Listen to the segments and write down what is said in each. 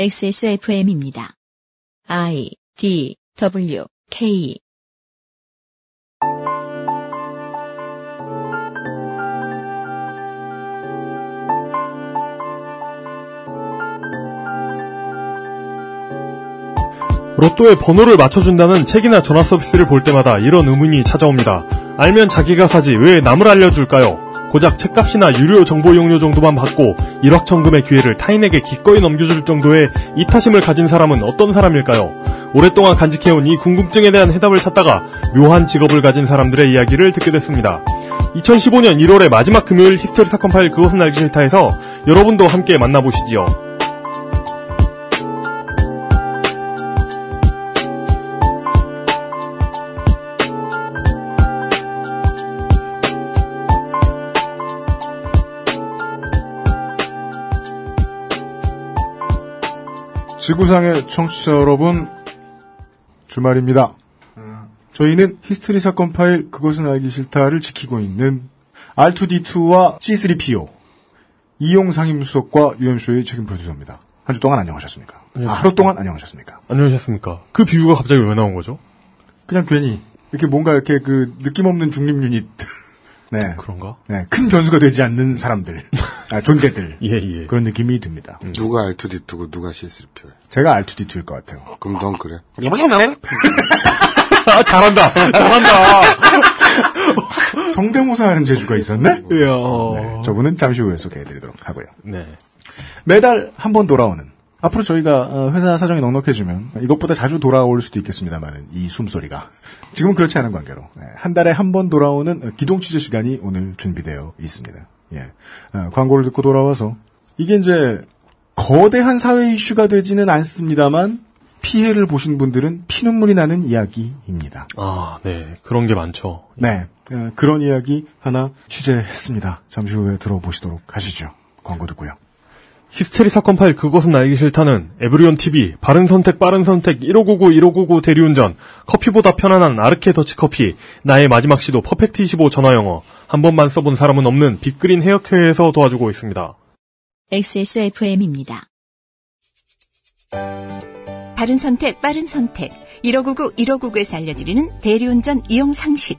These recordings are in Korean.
XSFM입니다. I D W K 로또의 번호를 맞춰준다는 책이나 전화 서비스를 볼 때마다 이런 의문이 찾아옵니다. 알면 자기가 사지 왜 남을 알려줄까요? 고작 책값이나 유료 정보 이용료 정도만 받고 일확천금의 기회를 타인에게 기꺼이 넘겨줄 정도의 이타심을 가진 사람은 어떤 사람일까요? 오랫동안 간직해온 이 궁금증에 대한 해답을 찾다가 묘한 직업을 가진 사람들의 이야기를 듣게 됐습니다. 2015년 1월의 마지막 금요일 히스테리 사건 파일 그것은 알기 싫다에서 여러분도 함께 만나보시지요. 지구상의 청취자 여러분, 주말입니다. 저희는 히스테리 사건 파일 그것은 알기 싫다를 지키고 있는 R2D2와 C3PO 이용 상임수석과 UMC의 책임 프로듀서입니다. 한 주 동안 안녕하셨습니까? 아, 하루 동안 안녕하셨습니까? 안녕하셨습니까? 그 비유가 갑자기 왜 나온 거죠? 그냥 괜히 이렇게 뭔가 이렇게 그 느낌 없는 중립 유닛 네. 그런가? 네, 큰 변수가 되지 않는 사람들, 아, 존재들. 예, 예. 그런 느낌이 듭니다. 누가 R2D2고 누가 C3PO야? 제가 R2D2일 것 같아요. 그럼 넌 그래? 아, 잘한다! 잘한다! 성대모사 하는 재주가 있었네? 이야. 네, 저분은 잠시 후에 소개해드리도록 하고요. 네. 매달 한 번 돌아오는 앞으로 저희가 어, 회사 사정이 넉넉해지면 이것보다 자주 돌아올 수도 있겠습니다만 이 숨소리가 지금은 그렇지 않은 관계로 네, 한 달에 한 번 돌아오는 어, 기동 취재 시간이 오늘 준비되어 있습니다. 예, 어, 광고를 듣고 돌아와서 이게 이제 거대한 사회 이슈가 되지는 않습니다만 피해를 보신 분들은 피눈물이 나는 이야기입니다. 아, 네. 그런 게 많죠. 네, 어, 그런 이야기 하나 취재했습니다. 잠시 후에 들어보시도록 하시죠. 광고 듣고요. 히스테리 사건 파일 그것은 알기 싫다는 에브리온 TV, 바른 선택 빠른 선택 1599 1599 대리운전, 커피보다 편안한 아르케 더치 커피, 나의 마지막 시도 퍼펙트 25 전화 영어, 한 번만 써본 사람은 없는 빅그린 헤어케어에서 도와주고 있습니다. XSFM입니다. 바른 선택, 빠른 선택. 1599, 1599에서 알려드리는 대리운전 이용 상식.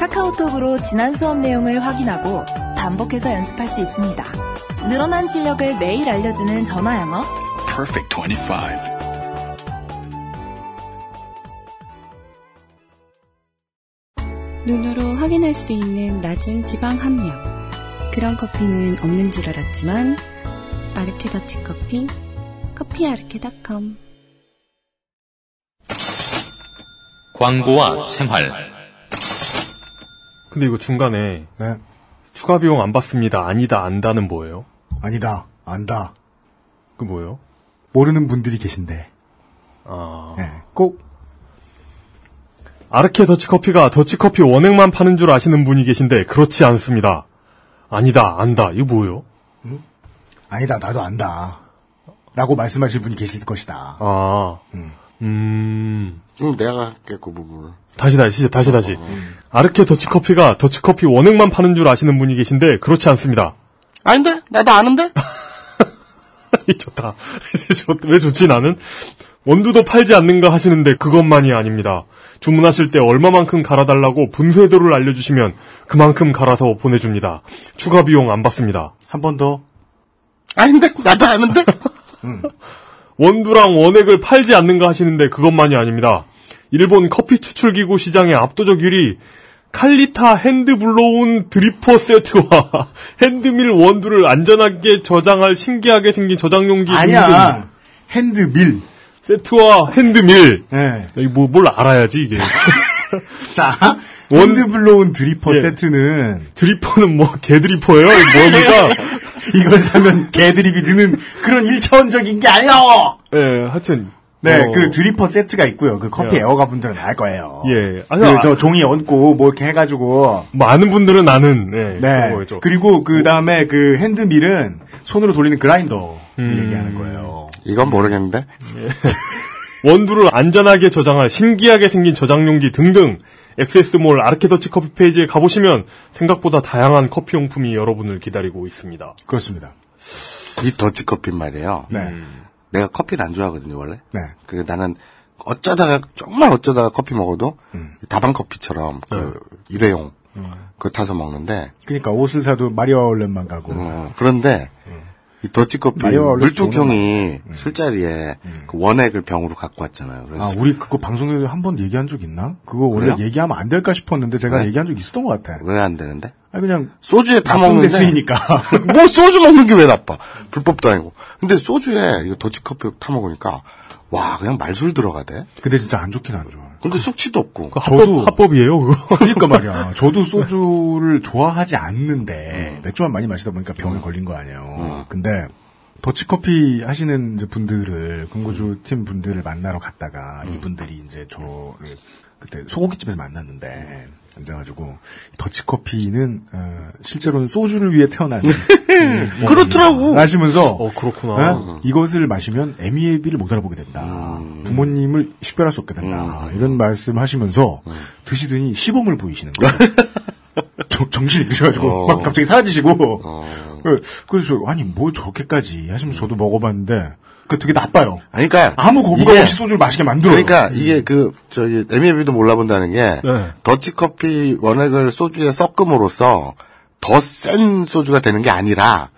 카카오톡으로 지난 수업 내용을 확인하고 반복해서 연습할 수 있습니다. 늘어난 실력을 매일 알려주는 전화 영어. Perfect 25. 눈으로 확인할 수 있는 낮은 지방 함량. 그런 커피는 없는 줄 알았지만 아르케 더치 커피, 커피 아르케닷컴. 광고와 생활. 근데 이거 중간에 네, 추가 비용 안 받습니다. 아니다, 안다는 뭐예요? 아니다, 안다. 그 뭐예요? 모르는 분들이 계신데 아, 네, 꼭 아르케 더치 커피가 더치 커피 원액만 파는 줄 아시는 분이 계신데 그렇지 않습니다. 아니다, 안다. 이거 뭐예요? 아니다, 나도 안다. 라고 말씀하실 분이 계실 것이다. 아, 음, 음, 내가 할게, 그 부분을. 다시 다시 다시 다시. 아르케 더치 커피가 더치 커피 원액만 파는 줄 아시는 분이 계신데 그렇지 않습니다. 아닌데? 나도 아는데? 좋다. 좋- 왜 좋지 나는? 원두도 팔지 않는가 하시는데 그것만이 아닙니다. 주문하실 때 얼마만큼 갈아달라고 분쇄도를 알려주시면 그만큼 갈아서 보내줍니다. 추가 비용 안 받습니다. 한 번 더. 아닌데? 나도 아는데? 원두랑 원액을 팔지 않는가 하시는데 그것만이 아닙니다. 일본 커피 추출기구 시장의 압도적 1위 칼리타 hand blown 드리퍼 세트와 핸드밀 원두를 안전하게 저장할 신기하게 생긴 저장용기 아니야. 핸드밀. 세트와 핸드밀 네. 뭐, 뭘 알아야지 이게 자, 원- hand blown 드리퍼 예. 세트는 드리퍼는 뭐 개드리퍼예요? 뭡니까? 이걸 사면 개드립이 느는 그런 일차원적인 게 아니에요. 예, 하여튼 네, 어, 그 드리퍼 세트가 있고요. 그 커피 예. 애호가 분들은 알 거예요. 예. 아니, 그 아, 저 종이 얹고 뭐 이렇게 해가지고 많은 분들은 아는 예, 네. 그리고 그 다음에 그 핸드밀은 손으로 돌리는 그라인더 음. 얘기하는 거예요. 이건 모르겠는데. 원두를 안전하게 저장할 신기하게 생긴 저장 용기 등등 엑세스몰 아르케더치 커피 페이지에 가보시면 생각보다 다양한 커피 용품이 여러분을 기다리고 있습니다. 그렇습니다. 이 더치커피 말이에요. 네. 내가 커피를 안 좋아하거든요, 원래. 네. 그래 나는 어쩌다가 정말 어쩌다가 커피 먹어도 음. 다방 커피처럼 그 일회용 그거 타서 먹는데 그러니까 옷을 사도 마리오 아울렛만 가고 어, 그런데 이 더치커피 물뚝형이 술자리에 그 원액을 병으로 갖고 왔잖아요. 그래서 아, 우리 그거 방송에서 한 번 얘기한 적 있나? 그거 원래 그래요? 얘기하면 안 될까 싶었는데 제가 네. 얘기한 적 있었던 것 같아. 왜 안 되는데? 아, 그냥 소주에 데 먹는데 쓰이니까. 뭐 소주 먹는 게 왜 나빠? 불법도 아니고. 근데 소주에 이거 더치커피 타 먹으니까 와 그냥 말술 들어가대. 근데 진짜 안 좋긴 안 좋아. 근데 숙취도 없고. 그 합법, 저도- 합법이에요, 그거. 그러니까 말이야. 저도 소주를 좋아하지 않는데 맥주만 많이 마시다 보니까 병에 걸린 거 아니에요. 근데 더치커피 하시는 분들을 금고주 팀 분들을 만나러 갔다가 이분들이 이제 저를 그때 소고기집에서 만났는데 앉아가지고 더치커피는 어, 실제로는 소주를 위해 태어난 음, 그렇더라고. 하시면서 어, 그렇구나. 어? 이것을 마시면 에미에비를 못 알아보게 된다. 부모님을 식별할 수 없게 된다. 이런 말씀하시면서 드시더니 시범을 보이시는 거예요. 정- 정신이 드셔가지고 막 갑자기 사라지시고 그- 그래서 아니 뭐 저렇게까지 하시면서 저도 먹어봤는데 그 되게 나빠요. 아니, 그러니까 아무 거부감 이게- 없이 소주를 마시게 만들어요. 그러니까 이게 그 저기 에미에비도 몰라본다는 게 네. 더치 커피 원액을 소주에 섞음으로써 더 센 소주가 되는 게 아니라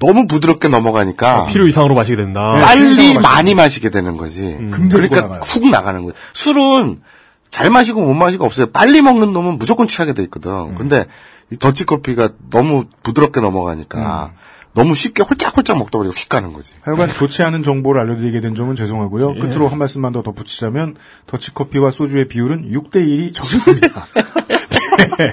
너무 부드럽게 넘어가니까 필요 이상으로 마시게 된다. 네. 빨리 필요성을 많이 마시게 되는 거지. 금전이 그러니까 나가요. 훅 나가는 거예요. 술은 잘 마시고 못 마시고 없어요. 빨리 먹는 놈은 무조건 취하게 돼 있거든. 근데 이 더치커피가 너무 부드럽게 넘어가니까 너무 쉽게 홀짝홀짝 먹다 보니까 휙 가는 거지. 하여간 좋지 않은 정보를 알려드리게 된 점은 죄송하고요. 예. 끝으로 한 말씀만 더 덧붙이자면 더치커피와 소주의 비율은 6대1이 적정합니다. 네.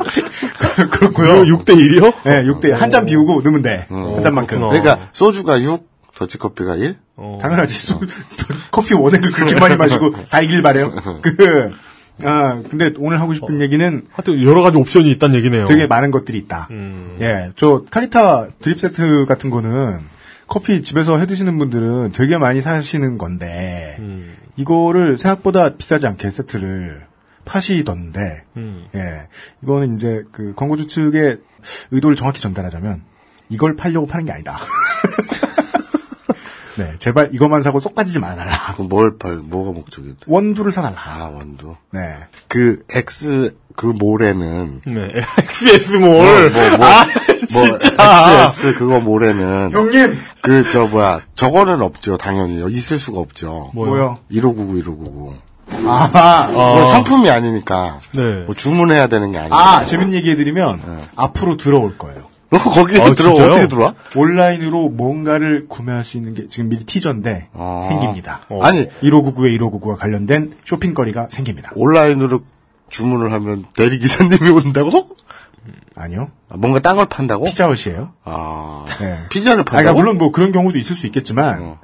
그렇고요. 6대 1이요? 네, 6대1. 한 잔 비우고 넣으면 돼. 한 잔만큼. 그렇구나. 그러니까 소주가 6, 더치커피가 1? 당연하지. 소- 커피 원액을 그렇게 많이 마시고 살길 바래요. 그, 아, 근데 오늘 하고 싶은 얘기는 하여튼 여러 가지 옵션이 있다는 얘기네요. 되게 많은 것들이 있다. 음. 예, 저 카리타 드립 세트 같은 거는 커피 집에서 해 드시는 분들은 되게 많이 사시는 건데 음. 이거를 생각보다 비싸지 않게 세트를 파시던데 음. 예, 이거는 이제 그 광고주 측의 의도를 정확히 전달하자면 이걸 팔려고 파는 게 아니다. 네, 제발 이것만 사고 쏙 빠지지 말아달라. 그럼 뭘 팔, 뭐가 목적이 돼? 원두를 사달라. 아, 원두. 네. 그 X, 그 몰에는 네. XS몰. 뭐, 뭐, 아, 뭐, 진짜. XS 그거 몰에는 형님 그 저 뭐야 저거는 없죠 당연히 있을 수가 없죠. 뭐요? 1599 1599. 아, 그건 상품이 아니니까 네. 뭐 주문해야 되는 게 아니고. 아 재밌는 얘기 해드리면 앞으로 들어올 거예요. 너 거기에 아, 들어 진짜요? 어떻게 들어와? 온라인으로 뭔가를 구매할 수 있는 게 지금 미리 티저인데 아. 생깁니다. 어. 아니 1599에 1599가 관련된 쇼핑거리가 생깁니다. 온라인으로 주문을 하면 대리 기사님이 온다고? 아니요. 아, 뭔가 딴 걸 판다고? 피자헛이에요. 아 네. 피자를 아, 판다고? 그러니까 물론 뭐 그런 경우도 있을 수 있겠지만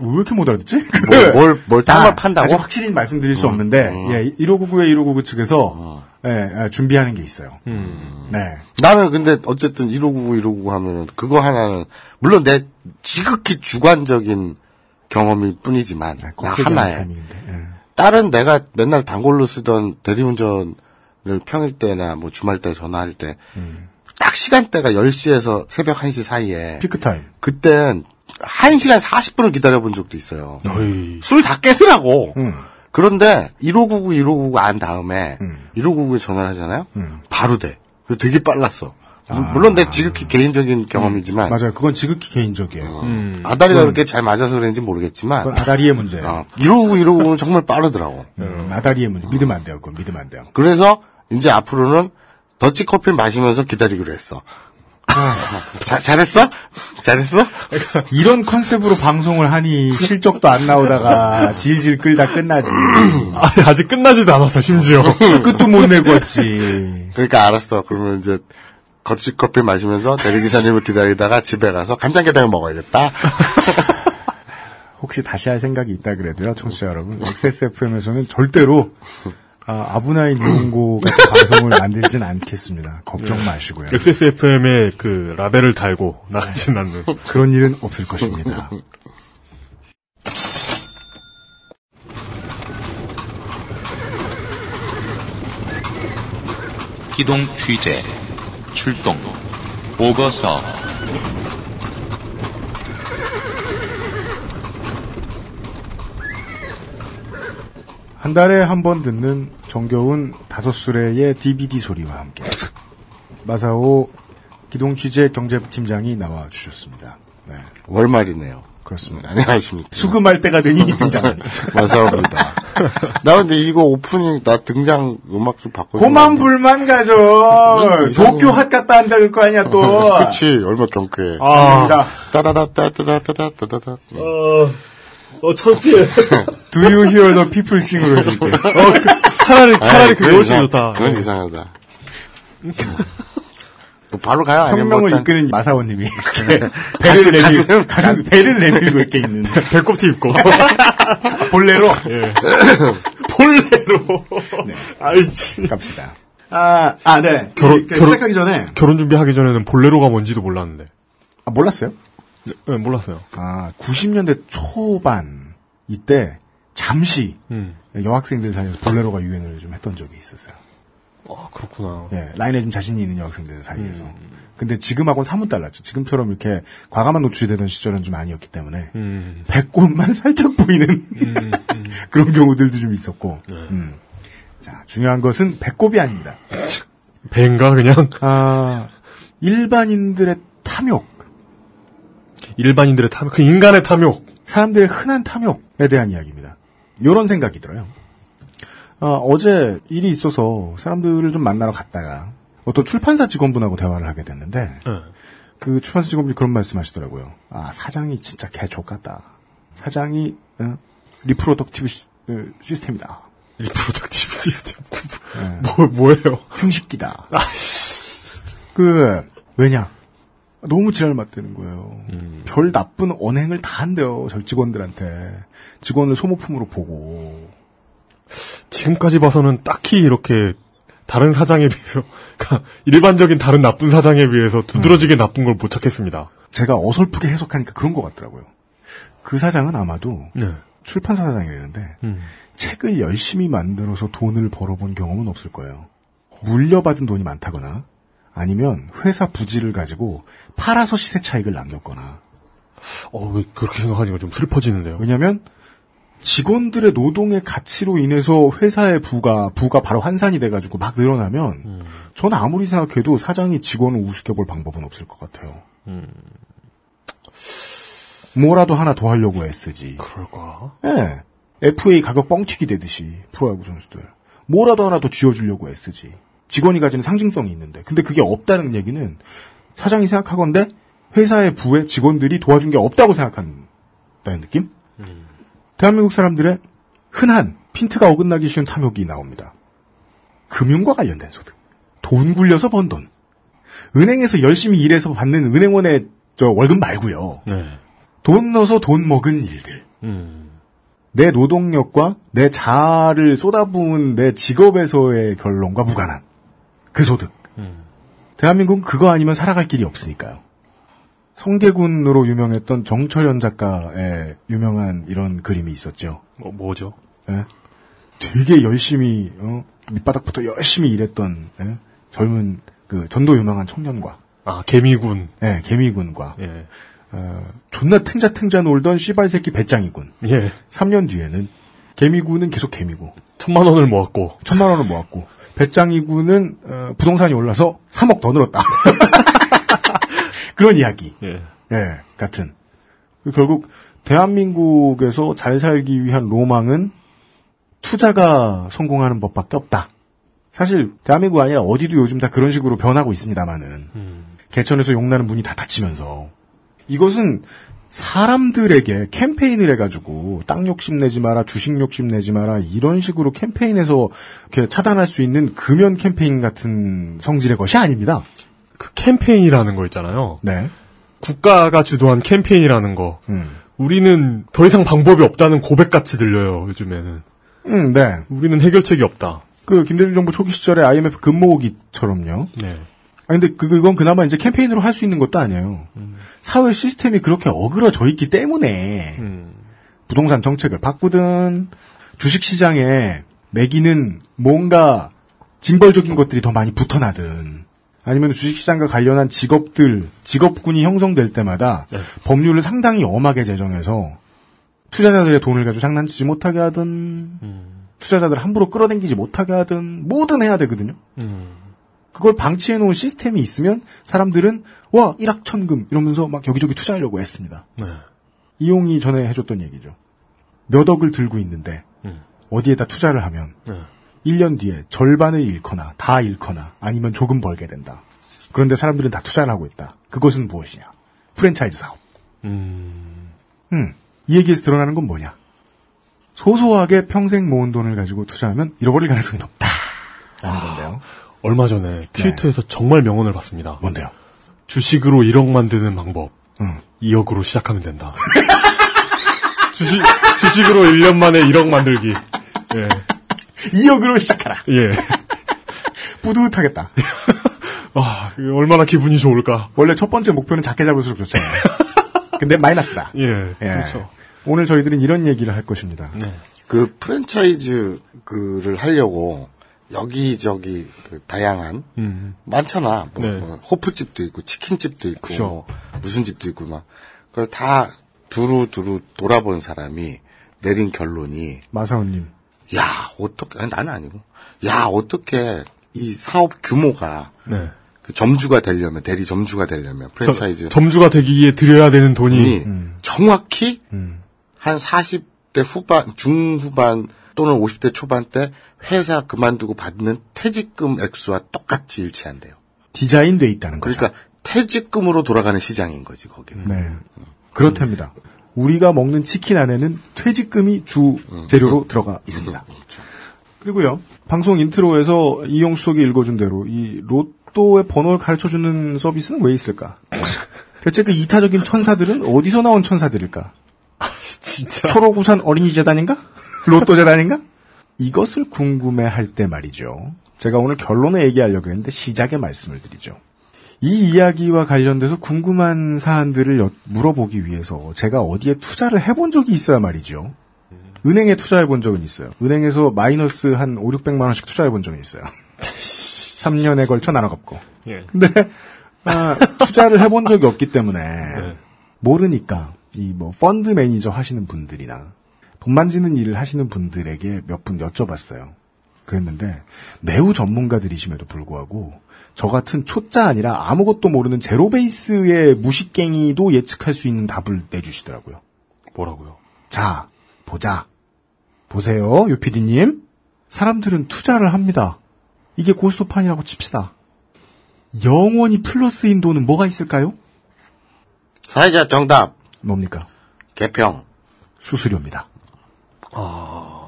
왜 이렇게 못 알아듣지? 뭐, 뭘, 뭘, 딴 아, 걸 판다고? 아직 확실히 말씀드릴 수 없는데 예, 1599에 1599 측에서 예, 아, 준비하는 게 있어요. 네. 나는 근데 어쨌든 1599, 1599 하면은 그거 하나는 물론 내 지극히 주관적인 경험일 뿐이지만 나꼭 얘기하는 하나에 예. 다른 내가 맨날 단골로 쓰던 대리운전을 평일 때나 뭐 주말 때 전화할 때 딱 시간대가 10시에서 새벽 1시 사이에 피크 타임. 그땐 1시간 40분을 기다려 본 적도 있어요. 술 다 깨더라고. 음. 그런데 1599, 1599 안 다음에 음. 1599에 전화를 하잖아요. 음. 바로 돼. 그래서 되게 빨랐어. 물론 내 지극히 개인적인 경험이지만 맞아요. 그건 지극히 개인적이에요. 음. 아다리가 그렇게 잘 맞아서 그런지 모르겠지만 그건 아다리의 문제예요. 어, 1599, 1599는 정말 빠르더라고. 음, 아다리의 문제. 믿으면 안 돼요. 그건 믿으면 안 돼요. 그래서 이제 앞으로는 더치 커피 마시면서 기다리기로 했어. 자, 잘했어? 잘했어? 이런 컨셉으로 방송을 하니 실적도 안 나오다가 질질 끌다 끝나지. 아니, 아직 끝나지도 않았어, 심지어. 끝도 못 내고 왔지. 그러니까 알았어. 그러면 이제 거치 커피 마시면서 대리기사님을 기다리다가 집에 가서 간장게장을 먹어야겠다. 혹시 다시 할 생각이 있다 그래도요, 청취자 여러분. XSFM에서는 절대로 아, 아브나인 이용고 같은 방송을 만들진 않겠습니다. 걱정 마시고요. XSFM의 그 라벨을 달고 나가진 않는. 그런 일은 없을 것입니다. 기동 취재 출동 보고서 한 달에 한 번 듣는 정겨운 다섯 수레의 DVD 소리와 함께 마사오 기동 취재 경제팀장이 나와 주셨습니다. 네, 월말이네요. 그렇습니다. 안녕하십니까. 수금할 때가 되니 등장. 마사오입니다. 나 근데 이거 오프닝 나 등장 음악 좀 바꿔. 고만 불만 가져. 도쿄 핫 갔다 한다 그럴 거 아니야 또. 그치 얼마 경쾌해. 아, 따라라따따따따따따따. 어, 어, 창피해. Do you hear the people sing으로 해줄게. 어, 그, 차라리, 차라리 그게 훨씬 좋다. 그건 이상하다. 뭐 바로 가요? 아니면 혁명을 뭐 이끄는 마사오님이 가슴, 배를 내밀, 가슴, 배를 내밀고 이렇게 있는 배꼽티 입고. 볼레로 예. 볼레로. 아이치. 갑시다. 아, 아, 네. 결혼- 그, 결혼- 시작하기 전에 결혼 준비하기 전에는 볼레로가 뭔지도 몰랐는데. 아, 몰랐어요? 네, 네, 몰랐어요. 아, 90년대 초반 이때 잠시 음. 여학생들 사이에서 볼레로가 유행을 좀 했던 적이 있었어요. 아, 그렇구나. 예, 라인에 좀 자신이 있는 여학생들 사이에서. 음. 근데 지금하고는 사뭇 달랐죠. 지금처럼 이렇게 과감한 노출이 되던 시절은 좀 아니었기 때문에 음. 배꼽만 살짝 보이는 그런 경우들도 좀 있었고. 네. 음. 자, 중요한 것은 배꼽이 아닙니다. 배인가, 그냥? 아, 일반인들의 탐욕, 일반인들의 탐욕, 그 인간의 탐욕. 사람들의 흔한 탐욕에 대한 이야기입니다. 이런 생각이 들어요. 아, 어제 일이 있어서 사람들을 좀 만나러 갔다가 어떤 출판사 직원분하고 대화를 하게 됐는데 네. 그 출판사 직원분이 그런 말씀 하시더라고요. 아, 사장이 진짜 개좆 같다. 사장이 어, reproductive sy, 어, system이다. reproductive system. 네. 뭐, 뭐예요? 생식기다. 그 왜냐? 너무 지랄 맞대는 거예요. 별 나쁜 언행을 다 한대요. 저 직원들한테. 직원을 소모품으로 보고. 지금까지 봐서는 딱히 이렇게 다른 사장에 비해서, 일반적인 다른 나쁜 사장에 비해서 두드러지게 나쁜 걸 못 찾겠습니다. 제가 어설프게 해석하니까 그런 것 같더라고요. 그 사장은 아마도 네. 출판사 사장이라는데 음. 책을 열심히 만들어서 돈을 벌어본 경험은 없을 거예요. 물려받은 돈이 많다거나 아니면 회사 부지를 가지고 팔아서 시세 차익을 남겼거나 어, 왜 그렇게 생각하니까 좀 슬퍼지는데요. 왜냐하면 직원들의 노동의 가치로 인해서 회사의 부가 부가 바로 환산이 돼가지고 막 늘어나면 저는 아무리 생각해도 사장이 직원을 우습게 볼 방법은 없을 것 같아요. 뭐라도 하나 더 하려고 애쓰지. 그럴까? 예. FA 가격 뻥튀기 되듯이 프로야구 선수들 뭐라도 하나 더 쥐어주려고 애쓰지. 직원이 가지는 상징성이 있는데 근데 그게 없다는 얘기는 사장이 생각하건데 회사의 부에 직원들이 도와준 게 없다고 생각한다는 느낌? 대한민국 사람들의 흔한 핀트가 어긋나기 쉬운 탐욕이 나옵니다. 금융과 관련된 소득. 돈 굴려서 번 돈. 은행에서 열심히 일해서 받는 은행원의 저 월급 말고요. 네. 돈 넣어서 돈 먹은 일들. 음. 내 노동력과 내 자아를 쏟아부은 내 직업에서의 결론과 무관한 그 소득. 대한민국은 그거 아니면 살아갈 길이 없으니까요. 성계군으로 유명했던 정철현 작가의 유명한 이런 그림이 있었죠. 뭐, 뭐죠? 예? 되게 열심히 어? 밑바닥부터 열심히 일했던 예? 젊은 그 전도 유망한 청년과 아, 개미군. 예, 개미군과 예. 어, 존나 탱자탱자 놀던 씨발 새끼 배짱이군. 예. 3년 뒤에는 개미군은 계속 개미고 천만 원을 모았고. 천만 원을 모았고 배짱이 군은 어, 부동산이 올라서 3억 더 늘었다. 그런 이야기. 예. 예, 같은. 결국 대한민국에서 잘 살기 위한 로망은 투자가 성공하는 법밖에 없다. 사실 대한민국 아니라 어디도 요즘 다 그런 식으로 변하고 있습니다만은 개천에서 용나는 문이 다 닫히면서 이것은 사람들에게 캠페인을 해가지고 땅 욕심 내지 마라, 주식 욕심 내지 마라 이런 식으로 캠페인해서 이렇게 차단할 수 있는 금연 캠페인 같은 성질의 것이 아닙니다. 그 캠페인이라는 거 있잖아요. 네. 국가가 주도한 캠페인이라는 거. 음. 우리는 더 이상 방법이 없다는 고백같이 들려요, 요즘에는. 음, 네. 우리는 해결책이 없다. 그 김대중 정부 초기 시절에 IMF 금모으기처럼요. 네. 아 근데 그 그건 그나마 이제 캠페인으로 할 수 있는 것도 아니에요. 사회 시스템이 그렇게 어그러져 있기 때문에 음. 부동산 정책을 바꾸든 주식 시장에 매기는 뭔가 징벌적인 것들이 더 많이 붙어나든 아니면 주식 시장과 관련한 직업들 직업군이 형성될 때마다 네. 법률을 상당히 엄하게 제정해서 투자자들의 돈을 가지고 장난치지 못하게 하든 음. 투자자들 함부로 끌어당기지 못하게 하든 뭐든 해야 되거든요. 음. 그걸 방치해 놓은 시스템이 있으면 사람들은 와 일확천금 이러면서 막 여기저기 투자하려고 했습니다. 네. 이용이 전에 해줬던 얘기죠. 몇 억을 들고 있는데 음. 어디에다 투자를 하면 네. 1년 뒤에 절반을 잃거나 다 잃거나 아니면 조금 벌게 된다. 그런데 사람들은 다 투자를 하고 있다. 그것은 무엇이냐? 프랜차이즈 사업. 음. 음, 이 얘기에서 드러나는 건 뭐냐? 소소하게 평생 모은 돈을 가지고 투자하면 잃어버릴 가능성이 높다. 라는 건데요. 얼마 전에 트위터에서 정말 명언을 봤습니다. 뭔데요? 주식으로 1억 만드는 방법. 응. 2억으로 시작하면 된다. 주식, 주식으로 1년 만에 1억 만들기. 예. 2억으로 시작하라. 예. 뿌듯하겠다. 아, 얼마나 기분이 좋을까. 원래 첫 번째 목표는 작게 잡을수록 좋잖아요. 근데 마이너스다. 예. 예. 그렇죠. 오늘 저희들은 이런 얘기를 할 것입니다. 네. 그 프랜차이즈 그를 하려고 여기저기 그 다양한 음. 많잖아. 뭐, 네. 뭐 호프집도 있고 치킨집도 있고. 뭐 무슨 집도 있고 막 그걸 다 두루 두루 돌아본 사람이 내린 결론이 마사오님. 야 어떻게 아니, 나는 아니고 야 어떻게 이 사업 규모가 네. 그 점주가 되려면 대리 점주가 되려면 프랜차이즈 저- 점주가 되기 위해 들여야 되는 돈이 음. 정확히 한 40대 후반, 중후반 또는 50대 초반 때 회사 그만두고 받는 퇴직금 액수와 똑같이 일치한대요. 디자인돼 있다는 거죠. 그러니까 퇴직금으로 돌아가는 시장인 거지, 거기는. 네. 그렇답니다. 우리가 먹는 치킨 안에는 퇴직금이 주 재료로 들어가 있습니다. 그리고요, 방송 인트로에서 이용수석이 읽어준 대로 이 로또의 번호를 가르쳐주는 서비스는 왜 있을까? 대체 그 이타적인 천사들은 어디서 나온 천사들일까? 진짜. 초록우산 어린이재단인가? 로또재단인가? 이것을 궁금해할 때 말이죠. 제가 오늘 결론을 얘기하려고 했는데 시작에 말씀을 드리죠. 이 이야기와 관련돼서 궁금한 사안들을 여- 물어보기 위해서 제가 어디에 투자를 해본 적이 있어야 말이죠. 은행에 투자해 본 적은 있어요. 은행에서 마이너스 한 5, 600만 원씩 투자해 본 적은 있어요. 3년에 걸쳐 나눠 갚고. 예. 근데 아, 투자를 해본 적이 없기 때문에 네. 모르니까 이 뭐 펀드 매니저 하시는 분들이나 돈 만지는 일을 하시는 분들에게 몇 분 여쭤봤어요. 그랬는데 매우 전문가들이심에도 불구하고 저 같은 초짜 아니라 아무것도 모르는 제로 베이스의 무식갱이도 예측할 수 있는 답을 내주시더라고요. 뭐라고요? 자, 보자. 보세요, 유피디님. 사람들은 투자를 합니다. 이게 고스톱판이라고 칩시다. 영원히 플러스인 돈은 뭐가 있을까요? 사회자 정답, 뭡니까? 개평, 수수료입니다.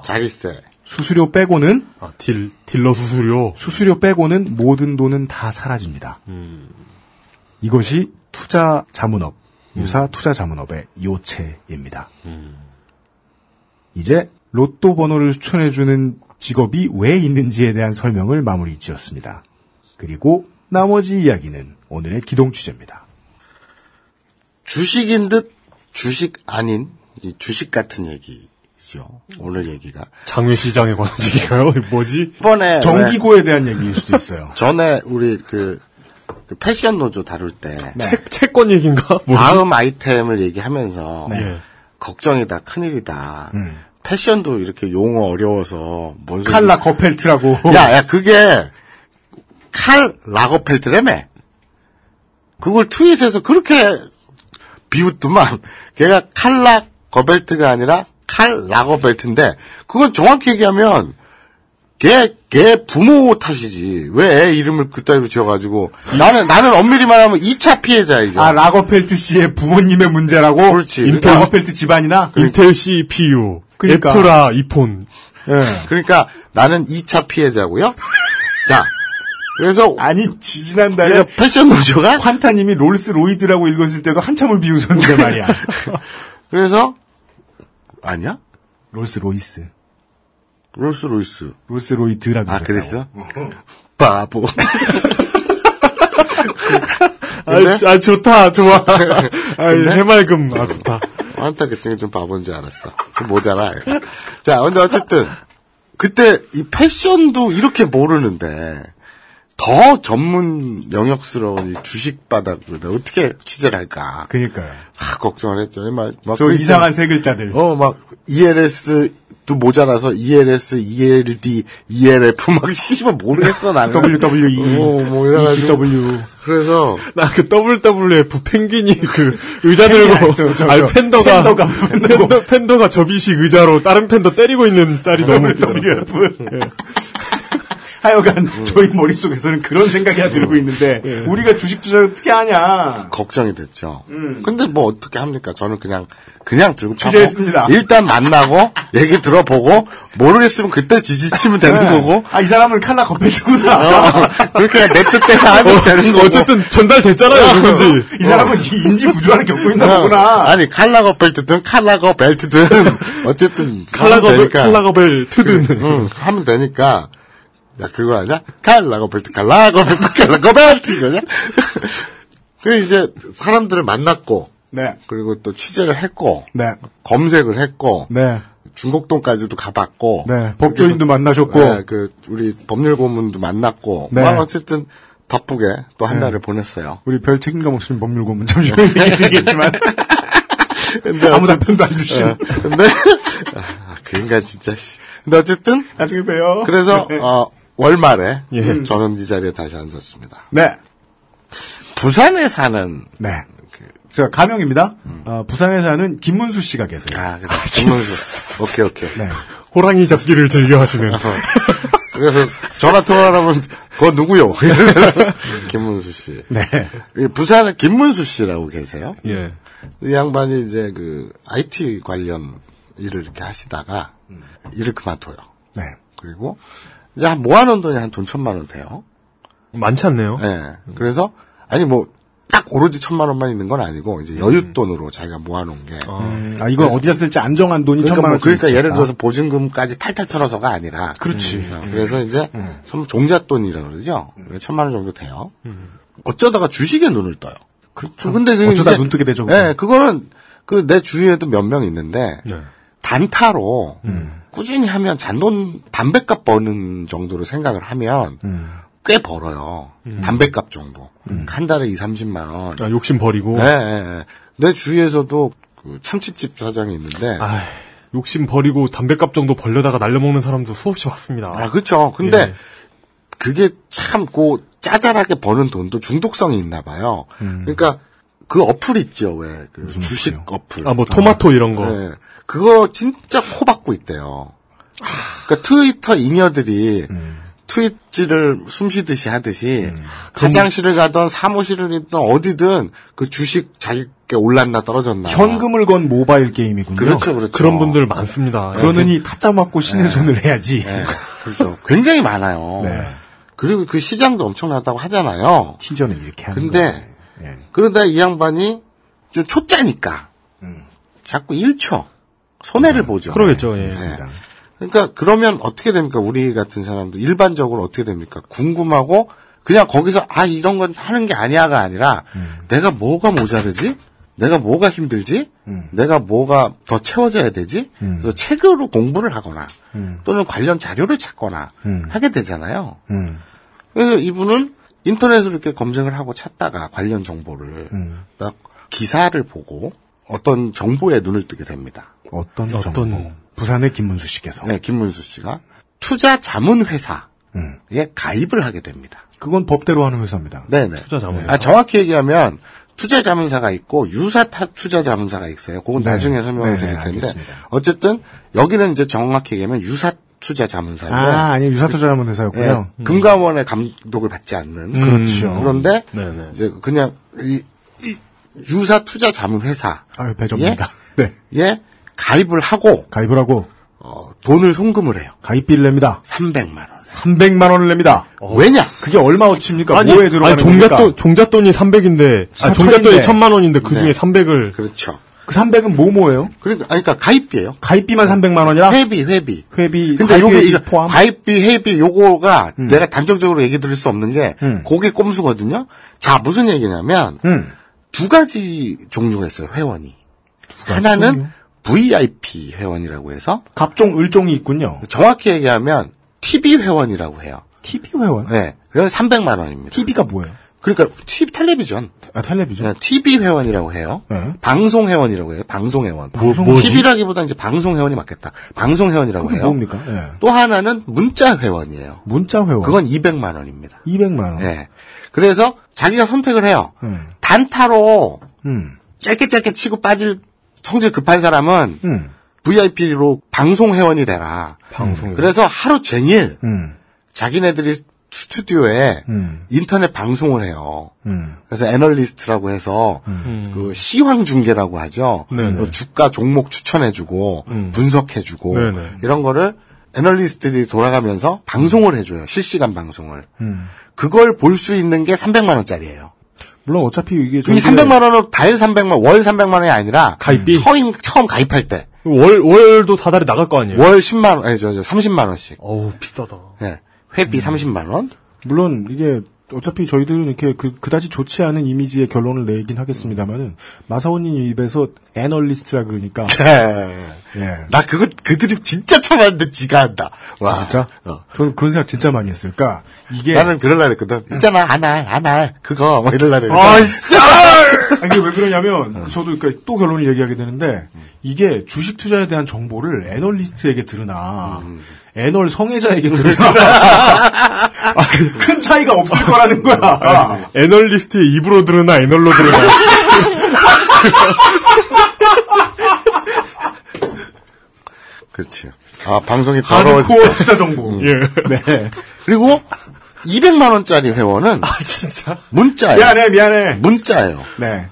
자리세. 수수료 빼고는 아, 딜, 딜러 수수료. 수수료 빼고는 모든 돈은 다 사라집니다. 음. 이것이 투자 자문업, 유사 투자 자문업의 요체입니다. 음. 이제 로또 번호를 추천해주는 직업이 왜 있는지에 대한 설명을 마무리 지었습니다. 그리고 나머지 이야기는 오늘의 기동 주제입니다. 주식인 듯 주식 아닌 이 주식 같은 얘기죠. 오늘 얘기가. 장외 시장에 관한 얘기가요? 뭐지? 이번에 정기고에 대한 얘기일 수도 있어요. 전에 우리 그, 그 패션 노조 다룰 때 채, 채권 얘기인가? 뭐지? 다음 아이템을 얘기하면서 네. 예. 걱정이다 큰일이다. 음. 패션도 이렇게 용어 어려워서 뭔 소리- 칼라 거펠트라고. 야, 야, 그게 칼 라거펠트라며. 그걸 트윗에서 그렇게 비웃더만. 걔가 칼라 거벨트가 아니라 칼 라거벨트인데 그건 정확히 얘기하면 걔, 걔 부모 탓이지. 왜 애 이름을 그따위로 지어가지고. 나는, 나는 엄밀히 말하면 2차 피해자이죠. 아, 라거펠트 씨의 부모님의 문제라고? 그렇지. 인텔 라거펠트 집안이나? 인텔 CPU, 그러니까. 애플아 이폰. 예. 그러니까 나는 2차 피해자고요. 자, 그래서 아니, 지난달에 그러니까 패션 노조가 환타님이 롤스 로이드라고 읽었을 때도 한참을 비웃었는데 말이야. 그래서 아니야? 롤스 로이스. 롤스 로이스. 롤스 로이드라고. 아. 그랬어? 바보. 아, 근데? 아, 좋다, 좋아. 아? 해맑음, 아, 좋다. 한타 그중에 좀 바보인 줄 알았어. 좀 모자라. 자, 근데 어쨌든 그때 이 패션도 이렇게 모르는데 더 전문 영역스러운 이 주식 바닥을 어떻게 취재를 할까? 그니까요. 아, 걱정을 했죠. 막, 막저그 이상한 세 글자들. 어, 막, ELS도 모자라서 ELS, ELD, ELF 막 씨발 모르겠어 나는. WWE, 어, 뭐 이래가지고. ECW. 그래서 나 그 WWF penguin이 그 의자 들고, 저, 팬더가, 팬더가, 팬더, 팬더가 접이식 의자로 다른 팬더 때리고 있는 짤이 너무 웃기더라고요. WWF. 예. 하여간 음. 저희 머릿속에서는 그런 생각이 나 들고 있는데 예. 우리가 주식 투자 어떻게 하냐. 걱정이 됐죠. 음. 근데 뭐 어떻게 합니까? 저는 그냥 그냥 들고 가고 취재했습니다. 일단 만나고 얘기 들어보고 모르겠으면 그때 지지치면 되는 네. 거고. 아, 이 사람은 칼라 거펠트구나. 어, 그렇게 내 뜻대로 하면 되는 거고. 어쨌든 전달됐잖아요, 누군지. 이 사람은 이 인지 부조화를 겪고 있나 어, 보구나. 아니 칼라거 벨트든 칼라거 벨트든 어쨌든 칼라거, 하면 되니까. 칼라거 벨 트든. 응, 하면 되니까. 야, 그거 아니야? 칼라거 벨트, 칼라거 벨트, 칼라거 벨트, 이거냐? 그 이제 사람들을 만났고, 네. 그리고 또 취재를 했고, 네. 검색을 했고, 네. 중곡동까지도 가봤고, 네. 법조인도 만나셨고. 네, 그, 우리 법률 고문도 만났고, 네. 막 어쨌든 바쁘게 또한 네. 달을 보냈어요. 우리 별 책임감 없으면 법률 고문 잠시만 얘기 드리겠지만. 근데 아무 답변도 안 주신. 어, 근데, 아, 그 인간 진짜, 씨. 근데 어쨌든, 나중에 봬요. 그래서, 네. 어, 월말에, 예. 저는 이 자리에 다시 앉았습니다. 네. 부산에 사는, 네. 제가 가명입니다. 어, 부산에 사는 김문수 씨가 계세요. 아, 그래. 김문수. 오케이, 오케이. 네. 호랑이 잡기를 즐겨 하시는. 그래서 전화 통화를 하면, 그거 누구요? 김문수 씨. 네. 이 부산에 김문수 씨라고 계세요. 예. 이 양반이 이제 그 IT 관련 일을 이렇게 하시다가 일을 그만둬요. 네. 그리고 이제 한 모아놓은 돈이 한 돈 천만 원 돼요. 많지 않네요. 예. 그래서 아니 뭐 딱 오로지 천만 원만 있는 건 아니고 이제 여윳 돈으로 자기가 모아놓은 게. 아, 이건 어디다 쓸지 안정한 돈이 그러니까, 천만 뭐 원. 그러니까 예를 들어서 보증금까지 탈탈 털어서가 아니라. 그렇지. 어, 그래서 이제 좀 종잣돈이라고 그러죠. 천만 원 정도 돼요. 어쩌다가 주식에 눈을 떠요. 그렇죠. 근데 그게 어쩌다 눈 뜨게 되죠. 예, 그거는 그 내 주위에도 몇 명 있는데 네. 단타로 꾸준히 하면 잔돈 담배값 버는 정도로 생각을 하면 꽤 벌어요. 담배값 정도. 한 달에 2, 30만 원. 아, 욕심 버리고. 예, 예, 예. 내 주위에서도 그 참치집 사장이 있는데 아, 욕심 버리고 담배값 정도 벌려다가 날려먹는 사람도 수없이 봤습니다. 아, 그렇죠. 근데 예. 그게 참, 고, 짜잘하게 버는 돈도 중독성이 있나 봐요. 그러니까, 그 어플 있죠, 왜. 그 주식 어플. 아, 뭐 토마토 이런 거. 네. 그거 진짜 코 박고 있대요. 그러니까 트위터 잉여들이 트윗질을 숨쉬듯이 하듯이 화장실을 가던 사무실을 있던 어디든 그 주식 자기께 올랐나 떨어졌나. 현금을 건 모바일 게임이군요. 그렇죠, 그렇죠. 그런 분들 많습니다. 그러느니 타짜 맞고 신의 손을 해야지. 네, 그렇죠. 굉장히 많아요. 네. 그리고 그 시장도 엄청나다고 하잖아요. 티저는 이렇게 하는 근데. 그러다 이 양반이 좀 초짜니까 자꾸 잃죠. 손해를 보죠. 그러겠죠, 예. 네. 그러니까 그러면 어떻게 됩니까? 우리 같은 사람도 일반적으로 어떻게 됩니까? 궁금하고 그냥 거기서 아 이런 건 하는 게 아니야가 아니라 내가 뭐가 모자르지? 내가 뭐가 힘들지? 내가 뭐가 더 채워져야 되지? 그래서 책으로 공부를 하거나 또는 관련 자료를 찾거나 하게 되잖아요. 음. 그래서 이분은 인터넷으로 이렇게 검색을 하고 찾다가 관련 정보를 음. 딱 기사를 보고 어떤 정보에 눈을 뜨게 됩니다. 어떤, 어떤- 정보? 부산의 김문수 씨께서. 네, 김문수 씨가 투자 자문 회사에 음. 가입을 하게 됩니다. 그건 법대로 하는 회사입니다. 네네. 투자 자문. 아, 정확히 얘기하면 투자 자문사가 있고 유사 타- 투자 자문사가 있어요. 그건 네. 나중에 설명을 네, 드릴 텐데 알겠습니다. 어쨌든 여기는 이제 정확히 얘기하면 유사 투자 자문사인데 아, 아니 유사 투자 자문회사였고요. 예, 금감원의 감독을 받지 않는 그렇죠. 그런데 네네. 이제 그냥 이, 이 유사 투자 자문 회사 아유 배정입니다. 네. 에 가입을 하고 가입을 하고 어, 돈을 송금을 해요. 가입비를 냅니다. 300만 원. 300만 원을 냅니다. 왜냐? 그게 얼마어치입니까? 아니, 뭐에 들어가는 아니 종잣돈 겁니까? 종잣돈이 300인데 아, 종잣돈이 1000만 원인데 그 중에 네. 300을 그렇죠. 그 300은 뭐 뭐예요? 그러니까 아니, 그러니까 가입비예요. 가입비만 300만 원이라 회비 회비. 회비 근데 가입비 요게 이거 포함. 가입비 회비 요거가 내가 단정적으로 얘기 드릴 수 없는 게 음. 고게 꼼수거든요. 자 무슨 얘기냐면 음. 두 가지 종류가 있어요 회원이. 하나는 종류? VIP 회원이라고 해서 갑종 을종이 있군요. 정확히 얘기하면 TV 회원이라고 해요. TV 회원. 네. 그래서 300만 원입니다. TV가 뭐예요? 그러니까 TV 텔레비전. 아 텔레비전. 네, TV 회원이라고 해요. 네. 방송 회원이라고 해요. 방송 회원. 뭐, 뭐지? TV라기보다 이제 방송 회원이 맞겠다. 방송 회원이라고 해요. 뭡니까? 예. 또 하나는 문자 회원이에요. 문자 회원. 그건 200만 원입니다. 200만 원. 네. 그래서 자기가 선택을 해요. 음. 단타로 음. 짧게 짧게 치고 빠질 성질 급한 사람은 음. VIP로 방송 회원이 되라. 방송 그래서 하루 종일 음. 자기네들이 스튜디오에 음. 인터넷 방송을 해요. 음. 그래서 애널리스트라고 해서 그 시황 중계라고 하죠. 네네. 뭐 주가 종목 추천해주고 분석해주고 네네. 이런 거를 애널리스트들이 돌아가면서 방송을 해줘요. 실시간 방송을. 음. 그걸 볼 수 있는 게 300만 원짜리예요. 물론 어차피 이게 이 저희들의- 300만 원은 달 300만 월 300만 원이 아니라 가입비? 처음 처음 가입할 때 월 월도 다달이 나갈 거 아니에요. 월 10만 원, 아니 저저 30만 원씩. 어우 비싸다. 예. 회비 30만 원. 물론 이게 어차피 저희들은 이렇게 그, 그다지 좋지 않은 이미지의 결론을 내긴 하겠습니다만은 마사오님 입에서 애널리스트라 그러니까 예. 나 그거 그 드립 진짜 참았는데 지가 한다. 와. 진짜? 어. 저는 그런 생각 진짜 많이 했어요. 그러니까 이게 나는 그럴라 그랬거든. 있잖아, 안 할, 안 할. 그거, 뭐 이럴라 그랬거든. 아, 진짜! 아니, 이게 왜 그러냐면, 저도 그러니까 또 결론을 얘기하게 되는데, 이게 주식 투자에 대한 정보를 애널리스트에게 들으나, 애널 성애자에게 들으나, 아, 큰 차이가 없을 거라는 거야. 애널리스트의 입으로 들으나 애널로 들으나. 그렇지. 아, 방송이 더러워지 하드코어 투자 정보. 예. 네. 그리고 200만 원짜리 회원은 아, 진짜? 문자예요. 미안해, 미안해. 문자예요. 네.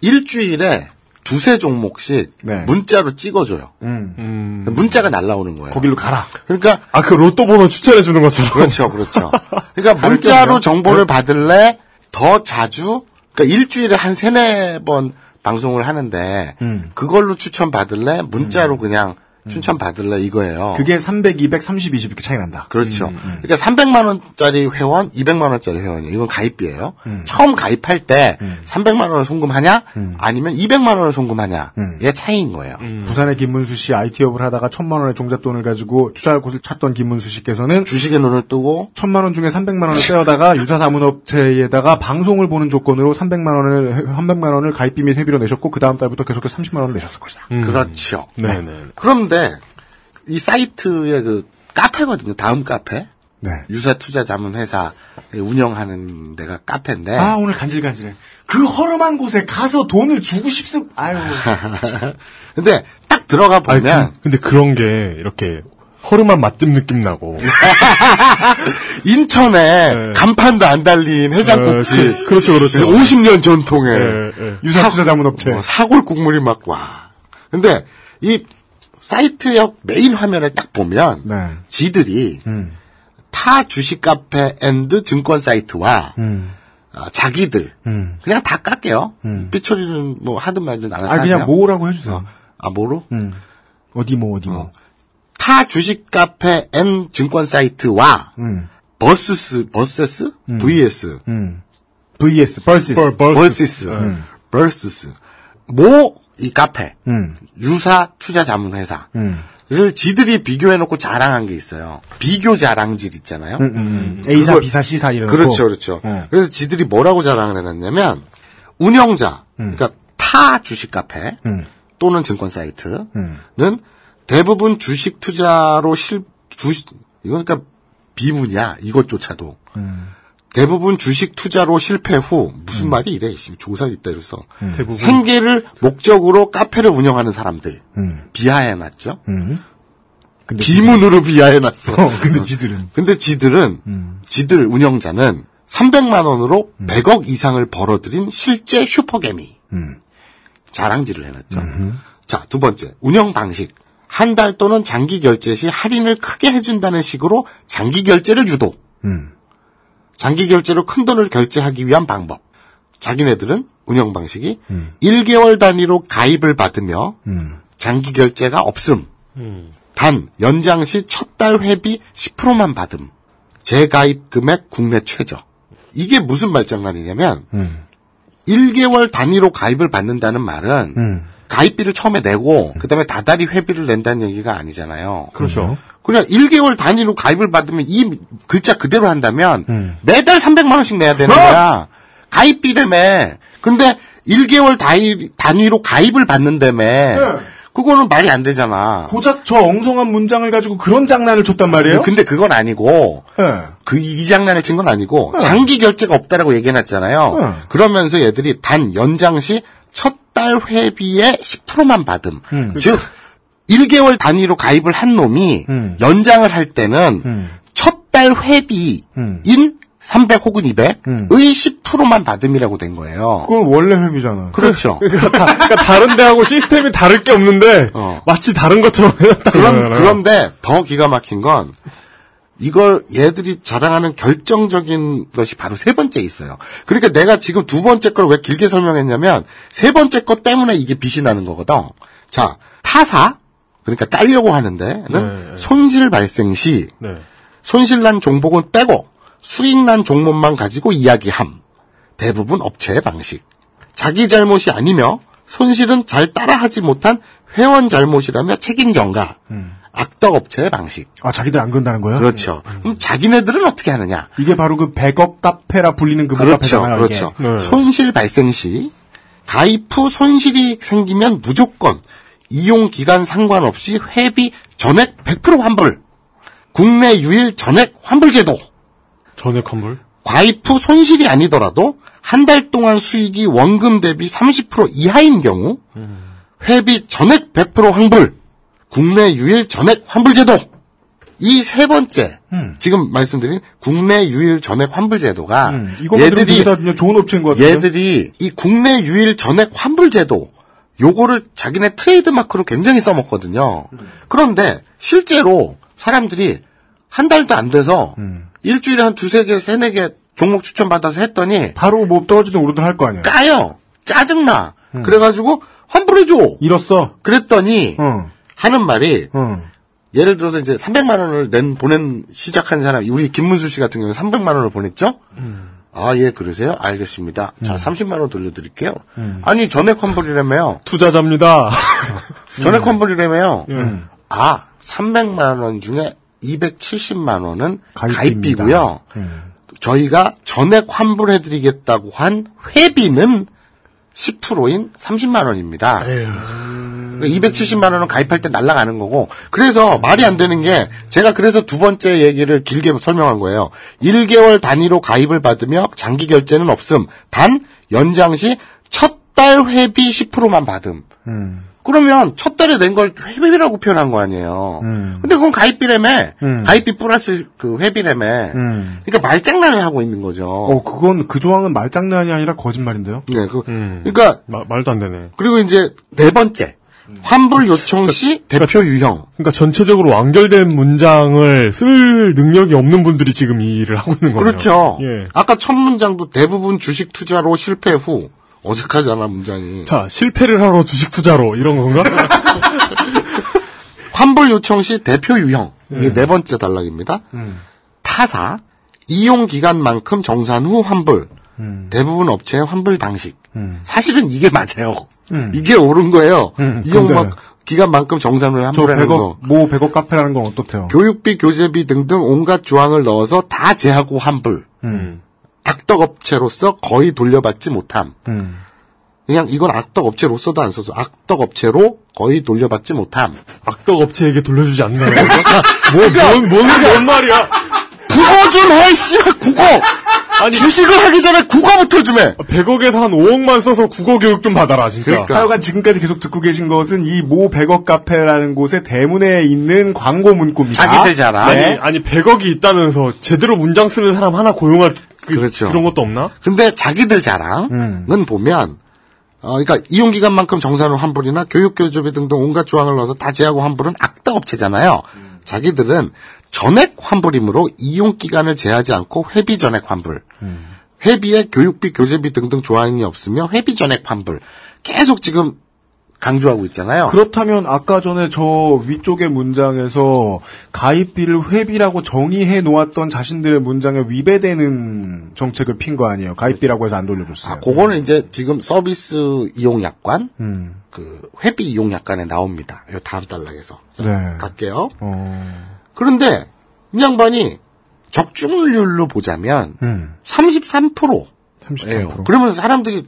일주일에 두세 종목씩 네. 문자로 찍어줘요. 음. 음. 문자가 날라오는 거예요. 거길로 가라. 그러니까 아 그 로또 번호 추천해 주는 것처럼. 그렇죠, 그렇죠. 그러니까 문자로? 정보를 받을래 더 자주, 그러니까 일주일에 한 세네 번 방송을 하는데 음. 그걸로 추천 받을래 문자로 그냥 추천 받을래 이거예요. 그게 300, 200, 30, 20 이렇게 차이 난다. 그렇죠. 그러니까 300만 원짜리 회원, 200만 원짜리 회원이에요. 이건 가입비예요. 음. 처음 가입할 때 300만 원을 송금하냐, 아니면 200만 원을 송금하냐, 음. 이게 차이인 거예요. 부산의 김문수 씨 IT업을 하다가 천만 원의 종잣돈을 가지고 투자할 곳을 찾던 김문수 씨께서는 주식에 눈을 뜨고 천만 원 중에 300만 원을 빼어다가 유사 사문업체에다가 방송을 보는 조건으로 300만 원을 300만 원을 가입비 및 회비로 내셨고 그 다음 달부터 계속해서 30만 원을 내셨을 것이다. 그렇죠. 네 네. 그런데 이 사이트의 그 카페거든요. 다음 카페. 네. 유사 투자 자문 회사 운영하는 데가 카페인데 아 오늘 간질간질해. 그 허름한 곳에 가서 돈을 주고 싶습. 아유. 근데 딱 들어가 아니, 보면 그, 근데 그런 게 이렇게 허름한 맛집 느낌 나고. 인천에 네. 간판도 안 달린 해장국집 어, 그- 그렇죠, 그렇죠. 50년 전통의 예, 예. 유사 투자 자문 업체. 어, 사골 국물이 막 와. 근데 이 사이트의 메인 화면을 딱 보면 네. 지들이 음. 타 주식 카페 and 증권 사이트와 음. 어, 자기들 음. 그냥 다 깎게요. 삐처리는 뭐 하든 말든 알아서 아 그냥. 뭐라고 해주세요. 아 뭐로? 음. 어디 뭐 어디 뭐. 타 주식 카페 and 증권 사이트와 음. versus versus versus 음. versus versus 음. 버스스 모 이 카페 음. 유사 투자 자문 회사 음. 를 지들이 비교해놓고 자랑한 게 있어요. 비교 자랑질 있잖아요. 음, 음, 음. A사, 그거- B사, C사 이런 그렇죠, 그렇죠. 어. 그래서 지들이 뭐라고 자랑을 해놨냐면 운영자, 그러니까 타 주식 카페 음. 또는 증권 사이트는 음. 대부분 주식 투자로 실 주식 이건 그러니까 비문이야 이것조차도 음. 대부분 주식 투자로 실패 후 무슨 말이 이래 씨, 조사 있다 이래서 대부분. 생계를 목적으로 카페를 운영하는 사람들 음. 비하해놨죠. 음. 비문으로 비하해놨어. 어, 근데 지들은. 근데 지들은 지들 운영자는 300만 원으로 100억 이상을 벌어들인 실제 슈퍼개미. 음. 자랑질을 해놨죠. 자, 두 번째. 운영 방식. 한 달 또는 장기 결제 시 할인을 크게 해준다는 식으로 장기 결제를 유도. 음. 장기 결제로 큰 돈을 결제하기 위한 방법. 자기네들은 운영 방식이 1개월 단위로 가입을 받으며 음. 장기 결제가 없음. 단 연장 시 첫 달 회비 10%만 받음. 재가입 금액 국내 최저. 이게 무슨 말장난이냐면 음. 1개월 단위로 가입을 받는다는 말은 음. 가입비를 처음에 내고 그다음에 다달이 회비를 낸다는 얘기가 아니잖아요. 그렇죠. 그냥 1개월 단위로 가입을 받으면 이 글자 그대로 한다면 음. 매달 300만 원씩 내야 되는 거야. 가입비라며. 근데 1개월 단위, 단위로 가입을 받는다며. 그거는 말이 안 되잖아. 고작 저 엉성한 문장을 가지고 그런 장난을 쳤단 말이에요? 근데 그건 아니고 예. 그이 장난을 친 건 아니고 장기 결제가 없다라고 얘기해놨잖아요. 어. 그러면서 얘들이 단 연장 시 첫 달 회비의 10%만 받음. 음. 즉 1개월 단위로 가입을 한 놈이 음. 연장을 할 때는 음. 첫달 회비인 음. 300 혹은 200의 음. 10%만 받음이라고 된 거예요. 그건 원래 회비잖아. 그렇죠. 그러니까, 다, 그러니까 다른 데하고 시스템이 다를 게 없는데 어. 마치 다른 것처럼 해놨다는 그런. 그런데 더 기가 막힌 건 이걸 얘들이 자랑하는 결정적인 것이 바로 세 번째 있어요. 그러니까 내가 지금 두 번째 걸 왜 길게 설명했냐면 세 번째 것 때문에 이게 빛이 나는 거거든. 자, 타사 그러니까 깔려고 하는데는 네. 손실 발생 시 네. 손실난 종목은 빼고 수익난 종목만 가지고 이야기함. 대부분 업체의 방식. 자기 잘못이 아니며 손실은 잘 따라하지 못한 회원 잘못이라며 책임 전가. 악덕 업체의 방식. 아, 자기들 안 그런다는 거예요? 그렇죠. 그럼 자기네들은 어떻게 하느냐? 이게 바로 그 100억 카페라 불리는 그 그렇죠. 카페잖아요. 그렇죠. 이게. 네. 손실 발생 시 가입 후 손실이 생기면 무조건 이용 기간 상관없이 회비 전액 100% 환불. 국내 유일 전액 환불 제도. 전액 환불. 가입 후 손실이 아니더라도 한 달 동안 수익이 원금 대비 30% 이하인 경우 회비 전액 100% 환불. 국내 유일 전액 환불 제도. 이 세 번째 지금 말씀드린 국내 유일 전액 환불 제도가 음, 얘들이 좋은 업체인 것 같은데. 얘들이 이 국내 유일 전액 환불 제도 요거를 자기네 트레이드 마크로 굉장히 써먹거든요. 그런데 실제로 사람들이 한 달도 안 돼서 음. 일주일에 한 두세 개, 세네 개 종목 추천 받아서 했더니 바로 뭐 떨어지든 오르든 할 거 아니에요. 까요. 짜증나. 음. 그래가지고 환불해줘. 잃었어. 그랬더니 응. 하는 말이 응. 예를 들어서 이제 300만 원을 낸 보낸 시작한 사람이 우리 김문수 씨 같은 경우는 300만 원을 보냈죠. 아, 예, 그러세요? 알겠습니다. 자, 30만 원 돌려드릴게요. 아니, 전액 환불이라며요. 투자자입니다. 전액 환불이라며요. 예. 아, 300만 원 중에 270만 원은 가입비입니다. 가입비고요. 저희가 전액 환불해드리겠다고 한 회비는 10%인 30만 원입니다. 그러 니까 270만 원은 가입할 때 날라가는 거고. 그래서 말이 안 되는 게 제가 그래서 두 번째 얘기를 길게 설명한 거예요. 1개월 단위로 가입을 받으며 장기 결제는 없음. 단 연장 시 첫 달 회비 10%만 받음. 음. 그러면 첫 달에 낸 걸 회비라고 표현한 거 아니에요. 음. 근데 그건 가입비라며. 음. 가입비 플러스 그 회비라며. 음. 그러니까 말장난을 하고 있는 거죠. 어, 그건 그 조항은 말장난이 아니라 거짓말인데요. 네, 그, 음. 그러니까 마- 말도 안 되네. 그리고 이제 네 번째 환불 요청 시 대표 유형. 그러니까 전체적으로 완결된 문장을 쓸 능력이 없는 분들이 지금 이 일을 하고 있는 거예요. 그렇죠. 예. 아까 첫 문장도 대부분 주식 투자로 실패 후 어색하잖아 문장이. 자, 실패를 하러 주식 투자로 이런 건가? 환불 요청 시 대표 유형. 이게 네 번째 단락입니다. 타사 이용 기간만큼 정산 후 환불. 대부분 업체의 환불 방식. 사실은 이게 맞아요. 이게 옳은 거예요. 음, 이용 막 기간만큼 정산 후에 저 환불하는 거. 100억, 뭐 100억 카페라는 건 어떻대요? 교육비, 교재비 등등 온갖 조항을 넣어서 다 제하고 환불. 음. 악덕 업체로서 거의 돌려받지 못함. 음. 그냥 이건 악덕 업체로서도 안 써서 악덕 업체로 거의 돌려받지 못함. 악덕 업체에게 돌려주지 않는다는 거죠? 뭐, 뭔, 뭔, 뭔 말이야? 국어 좀 해, 씨발, 국어! 아니 주식을 하기 전에 국어부터 좀 해. 100억에서 한 5억만 써서 국어 교육 좀 받아라 진짜. 그러니까. 하여간 지금까지 계속 듣고 계신 것은 이 모 100억 카페라는 곳의 대문에 있는 광고 문구입니다. 자기들 자랑. 네. 아니 100억이 있다면서 제대로 문장 쓰는 사람 하나 고용할 그, 그렇죠. 런 것도 없나? 근데 자기들 자랑은 음. 보면 어, 그러니까 이용 기간만큼 정산후 환불이나 교육 교조비 등등 온갖 조항을 넣어서 다 제하고 환불은 악당 업체잖아요. 자기들은 전액 환불이므로 이용 기간을 제하지 않고 회비 전액 환불. 회비에 교육비, 교재비 등등 조항이 없으며 회비 전액 환불. 계속 지금 강조하고 있잖아요. 그렇다면 아까 전에 저 위쪽의 문장에서 가입비를 회비라고 정의해 놓았던 자신들의 문장에 위배되는 정책을 핀 거 아니에요. 가입비라고 해서 안 돌려줬어요. 아, 그거는 이제 지금 서비스 이용 약관, 음. 그 회비 이용 약관에 나옵니다. 이 다음 단락에서. 자, 네. 갈게요. 어, 그런데 이 양반이 적중률로 보자면 음. 33%. 33%. 예요. 그러면 사람들이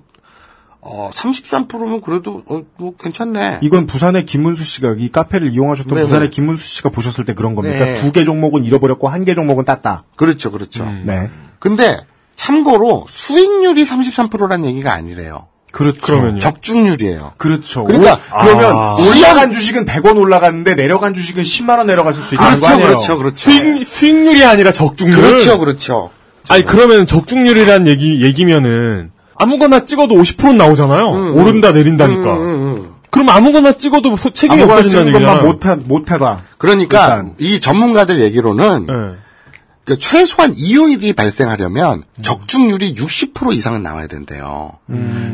어 33%면 그래도 어, 뭐 괜찮네. 이건 부산의 김문수 씨가 이 카페를 이용하셨던 네, 부산의 네. 김문수 씨가 보셨을 때 그런 겁니까? 네. 두개 종목은 잃어버렸고 한 개 종목은 땄다. 그렇죠, 그렇죠. 네. 근데 참고로 수익률이 33%란 얘기가 아니래요. 그렇죠. 그러면요. 적중률이에요. 그렇죠. 그러니까 오- 그러면 아. 올라간 주식은 100원 올라갔는데 내려간 주식은 10만 원 내려갔을 수 있다는 거 그렇죠, 아니에요? 그렇죠, 그렇죠. 수익 수익률이 아니라 적중률. 그렇죠, 그렇죠. 아니 그러면 적중률이란 얘기 얘기면은 아무거나 찍어도 50% 나오잖아요. 음, 오른다 내린다니까. 그럼 아무거나 찍어도 소- 책임이 아무거나 없어진다는 찍은 것만 얘기야. 못하, 못하다. 그러니까 일단. 이 전문가들 얘기로는 네. 그 최소한 이율이 발생하려면 적중률이 60% 이상은 나와야 된대요.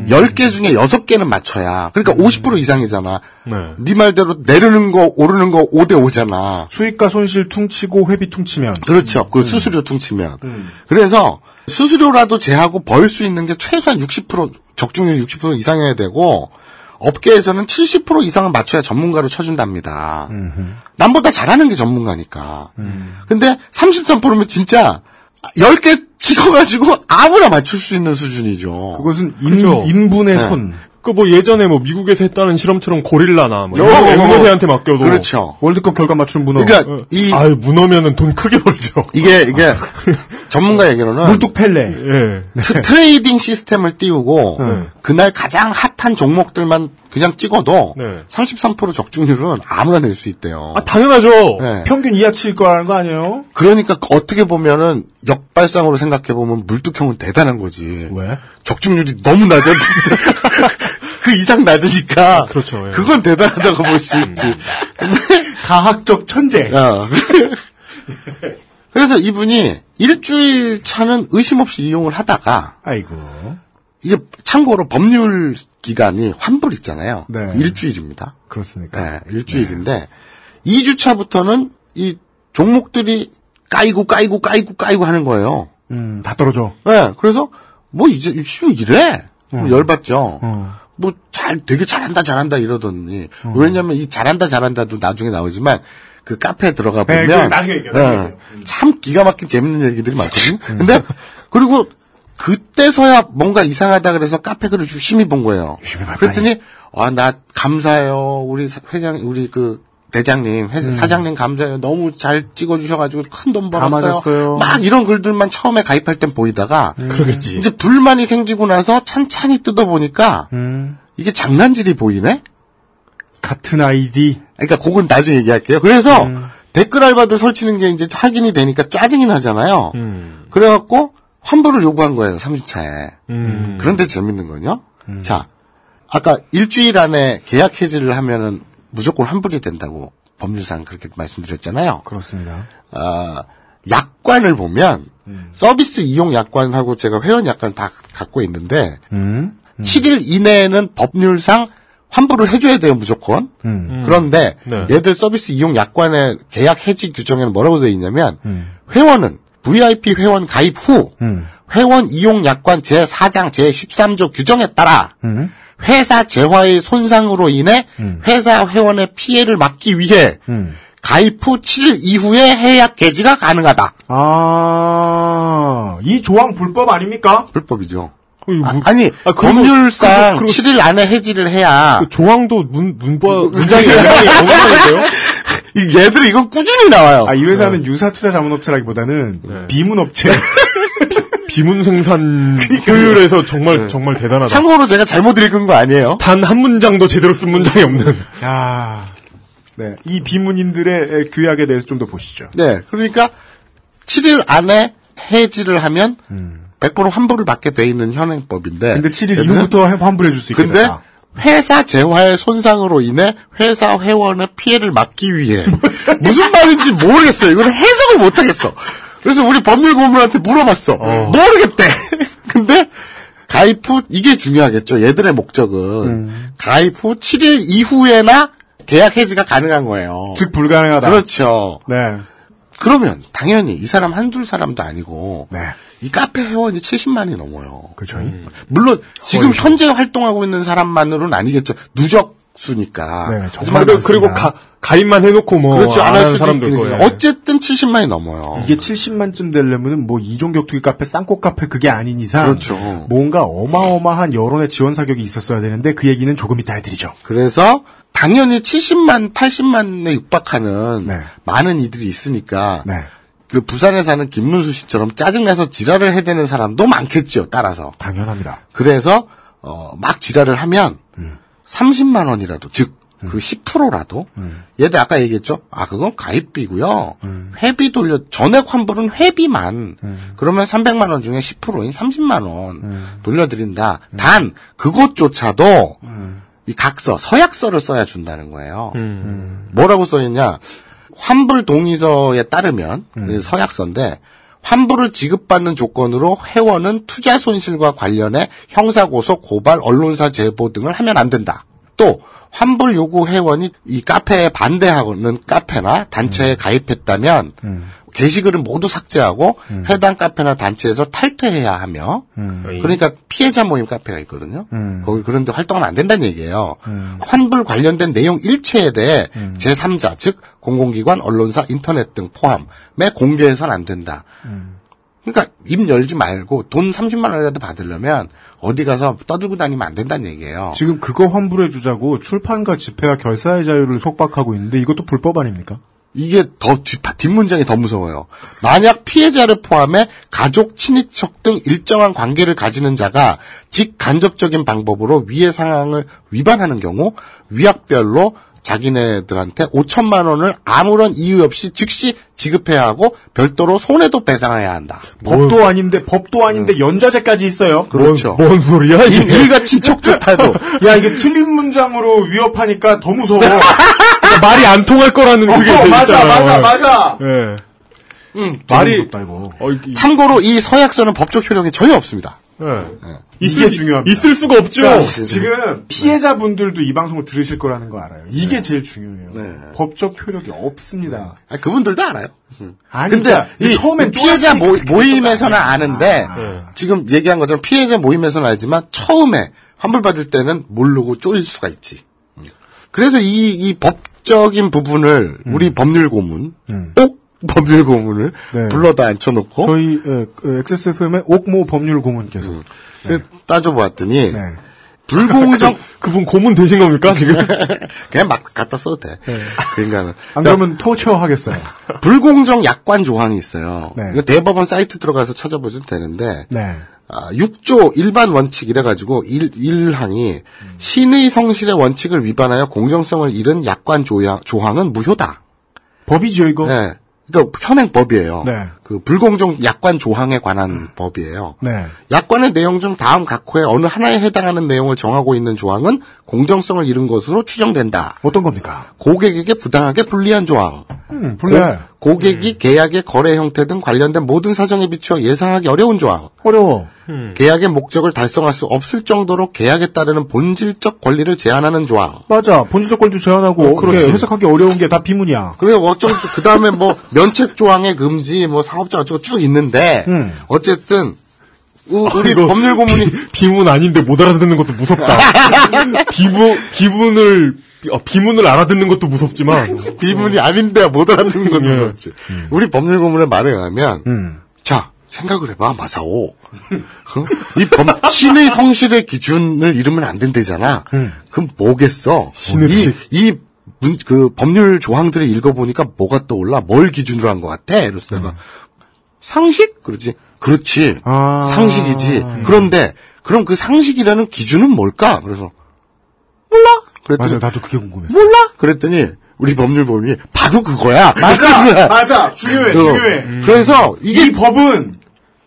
10개 중에 6개는 맞춰야. 그러니까 50% 이상이잖아. 네. 네 말대로 내리는 거 오르는 거 5대 5잖아. 수익과 손실 퉁치고 회비 퉁치면. 그렇죠. 그 수수료 퉁치면. 그래서 수수료라도 제하고 벌 수 있는 게 최소한 60% 적중률 60% 이상이어야 되고 업계에서는 70% 이상은 맞춰야 전문가로 쳐준답니다. 남보다 잘하는 게 전문가니까. 근데 33%면 진짜 10개 찍어가지고 아무나 맞출 수 있는 수준이죠. 그것은 인, 그죠. 인분의 네. 손. 그 뭐 예전에 뭐 미국에서 했다는 실험처럼 고릴라나 뭐 어, 어, 앵무새한테 맡겨도 그렇죠. 월드컵 결과 맞추는 문어. 그러니까 이 아유 문어면은 돈 크게 벌죠. 이게 이게 전문가 얘기로는 물뚝 펠레. 예. 트, trading 시스템을 띄우고 네. 그날 가장 핫한 종목들만 그냥 찍어도 네. 33% 적중률은 아무나 낼 수 있대요. 아 당연하죠. 네. 평균 이하치일 거라는 거 아니에요? 그러니까 어떻게 보면은 역발상으로 생각해 보면 물뚝형은 대단한 거지. 왜? 적중률이 너무 낮아. 그 이상 낮으니까. 그렇죠, 예. 그건 대단하다고 볼 수 있지. 가학적 천재. 어. 그래서 이분이 일주일 차는 의심 없이 이용을 하다가 아이고. 이게 참고로 법률 기간이 환불 있잖아요. 네. 일주일입니다. 그렇습니까? 네, 일주일인데 2주 차부터는 이 종목들이 까이고 까이고 까이고 까이고 하는 거예요. 음, 다 떨어져. 네, 그래서 뭐 이제 씨 이래 뭐 열받죠. 어. 뭐 잘 되게 잘한다 잘한다 이러더니 왜냐면 이 잘한다 잘한다도 나중에 나오지만 그 카페에 들어가 네, 보면 그거 나중에 얘기해요, 네. 참 기가 막힌 재밌는 얘기들이 많거든요. 근데 그리고 그때서야 뭔가 이상하다 그래서 카페 글을 유심히 본 거예요. 유심히. 그랬더니 아 나 감사해요 우리 사- 회장 우리 그 대장님 회 사장님 감사해요 너무 잘 찍어주셔가지고 큰 돈 벌었어요. 막 이런 글들만 처음에 가입할 땐 보이다가 그러겠지. 이제 불만이 생기고 나서 찬찬히 뜯어보니까 음. 이게 장난질이 보이네? 같은 아이디. 그러니까 그건 나중에 얘기할게요. 그래서 댓글 알바들 설치는 게 이제 확인이 되니까 짜증이 나잖아요. 음. 그래갖고 환불을 요구한 거예요, 3주차에. 음. 그런데 재밌는 건요. 자, 아까 일주일 안에 계약 해지를 하면은 무조건 환불이 된다고 법률상 그렇게 말씀드렸잖아요. 그렇습니다. 아, 약관을 보면 서비스 이용 약관하고 제가 회원 약관 다 갖고 있는데 음. 7일 이내에는 법률상 환불을 해줘야 돼요 무조건. 음. 그런데 네. 얘들 서비스 이용 약관의 계약 해지 규정에는 뭐라고 되어 있냐면 음. 회원은 VIP 회원 가입 후 음. 회원 이용 약관 제4장 제13조 규정에 따라 음. 회사 재화의 손상으로 인해 회사 회원의 피해를 막기 위해 음. 가입 후 7일 이후에 해약 개지가 가능하다. 아, 이 조항 불법 아닙니까? 불법이죠. 그 뭐- 아, 니 아, 법률상 그리고- 7일 안에 해지를 해야 그 조항도 문 문과 문장이. 이 얘들이 이건 꾸준히 나와요. 아, 이 회사는 유사 투자 자문업체라기보다는 네. 비문업체. 비문 생산 효율에서 정말 정말 대단하다. 참고로 제가 잘못 읽은 거 아니에요. 단 한 문장도 제대로 쓴 문장이 없는. 야, 네, 이 비문인들의 규약에 대해서 좀 더 보시죠. 네, 그러니까 7일 안에 해지를 하면 100% 환불을 받게 돼 있는 현행법인데. 근데 7일 얘들은- 이후부터 환불해 줄 수 있게 근데 됐다. 회사 재화의 손상으로 인해 회사 회원의 피해를 막기 위해 무슨 말인지 모르겠어요. 이건 해석을 못 하겠어. 그래서 우리 법률 고문한테 물어봤어. 모르겠대. 근데 가입 후 이게 중요하겠죠. 얘들의 목적은 음. 가입 후 7일 이후에나 계약 해지가 가능한 거예요. 즉 불가능하다. 그렇죠. 네. 그러면 당연히 이 사람 한둘 사람도 아니고 네. 이 카페 회원이 70만이 넘어요. 그렇죠. 물론 지금 현재 활동하고 있는 사람만으로는 아니겠죠. 누적 수니까. 네, 하지만 정말 그리고, 그리고 가, 가입만 해놓고 뭐. 그렇죠. 안안할 수도 사람도 있고. 있고. 예. 어쨌든 70만이 넘어요. 이게 70만쯤 되려면은 뭐 이종 격투기 카페, 쌍꽃 카페 그게 아닌 이상 그렇죠. 뭔가 어마어마한 여론의 지원 사격이 있었어야 되는데 그 얘기는 조금 이따 해드리죠. 그래서 당연히 70만, 80만에 육박하는 네. 많은 이들이 있으니까 네. 그 부산에 사는 김문수 씨처럼 짜증내서 지랄을 해대는 사람도 많겠죠. 따라서. 당연합니다. 그래서 어, 막 지랄을 하면 30만 원이라도 즉 그 10%라도 얘들 아까 얘기했죠. 아 그건 가입비고요. 회비 돌려 전액 환불은 회비만 그러면 300만 원 중에 10%인 30만 원 돌려드린다. 단 그것조차도 이 각서 서약서를 써야 준다는 거예요. 뭐라고 써있냐? 환불 동의서에 따르면 이 서약서인데 환불을 지급받는 조건으로 회원은 투자 손실과 관련해 형사고소, 고발, 언론사 제보 등을 하면 안 된다. 또 환불 요구 회원이 이 카페에 반대하는 카페나 단체에 가입했다면 게시글은 모두 삭제하고 해당 카페나 단체에서 탈퇴해야 하며 그러니까 피해자 모임 카페가 있거든요. 거기 그런데 활동하면 안 된다는 얘기예요. 환불 관련된 내용 일체에 대해 제3자 즉 공공기관, 언론사, 인터넷 등 포함에 공개해서는 안 된다. 그러니까 입 열지 말고 돈 30만 원이라도 받으려면 어디 가서 떠들고 다니면 안 된다는 얘기예요. 지금 그거 환불해 주자고 출판과 집회와 결사의 자유를 속박하고 있는데 이것도 불법 아닙니까? 이게 더 뒷, 뒷문장이 더 무서워요. 만약 피해자를 포함해 가족, 친인척 등 일정한 관계를 가지는 자가 직간접적인 방법으로 위의 상황을 위반하는 경우 위약별로 자기네들한테 5천만 원을 아무런 이유 없이 즉시 지급해야 하고 별도로 손해도 배상해야 한다. 법도 아닌데 법도 아닌데 연좌제까지 있어요. 그렇죠. 뭔 소리야, 이 이게. 일가 친척 좋다도 야 이게 틀린 문장으로 위협하니까 더 무서워. 그러니까 말이 안 통할 거라는 그게 어, 돼 맞아, 있잖아요. 맞아, 맞아. 예. 음, 말이- 무섭다, 이거. 어, 이- 참고로 이 서약서는 법적 효력이 전혀 없습니다. 예. 이게 있을, 중요합니다. 있을 수가 없죠. 그러니까 지금 피해자분들도 이 방송을 들으실 거라는 거 알아요. 이게 제일 중요해요. 네. 법적 효력이 없습니다. 아니, 그분들도 알아요. 아니, 근데 그러니까 이 처음엔 피해자 모, 모임에서는 아는데 지금 얘기한 것처럼 피해자 모임에서는 알지만 처음에 환불 받을 때는 모르고 쫄릴 수가 있지. 그래서 이, 이 법적인 부분을 우리 법률 고문 꼭 법률 고문을 네. 불러다 앉혀놓고 저희 에, 그 XSFM의 옥모 법률 고문께서 그 따져보았더니 네. 불공정 그 분 고문 되신 겁니까, 지금? 그냥 막 갖다 써도 돼. 그러니까는 안 자, 그러면 토처 하겠어요. 불공정 약관 조항이 있어요. 네. 대법원 사이트 들어가서 찾아보셔도 되는데 네. 아, 6조 일반 원칙 이래가지고 1, 1항이 신의 성실의 원칙을 위반하여 공정성을 잃은 약관 조항, 조항은 무효다. 법이죠 이거. 네. 그러니까 현행 법이에요. 네. 그 불공정 약관 조항에 관한 법이에요. 네. 약관의 내용 중 다음 각호에 어느 하나에 해당하는 내용을 정하고 있는 조항은 공정성을 잃은 것으로 추정된다. 어떤 겁니까? 고객에게 부당하게 불리한 조항. 음, 불리해. 고, 객이 계약의 거래 형태 등 관련된 모든 사정에 비추어 예상하기 어려운 조항. 어려워. 계약의 목적을 달성할 수 없을 정도로 계약에 따르는 본질적 권리를 제한하는 조항. 맞아. 본질적 권리도 제한하고 그렇게 해석하기 어려운 게 다 비문이야. 그리고 어쩌고 그 다음에 뭐 면책 조항의 금지, 뭐 사업자 어쩌고 쭉 있는데 음. 어쨌든 우, 아, 이거 법률 고문이 비 문 아닌데 못 알아듣는 것도 무섭다. 비부, 비문을, 어, 비문을 알아듣는 것도 무섭지만. 비문이 아닌데 못 알아듣는 건 예. 그렇지. 우리 법률 고문의 말에 의하면 음. 자 생각을 해봐 마사오. 어? 이 법, 신의 성실의 기준을 잃으면 안 된대잖아. 그럼 뭐겠어? 신의 이, 칙. 이 문, 그 법률 조항들을 읽어보니까 뭐가 떠올라? 뭘 기준으로 한 것 같아? 이래서 내가 상식? 그러지. 그렇지. 아. 상식이지. 그런데 그럼 그 상식이라는 기준은 뭘까? 그래서 몰라. 그랬더니 맞아, 나도 그게 궁금해. 몰라. 그랬더니 우리 법률법원이 바로 그거야. 맞아, 맞아. 중요해, 그거. 중요해. 그래서 이게 이 법은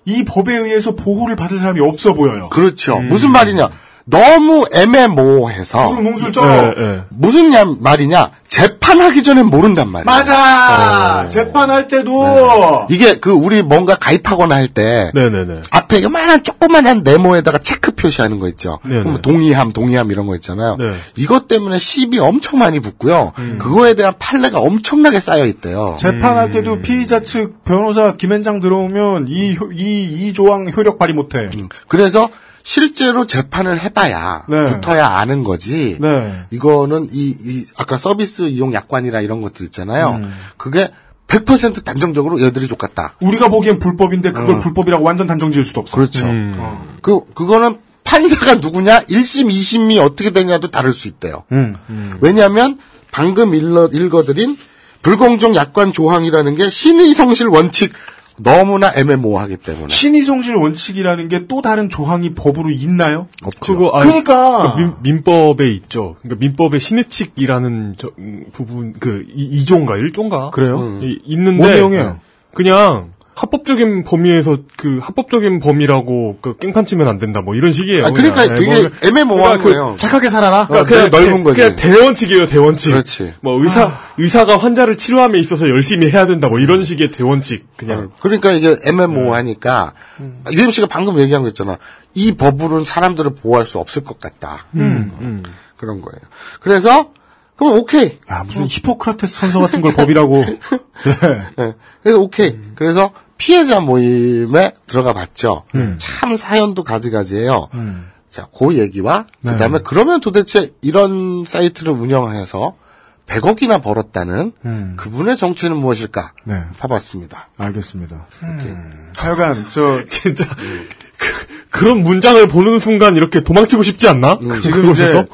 이 법에 의해서 보호를 받을 사람이 없어 보여요. 그렇죠. 무슨 말이냐? 너무 애매모호해서. 예, 예. 무슨 냐- 말이냐? 재판하기 전에 모른단 말이야. 맞아. 재판할 때도 이게 그 우리 뭔가 가입하거나 할때 네네네. 앞에 요만한 조그만한 네모에다가 체크 표시하는 거 있죠. 그럼 동의함, 동의함 이런 거 있잖아요. 네. 이것 때문에 시비 엄청 많이 붙고요. 음. 그거에 대한 판례가 엄청나게 쌓여 있대요. 재판할 때도 피의자 측 변호사 김현장 들어오면 이, 효- 이, 이 조항 효력 발휘 못해. 그래서 실제로 재판을 해봐야 네. 붙어야 아는 거지. 네. 이거는 이, 이 아까 서비스 이용 약관이라 이런 것들 있잖아요. 음. 그게 100% 단정적으로 얘들이 족같다. 우리가 보기엔 불법인데 그걸 불법이라고 완전 단정 지을 수도 없어. 그렇죠. 음. 그 그거는 판사가 누구냐, 1심, 2심이 어떻게 되냐도 다를 수 있대요. 음. 왜냐하면 방금 읽어, 읽어드린 불공정 약관 조항이라는 게 신의 성실 원칙 너무나 애매모호하기 때문에 신의성실 원칙이라는 게 또 다른 조항이 법으로 있나요? 없죠. 그거 아, 그러니까. 민, 민법에 있죠. 그러니까 민법에 신의칙이라는 저, 음, 부분 그 이, 2조인가 1조인가 그래요? 음. 있는데 뭔 내용이에요? 그냥 합법적인 범위에서 그 합법적인 범위라고 그 깽판 치면 안 된다 뭐 이런 식이에요. 아, 그러니까 그냥. 되게 네, 뭐, 애매모호한 그러니까 그 거예요. 착하게 살아라. 어, 그냥 넓은 거지. 그냥 대원칙이에요, 대원칙. 그렇지. 뭐 의사 의사가 환자를 치료함에 있어서 열심히 해야 된다, 뭐 이런 식의 대원칙 그냥. 그러니까 이게 애매모호하니까 음. 이재명 씨가 방금 얘기한 거 있잖아. 이 법으로는 사람들을 보호할 수 없을 것 같다. 음. 그런 거예요. 그래서 그럼 오케이. 아, 무슨 히포크라테스 선서 같은 걸 법이라고. 네. 네. 그래서 오케이. 그래서 피해자 모임에 들어가 봤죠. 음. 참 사연도 가지가지예요. 자, 그 얘기와 네. 그다음에 그러면 도대체 이런 사이트를 운영해서 100억이나 벌었다는 음. 그분의 정체는 무엇일까? 네. 봐봤습니다. 알겠습니다. 음. 하여간, 저, 진짜 그, 런 문장을 보는 순간 이렇게 도망치고 싶지 않나? 그- 지금 그곳에서? 이제,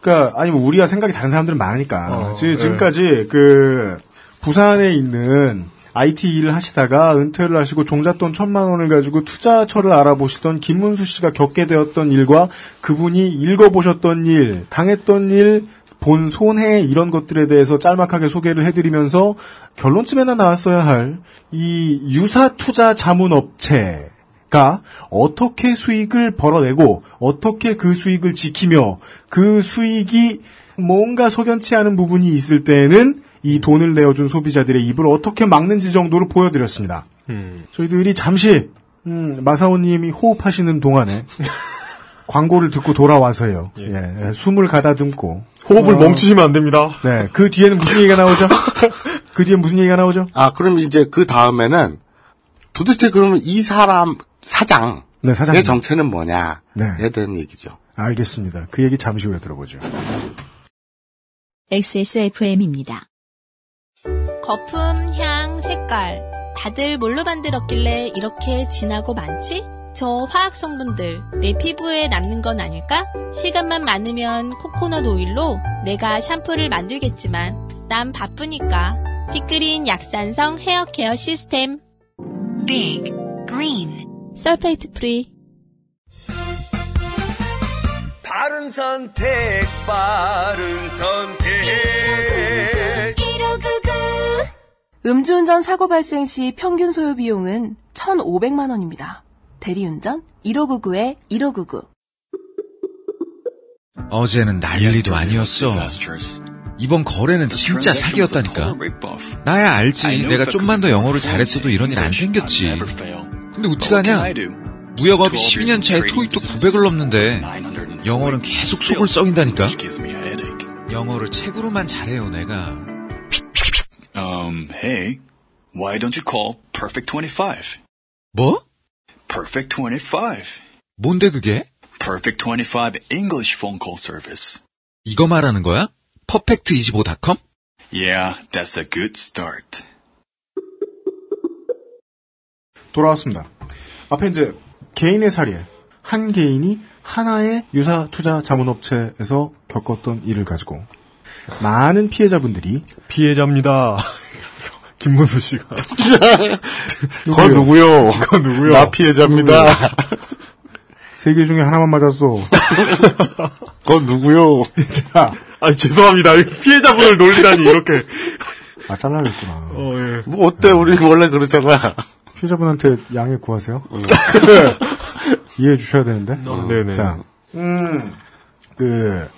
그니까, 아니, 뭐, 우리와 생각이 다른 사람들은 많으니까. 어, 지- 네. 지금까지, 그, 부산에 있는 IT 일을 하시다가 은퇴를 하시고 종잣돈 천만 원을 가지고 투자처를 알아보시던 김문수 씨가 겪게 되었던 일과 그분이 읽어보셨던 일, 당했던 일, 본 손해 이런 것들에 대해서 짤막하게 소개를 해드리면서 결론쯤에나 나왔어야 할 이 유사 투자 자문 업체 가 어떻게 수익을 벌어내고 어떻게 그 수익을 지키며 그 수익이 뭔가 석연치 않은 부분이 있을 때에는 이 돈을 내어준 소비자들의 입을 어떻게 막는지 정도를 보여드렸습니다. 음. 저희들이 잠시 음, 마사오님이 호흡하시는 동안에 광고를 듣고 돌아와서요. 예, 숨을 가다듬고 호흡을 어, 멈추시면 안 됩니다. 네, 그 뒤에는 무슨 얘기가 나오죠? 그 뒤에 무슨 얘기가 나오죠? 아, 그럼 이제 그 다음에는 도대체 그러면 이 사람 사장의 네, 사장님. 정체는 뭐냐에 네. 대한 얘기죠. 알겠습니다. 그 얘기 잠시 후에 들어보죠. XSFM입니다. 거품, 향, 색깔. 다들 뭘로 만들었길래 이렇게 진하고 많지? 저 화학 성분들 내 피부에 남는 건 아닐까? 시간만 많으면 코코넛 오일로 내가 샴푸를 만들겠지만 난 바쁘니까 Big Green 약산성 헤어 케어 시스템 Big Green sulfate free 바른 선택, 바른 선택. 음주운전 사고 발생 시 평균 소요 비용은 1,500만 원입니다. 대리운전 1599에 1599. 어제는 난리도 아니었어. 이번 거래는 진짜 사기였다니까. 나야 알지. 내가 좀만 더 영어를 잘했어도 이런 일 안 생겼지. 근데 어떡하냐? 무역업이 12년 차에 토익도 900을 넘는데 영어는 계속 속을 썩인다니까. 영어를 책으로만 잘해요, 내가. Um, hey, why don't you call Perfect 25? 뭐? Perfect 25. 뭔데 그게? Perfect 25 English phone call service. 이거 말하는 거야? 퍼펙트25.com? Yeah, that's a good start. 돌아왔습니다. 앞에 이제 개인의 사례. 한 개인이 하나의 유사 투자 자문업체에서 겪었던 일을 가지고 많은 피해자분들이 피해자입니다. 김문수 씨가. 거 누구요? 거 누구요? 나 피해자입니다. 세 개 중에 하나만 맞았어. 거 누구요? 자, 아 죄송합니다. 피해자분을 놀리다니 이렇게. 아 잘라야겠구나. 어, 예. 뭐 어때? 우리 원래 그러잖아. 피해자분한테 양해 구하세요. 이해해 주셔야 되는데. 어, 네네. 자, 음, 그,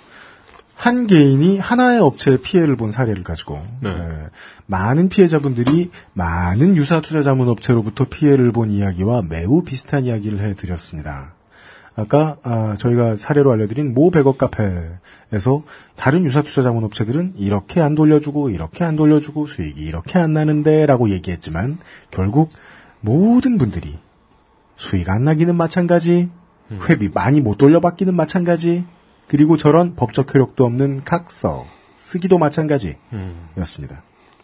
한 개인이 하나의 업체의 피해를 본 사례를 가지고, 네. 예, 많은 피해자분들이 많은 유사 투자 자문 업체로부터 피해를 본 이야기와 매우 비슷한 이야기를 해드렸습니다. 아까 아, 저희가 사례로 알려드린 모 백업 카페에서 다른 유사 투자 자문 업체들은 이렇게 안 돌려주고 이렇게 안 돌려주고 수익이 이렇게 안 나는데라고 얘기했지만 결국 모든 분들이 수익 안 나기는 마찬가지, 회비 많이 못 돌려받기는 마찬가지, 그리고 저런 법적 효력도 없는 각서 쓰기도 마찬가지였습니다.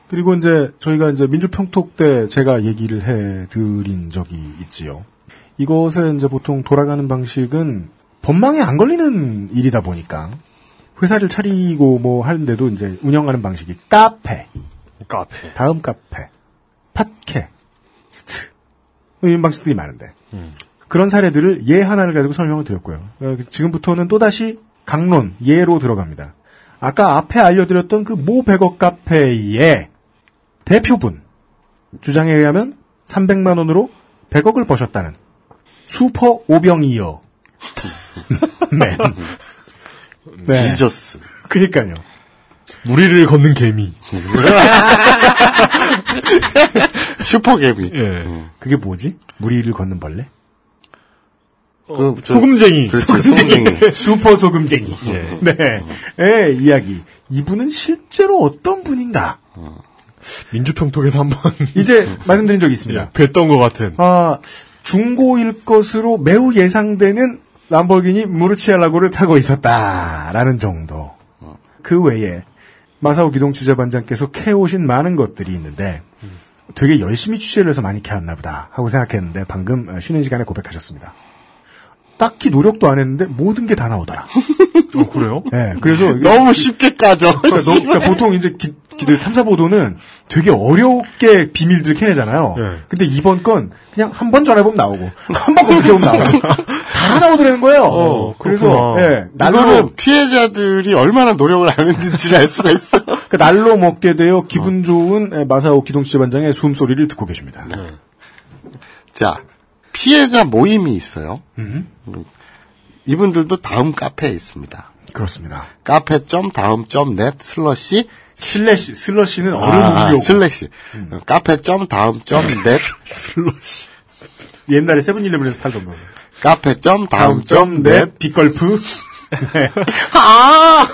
그리고 이제 저희가 이제 민주평톡 때 제가 얘기를 해 드린 적이 있지요. 이것에 이제 보통 돌아가는 방식은 법망에 안 걸리는 일이다 보니까 회사를 차리고 뭐 하는데도 이제 운영하는 방식이 카페, 카페. 다음 카페, 팟캐스트 뭐 이런 방식들이 많은데 그런 사례들을 예 하나를 가지고 설명을 드렸고요. 어, 지금부터는 또 다시 강론 예로 들어갑니다. 아까 앞에 알려드렸던 그 모 백억 카페의 대표분 주장에 의하면 300만 원으로 100억을 버셨다는 슈퍼 오병이어. 네. 네. Jesus. 그니까요. 물 위를 걷는 개미. 슈퍼 개미. 예. 그게 뭐지? 물 위를 걷는 벌레? 그, 저- 소금쟁이. 그렇지, 소금쟁이. 슈퍼 소금쟁이. 예. 네. 예, 이야기. 이분은 실제로 어떤 분인가? 민주평톡에서 한번 이제 말씀드린 적이 있습니다. 뵀던 것 같은. 아, 중고일 것으로 매우 예상되는 람보르기니 무르치알라고를 타고 있었다라는 정도. 그 외에 마사오 기동 취재반장께서 캐오신 많은 것들이 있는데 되게 열심히 취재를 해서 많이 캐왔나 보다 하고 생각했는데 방금 어, 쉬는 시간에 고백하셨습니다. 딱히 노력도 안 했는데 모든 게 다 나오더라. 어, 그래요? 네, 그래서 너무 쉽게 까져. 그러니까, 너- 그러니까 보통 이제 기, 기들 탐사 보도는 되게 어렵게 비밀들을 캐내잖아요. 네. 근데 이번 건 그냥 한 번 전화해보면 나오고 한 번 검색해보면 나오고 다 나오더라는 거예요. 어, 그래서. 예, 날로 이거는 피해자들이 얼마나 노력을 안 했는지를 알 수가 있어. 그 날로 먹게 되어 기분 좋은 예, 마사오 기동치 반장의 숨소리를 듣고 계십니다. 자, 피해자 모임이 있어요. 음. 이분들도 다음 카페에 있습니다. 그렇습니다. cafe.daum.net 슬러시 slash 슬러시는 아, 얼음이요. slash cafe.daum.net 슬러시. 옛날에 세븐일레븐에서 팔던 거. cafe.daum.net Big Gulp. 네. 아!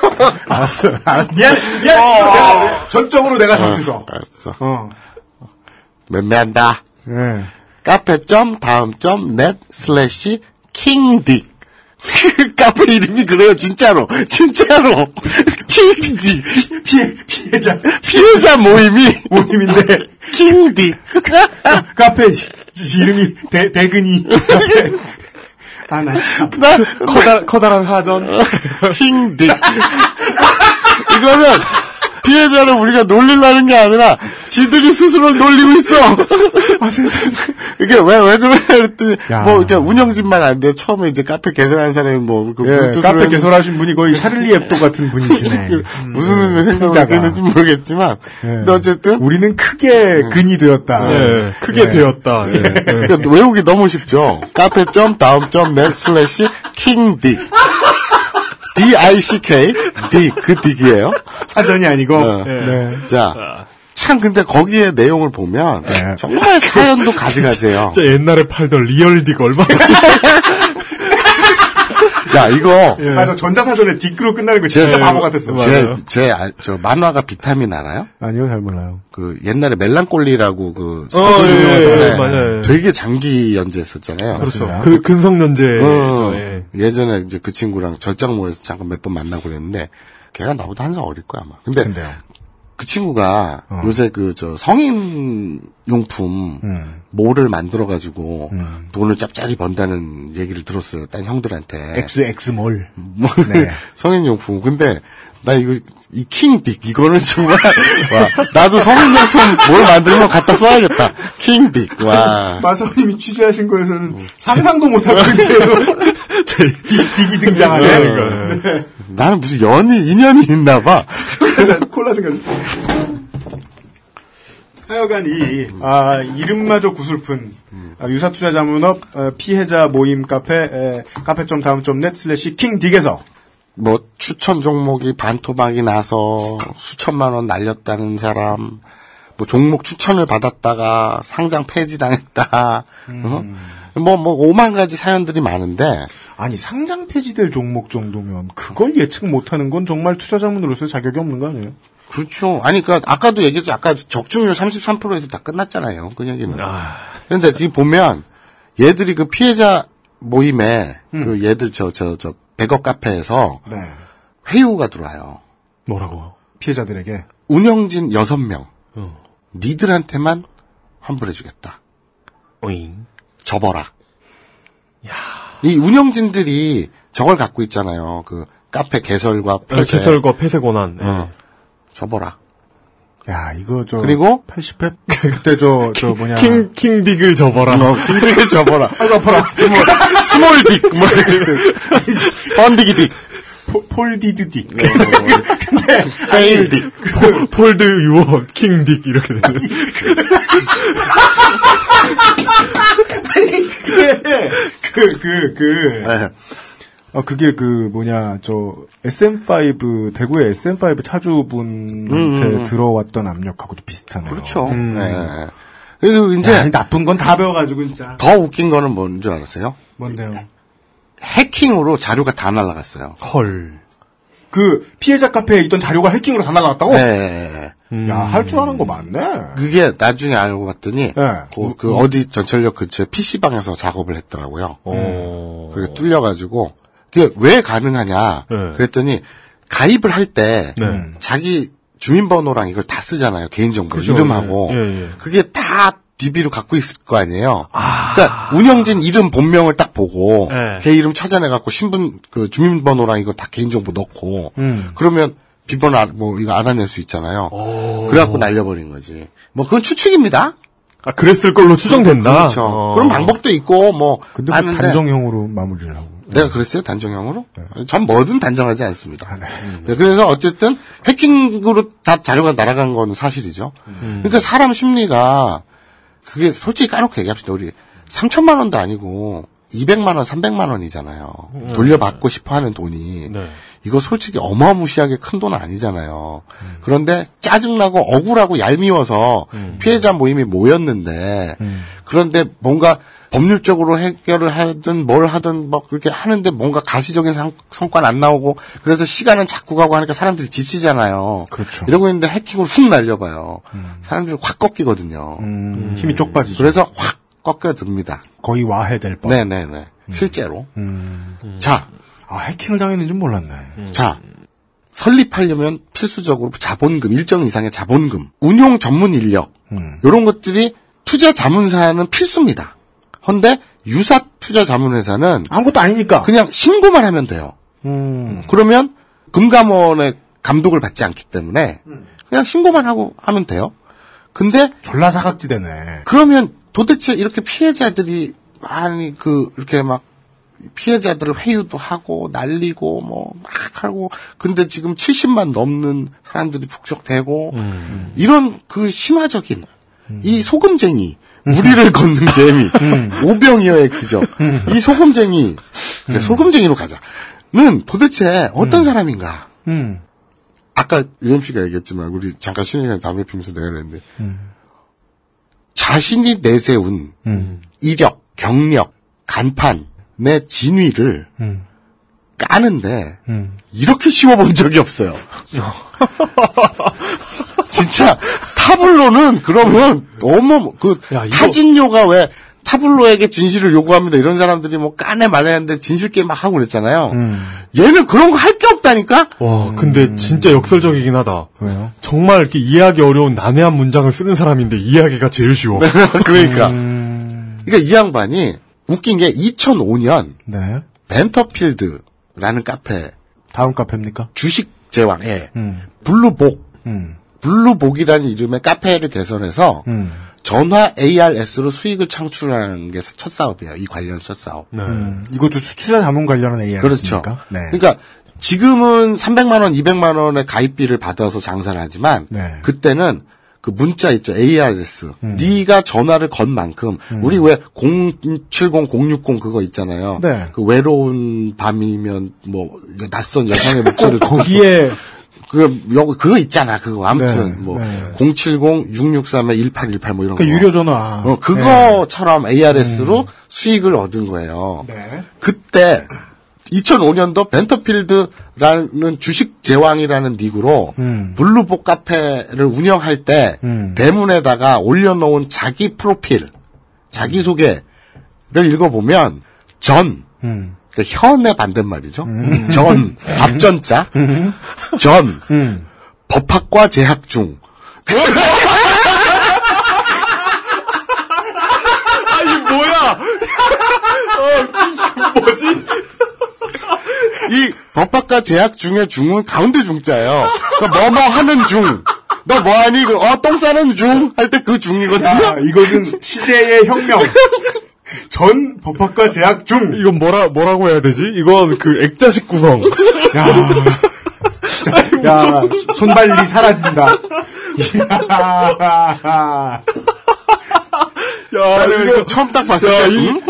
알았어. 알았어. 미안, 미안. 어. 내가 전적으로 내가 잘못해서. 알았어. 어. 맴매한다. 네. cafe.daum.net slash kingdic 카페 이름이 그래요, 진짜로. 진짜로. kingdic. 피해, 피해자. 피해자 모임이 모임인데. kingdic. 카페 이름이 대, 대근이. 카페. 아, 나 참. 나 커다, 커다란 사전. kingdic. 이거는 피해자를 우리가 놀리려는 게 아니라 지들이 스스로 놀리고 있어. 아, 세상에. 이게 왜, 왜 그러냐 그랬더니, 야. 뭐, 이렇게 운영진만 안 돼. 처음에 이제 카페 개설한 사람이 뭐, 그 예, 카페 했는지 개설하신 분이 거의 샤를리 에브도 같은 분이시네. 무슨 의미 생각을. 했는지 모르겠지만, 예. 근데 어쨌든, 우리는 크게 근이 되었다. 예, 크게 예. 되었다. 예. 예. 그러니까 외우기 너무 쉽죠. cafe.daum.net slash 킹딕. D-I-C-K, D, 그 딕이에요. 사전이 아니고. 어. 네. 자, 참 근데 거기에 내용을 보면 네. 정말 사연도 가지가지예요. 진짜 옛날에 팔던 리얼딕 얼마나. 야 이거 아, 저 전자사전에 딕으로 끝나는 거 진짜 예. 바보 같았어. 맞아요. 제제저 만화가 비타민 알아요? 아니요, 잘 몰라요. 그 옛날에 멜랑꼴리라고 그 어, 스포츠 예, 중에서 예, 맞아요. 되게 장기 연재했었잖아요. 그렇죠. 맞습니다. 그 근성 연재. 어, 예. 예전에 이제 그 친구랑 절장 모에서 잠깐 몇 번 만나고 그랬는데 걔가 나보다 한 살 어릴 거야 아마. 근데 근데요. 그 친구가 어. 요새 그 저 성인 용품 음. 모를 만들어 가지고 돈을 짭짤이 번다는 얘기를 들었어요. 딴 형들한테. XX몰. 뭐, 네. 성인 용품. 근데 나 이거 이 킹딕 이거는 정말 와 나도 성인용품 뭘 만들면 갖다 써야겠다. 킹딕 와. 마사오님이 취재하신 거에서는 상상도 못할 거예요. dick이 등장하네. 네. 나는 무슨 연이 인연이 있나 봐. 콜라 생각. 하여간 이 아, 이름마저 구슬픈 아, 유사투자자문업 어, 피해자 모임 카페 에, cafe.daum.net slash kingdic에서 뭐 추천 종목이 반토막이 나서 수천만 원 날렸다는 사람, 뭐 종목 추천을 받았다가 상장 폐지당했다. 어? 뭐, 뭐, 오만 가지 사연들이 많은데. 아니, 상장 폐지될 종목 정도면 그걸 예측 못하는 건 정말 투자자문으로서 자격이 없는 거 아니에요? 그렇죠. 아니, 그, 아까도 얘기했죠. 아까 적중률 33%에서 다 끝났잖아요. 그 얘기는. 그런데 지금 보면, 얘들이 그 피해자 모임에, 그 얘들 저, 저, 저, 백업 카페에서, 네. 회유가 들어와요. 뭐라고요? 피해자들에게. 운영진 6명. 니들한테만 환불해주겠다. 오잉. 접어라. 이 운영진들이 저걸 갖고 있잖아요. 그 카페 개설과 폐쇄. 개설과 폐쇄 권한. 예. 어. 접어라. 야, 이거 저 그리고 80회 그때 저 저 뭐냐 king kingdic을 접어라. 어, kingdic을 접어라. 아, 접어라. 뭐, small dick, 뭐, 번데기 dick. folded dick. 근데, 페일 딕. 폴드 유어 킹 딕 이렇게 되는. 그, 그, 그. 네. 어, 그 게 그, 뭐냐, 저, SM5, 대구의 SM5 차주분한테 음, 음. 들어왔던 압력하고도 비슷하네요. 그렇죠. 네. 그리고 이제. 야, 나쁜 건 다 배워가지고, 진짜. 더 웃긴 거는 뭔지 알았어요? 뭔데요? 해킹으로 자료가 다 날라갔어요. 헐. 그, 피해자 카페에 있던 자료가 해킹으로 다 나갔다고? 네. 야, 할 줄 아는 거 많네. 그게 나중에 알고 봤더니, 네. 그, 그 어디 전철역 근처에 PC방에서 작업을 했더라고요. 어. 그게 뚫려가지고, 그게 왜 가능하냐. 네. 그랬더니, 가입을 할 때, 네. 자기 주민번호랑 이걸 다 쓰잖아요. 개인정보, 그죠. 이름하고. 예, 예. 그게 다 DB로 갖고 있을 거 아니에요. 그러니까 운영진 이름 본명을 딱 보고 네. 걔 이름 찾아내 갖고 신분 그 주민번호랑 이거 다 개인정보 넣고 음. 그러면 비번 알, 뭐 이거 알아낼 수 있잖아요. 그래갖고 날려버린 거지. 뭐 그건 추측입니다. 아 그랬을 걸로 추정된다. 그렇죠. 어. 그런 방법도 있고 뭐 근데 뭐 많은데 단정형으로 마무리를 하고. 내가 그랬어요 단정형으로? 전 뭐든 단정하지 않습니다. 아, 네. 네, 그래서 어쨌든 해킹으로 다 자료가 날아간 건 사실이죠. 그러니까 사람 심리가 그게 솔직히 까놓고 얘기합시다. 우리 3천만 원도 아니고 200만 원, 300만 원이잖아요. 돌려받고 싶어 하는 돈이. 네. 이거 솔직히 어마무시하게 큰 돈 아니잖아요. 그런데 짜증나고 억울하고 얄미워서 피해자 모임이 모였는데 그런데 뭔가 법률적으로 해결을 하든 뭘 하든 뭐 그렇게 하는데 뭔가 가시적인 상- 성과는 안 나오고 그래서 시간은 자꾸 가고 하니까 사람들이 지치잖아요. 그렇죠. 이러고 있는데 해킹으로 훅 날려봐요. 사람들이 확 꺾이거든요. 음, 힘이 쪽 빠지죠. 그래서 확 꺾여듭니다. 거의 와해될 뻔. 네네네. 실제로. 음. 자, 아, 해킹을 당했는지 는 몰랐네. 자, 설립하려면 필수적으로 자본금, 일정 이상의 자본금, 운용 전문 인력, 음. 이런 것들이 투자 자문사는 필수입니다. 헌데 유사 투자 자문회사는 아무것도 아니니까. 그냥 신고만 하면 돼요. 음. 그러면 금감원의 감독을 받지 않기 때문에 그냥 신고만 하고 하면 돼요. 근데 졸라 사각지대네. 그러면 도대체 이렇게 피해자들이 많이 그 이렇게 막 피해자들을 회유도 하고 날리고 뭐 막 하고 근데 지금 70만 넘는 사람들이 북적대고 이런 그 심화적인 이 소금쟁이 무리를 걷는 개미. 오병이어의 그죠 이 소금쟁이. 그래, 소금쟁이로 가자는 도대체 어떤 사람인가? 음. 아까 UMC가 얘기했지만 우리 잠깐 시간에 담배 피면서 내가 그랬는데. 자신이 내세운 이력, 경력, 간판의 진위를 음. 까는데 음. 이렇게 쉬워본 적이 없어요. 진짜 타블로는 그러면 너무 그 야, 이거- 타진요가 왜 타블로에게 진실을 요구합니다. 이런 사람들이 뭐 까내 말했는데 진실 게임 막 하고 그랬잖아요. 음. 얘는 그런 거 할 게 없다니까. 와, 근데 진짜 역설적이긴 하다. 왜요? 정말 이렇게 이해하기 어려운 난해한 문장을 쓰는 사람인데 이해하기가 제일 쉬워. 그러니까. 음. 그러니까 이 양반이 웃긴 게 2005년 네. 벤터필드라는 카페 다음 카페입니까? 주식 제왕, 예. 음. 블루복, 음. 블루복이라는 이름의 카페를 개설해서 음. 전화 ARS로 수익을 창출하는 게 첫 사업이에요. 이 관련 첫 사업. 음, 이것도 투자 자문 관련한 ARS입니까? 그렇죠. 네. 그러니까 지금은 300만 원, 200만 원의 가입비를 받아서 장사를 하지만 네. 그때는 그 문자 있죠. ARS. 음. 네가 전화를 건 만큼 우리 왜 070, 060 그거 있잖아요. 네. 그 외로운 밤이면 뭐 낯선 여성의 목소리를 거기에 그 그거 있잖아. 그거 아무튼 네, 뭐 네. 070, 663에 1818 뭐 이런 그 거. 유료 전화. 어, 그거처럼 ARS로 수익을 얻은 거예요. 네. 그때 2005년도 벤터필드라는 주식 제왕이라는 닉으로 음. 블루복 카페를 운영할 때 음. 대문에다가 올려놓은 자기 프로필, 자기 소개를 읽어보면 전, 음. 그 현의 반대말이죠. 전, 앞전자, 전, 음. 법학과 재학 중. 아니 뭐야? 어, 뭐지? 이 법학과 재학 중의 중은 가운데 중자예요. 그러니까 뭐뭐 하는 중. 너 뭐하니? 그, 어, 똥 싸는 중? 할 때 그 중이거든요. 야, 이것은 시제의 혁명. 전 법학과 재학 중. 이건 뭐라 뭐라고 해야 되지? 이건 그 액자식 구성. 야, 야 손발리 사라진다. 야, 나는 이거 이거 처음 딱 봤을 야, 때, 이, 응?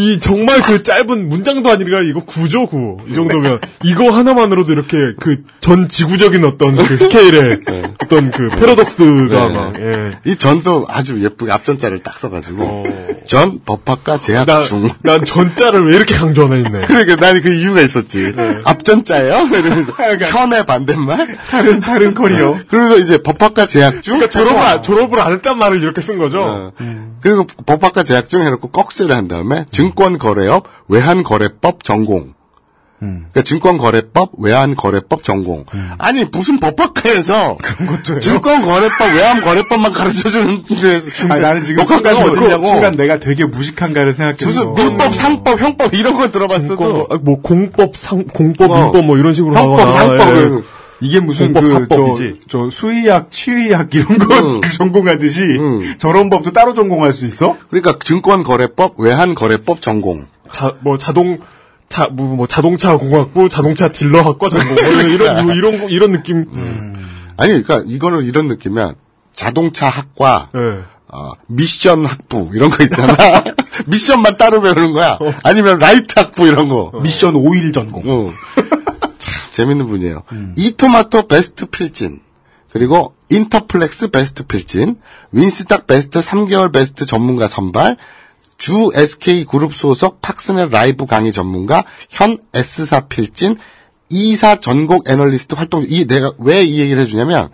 이 정말 그 짧은 문장도 아니라 이거 구조 구. 이 정도면 이거 하나만으로도 이렇게 그전 지구적인 어떤 그 스케일의 어떤 그 패러독스가 네. 막 예. 이 전도 아주 예쁘게 앞전자를 딱 써가지고. 전 법학과 재학 나, 중. 난 전자를 왜 이렇게 강조하나 했네. 그러니까 나는 그 이유가 있었지. 앞전자예요? 이러면서 현의 반대말? 다른 다른 커리어. 그래서 이제 법학과 재학 중. 그러니까 졸업을, 안- 졸업을 안 했단 말을 이렇게 쓴 거죠. 어. 그리고 법학과 재학 중 해놓고 꺽쇠를 한 다음에 증권 거래업 외환 거래법 전공. 그러니까 증권거래법 외환거래법 전공. 아니 무슨 법학과에서 증권거래법 외환거래법만 가르쳐주는 데서 아니, 나는 지금 순간, 어디냐고. 순간 내가 되게 무식한가를 생각해서 무슨 민법, 상법, 형법 이런 거 들어봤어도 증권, 아, 뭐 공법, 상, 공법, 어. 민법 뭐 이런 식으로 형법, 하거나, 상법을 예. 이게 무슨 공법, 그, 저, 사법이지. 저 수의학, 치의학 이런 거 음. 그 전공하듯이 저런 법도 따로 전공할 수 있어? 그러니까 증권거래법 외환거래법 전공. 자, 뭐 자동, 자, 뭐, 뭐 자동차 공학부, 자동차 딜러학과 전공, 뭐 이런, 이런, 뭐 이런, 거- 이런 느낌. 아니 그러니까 이거는 이런 느낌이야. 자동차 학과 예. 어, 미션 학부 이런 거 있잖아. 미션만 따로 배우는 거야. 아니면 라이트 학부 이런 거. 미션 오일 전공. 어. 참 재밌는 분이에요. 이토마토 베스트 필진. 그리고 인터플렉스 베스트 필진. 윈스탁 베스트 3개월 베스트 전문가 선발. 주 SK 그룹 소속 팍스넷 라이브 강의 전문가. 현 S사 필진. 이사 전국 애널리스트 활동. 이 내가 왜 이 얘기를 해주냐면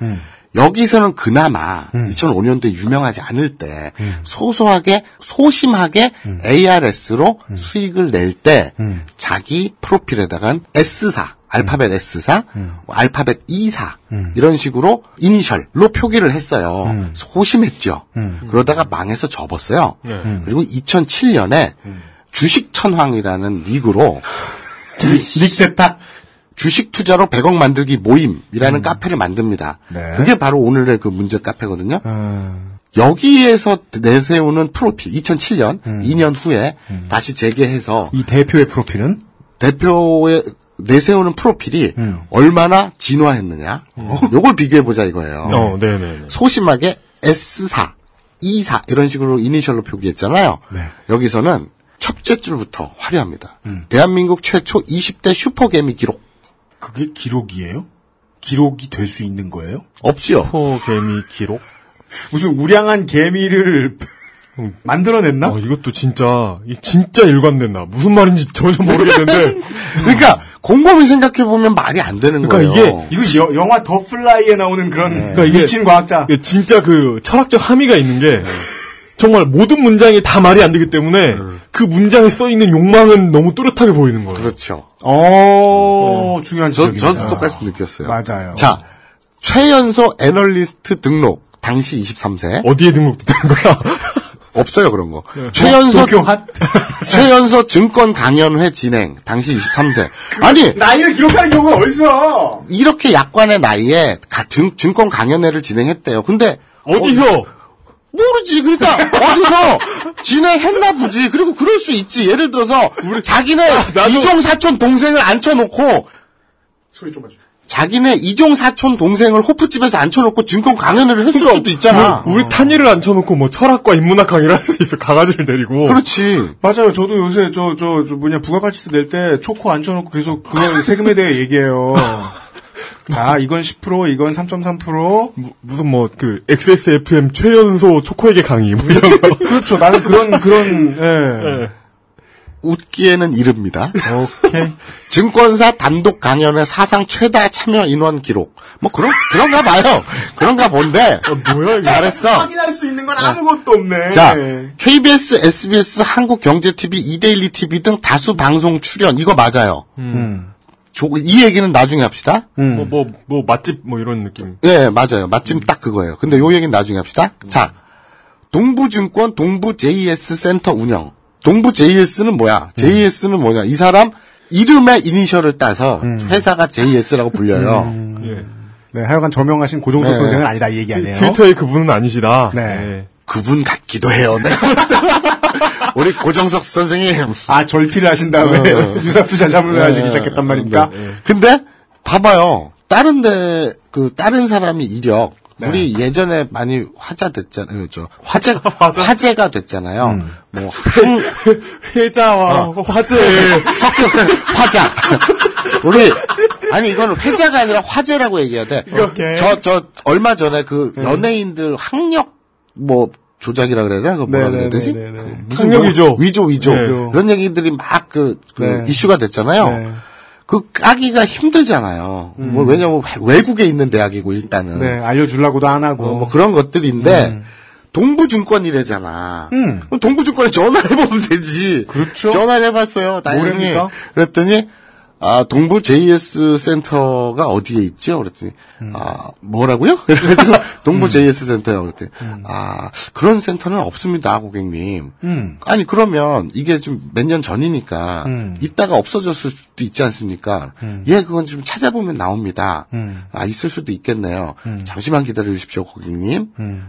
여기서는 그나마 2005년도에 유명하지 않을 때 소소하게 소심하게 ARS로 수익을 낼 때 자기 프로필에다가 S사 알파벳 S사, 알파벳 E사 이런 식으로 이니셜로 표기를 했어요. 소심했죠. 그러다가 망해서 접었어요. 그리고 2007년에 주식천황이라는 릭으로 릭세탁. 주식 투자로 100억 만들기 모임이라는 카페를 만듭니다. 네. 그게 바로 오늘의 그 문제 카페거든요. 어, 여기에서 내세우는 프로필 2007년 2년 후에 다시 재개해서 이 대표의 프로필은 대표의 내세우는 프로필이 얼마나 진화했느냐. 요걸 비교해 보자 이거예요. 어, 네네. 소심하게 S사, E사 이런 식으로 이니셜로 표기했잖아요. 네. 여기서는 첫째 줄부터 화려합니다. 대한민국 최초 20대 슈퍼개미 기록 그게 기록이에요? 기록이 될 수 있는 거예요? 없지요. 포개미 기록? 무슨 우량한 개미를 만들어냈나? 어, 이것도 진짜, 이 진짜 일관된다. 무슨 말인지 전혀 모르겠는데. 그러니까 곰곰이 생각해 보면 말이 안 되는 그러니까 거예요. 이게 이거 여- 영화 The Fly에 나오는 그런 그러니까 이게- 미친 과학자. 이게 진짜 그 철학적 함의가 있는 게, 정말 모든 문장이 다 말이 안 되기 때문에, 그 문장에 써 있는 욕망은 너무 뚜렷하게 보이는 거예요. 그렇죠. 어, 중요한 저, 지적입니다. 저도 똑같이 느꼈어요. 맞아요. 자, 최연소 애널리스트 등록 당시 23세. 어디에 등록되는 거야? 없어요 그런 거. 네. 핫? 최연소 증권 강연회 진행 당시 23세. 아니 나이를 기록하는 경우가 어딨어? 이렇게 약관의 나이에 가- 증, 증권 강연회를 진행했대요. 근데 어디서? 모르지. 그러니까 어디서 진행했나 보지. 그리고 그럴 수 있지. 예를 들어서 자기네 이종 사촌 동생을 앉혀놓고 소리 좀 해줘. 자기네 이종 사촌 동생을 호프집에서 앉혀놓고 증권 강연회를 했을 수도 있잖아. 우리, 우리 탄이를 앉혀놓고 뭐 철학과 인문학 강의를 할 수 있어. 강아지를 데리고. 그렇지. 맞아요. 저도 요새 저, 저, 저 뭐냐, 부가가치세 낼 때 초코 앉혀놓고 계속 그걸 세금에 대해 얘기해요. 자, 이건 10%, 이건 3.3%. 무슨 뭐 그 XSFM 최연소 초코에게 강의 뭐 이런 거. 그렇죠. 나는 그런, 그런, 예. 웃기에는 이릅니다. 오케이. 증권사 단독 강연회 사상 최다 참여 인원 기록. 뭐 그런 그런가 봐요. 그런가 본데. 뭐야 이거? 잘했어. 확인할 수 있는 건 아무것도 없네. 자, KBS, SBS, 한국경제TV, 이데일리 TV 등 다수 방송 출연 이거 맞아요. 음. 조- 이 얘기는 나중에 합시다. 뭐, 뭐, 뭐, 맛집, 뭐, 이런 느낌. 예, 맞아요. 마침 딱 그거예요. 근데 요 얘기는 나중에 합시다. 자, 동부증권 동부 JS 센터 운영. 동부 JS는 뭐야? JS는 뭐냐? 이 사람 이름의 이니셜을 따서 회사가 JS라고 불려요. 네, 하여간 저명하신 고종석 네. 선생은 아니다, 이 얘기 아니에요. 트위터에 그분은 아니시다. 네. 그분 같기도 해요. 네. 우리 고정석 선생님. 아, 절필을 하신 다음에 어. 유사 투자 자문을 네. 하시기 시작했단 말입니까? 근데 봐봐요. 다른 데 그 다른 사람이 이력 네. 우리 예전에 많이 화자 됐잖아요. 저 화제 화제가 됐잖아요. 음. 뭐 한, 회자와 화제. 섞여 화자. 우리 아니 이거는 회자가 아니라 화제라고 얘기해야 돼. 오케이. 저 저 얼마 전에 그 연예인들 학력 뭐 조작이라 그래야 되나? 그 뭐라 그래야 되지? 그 무슨 위조. 위조 위조 네. 그런 얘기들이 막그 네. 이슈가 됐잖아요. 네. 그 까기가 힘들잖아요. 뭐 왜냐면 외국에 있는 대학이고 일단은 음. 네, 알려주려고도 안 하고. 어, 뭐 그런 것들인데 동부증권이래잖아. 음. 그럼 동부증권에 전화를 해보면 되지. 그렇죠. 전화를 해봤어요. 뭐랍니까? 그랬더니 아 동부 JS 센터가 어디에 있죠? 그랬더니 아 뭐라고요? 그래가지고 동부 JS 센터요. 그랬더니 아 그런 센터는 없습니다, 고객님. 음. 아니 그러면 이게 좀 몇 년 전이니까 음. 있다가 없어졌을 수도 있지 않습니까? 예, 그건 좀 찾아보면 나옵니다. 음. 아 있을 수도 있겠네요. 잠시만 기다려 주십시오, 고객님. 음.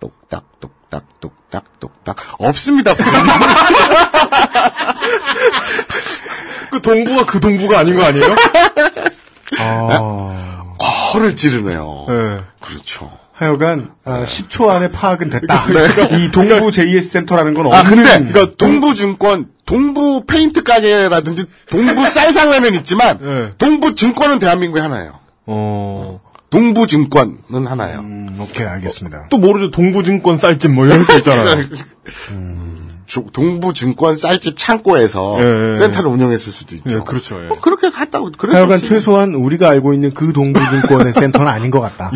똑딱 똑 딱 똑딱 똑딱 없습니다. 그 동부가 그 동부가 아닌 거 아니에요? 아. 허를 찌르네요. 네. 그렇죠. 하여간 아, 10초 안에 파악은 됐다. 네. 이 동부 JS 센터라는 건 아, 없는 근데, 그러니까 동부 증권, 동부 페인트 가게라든지, 동부 쌀상회는 있지만, 네. 동부 증권은 대한민국에 하나예요. 어. 동부증권은 하나예요. 음, 오케이 알겠습니다. 또 모르죠. 동부증권 쌀집 뭐 이런 거 있잖아요. 주- 동부증권 쌀집 창고에서 예, 예, 센터를 운영했을 수도 있죠. 예, 그렇죠. 예. 뭐 그렇게 갔다고, 그래 하여간 최소한 우리가 알고 있는 그 동부증권의 센터는 아닌 것 같다.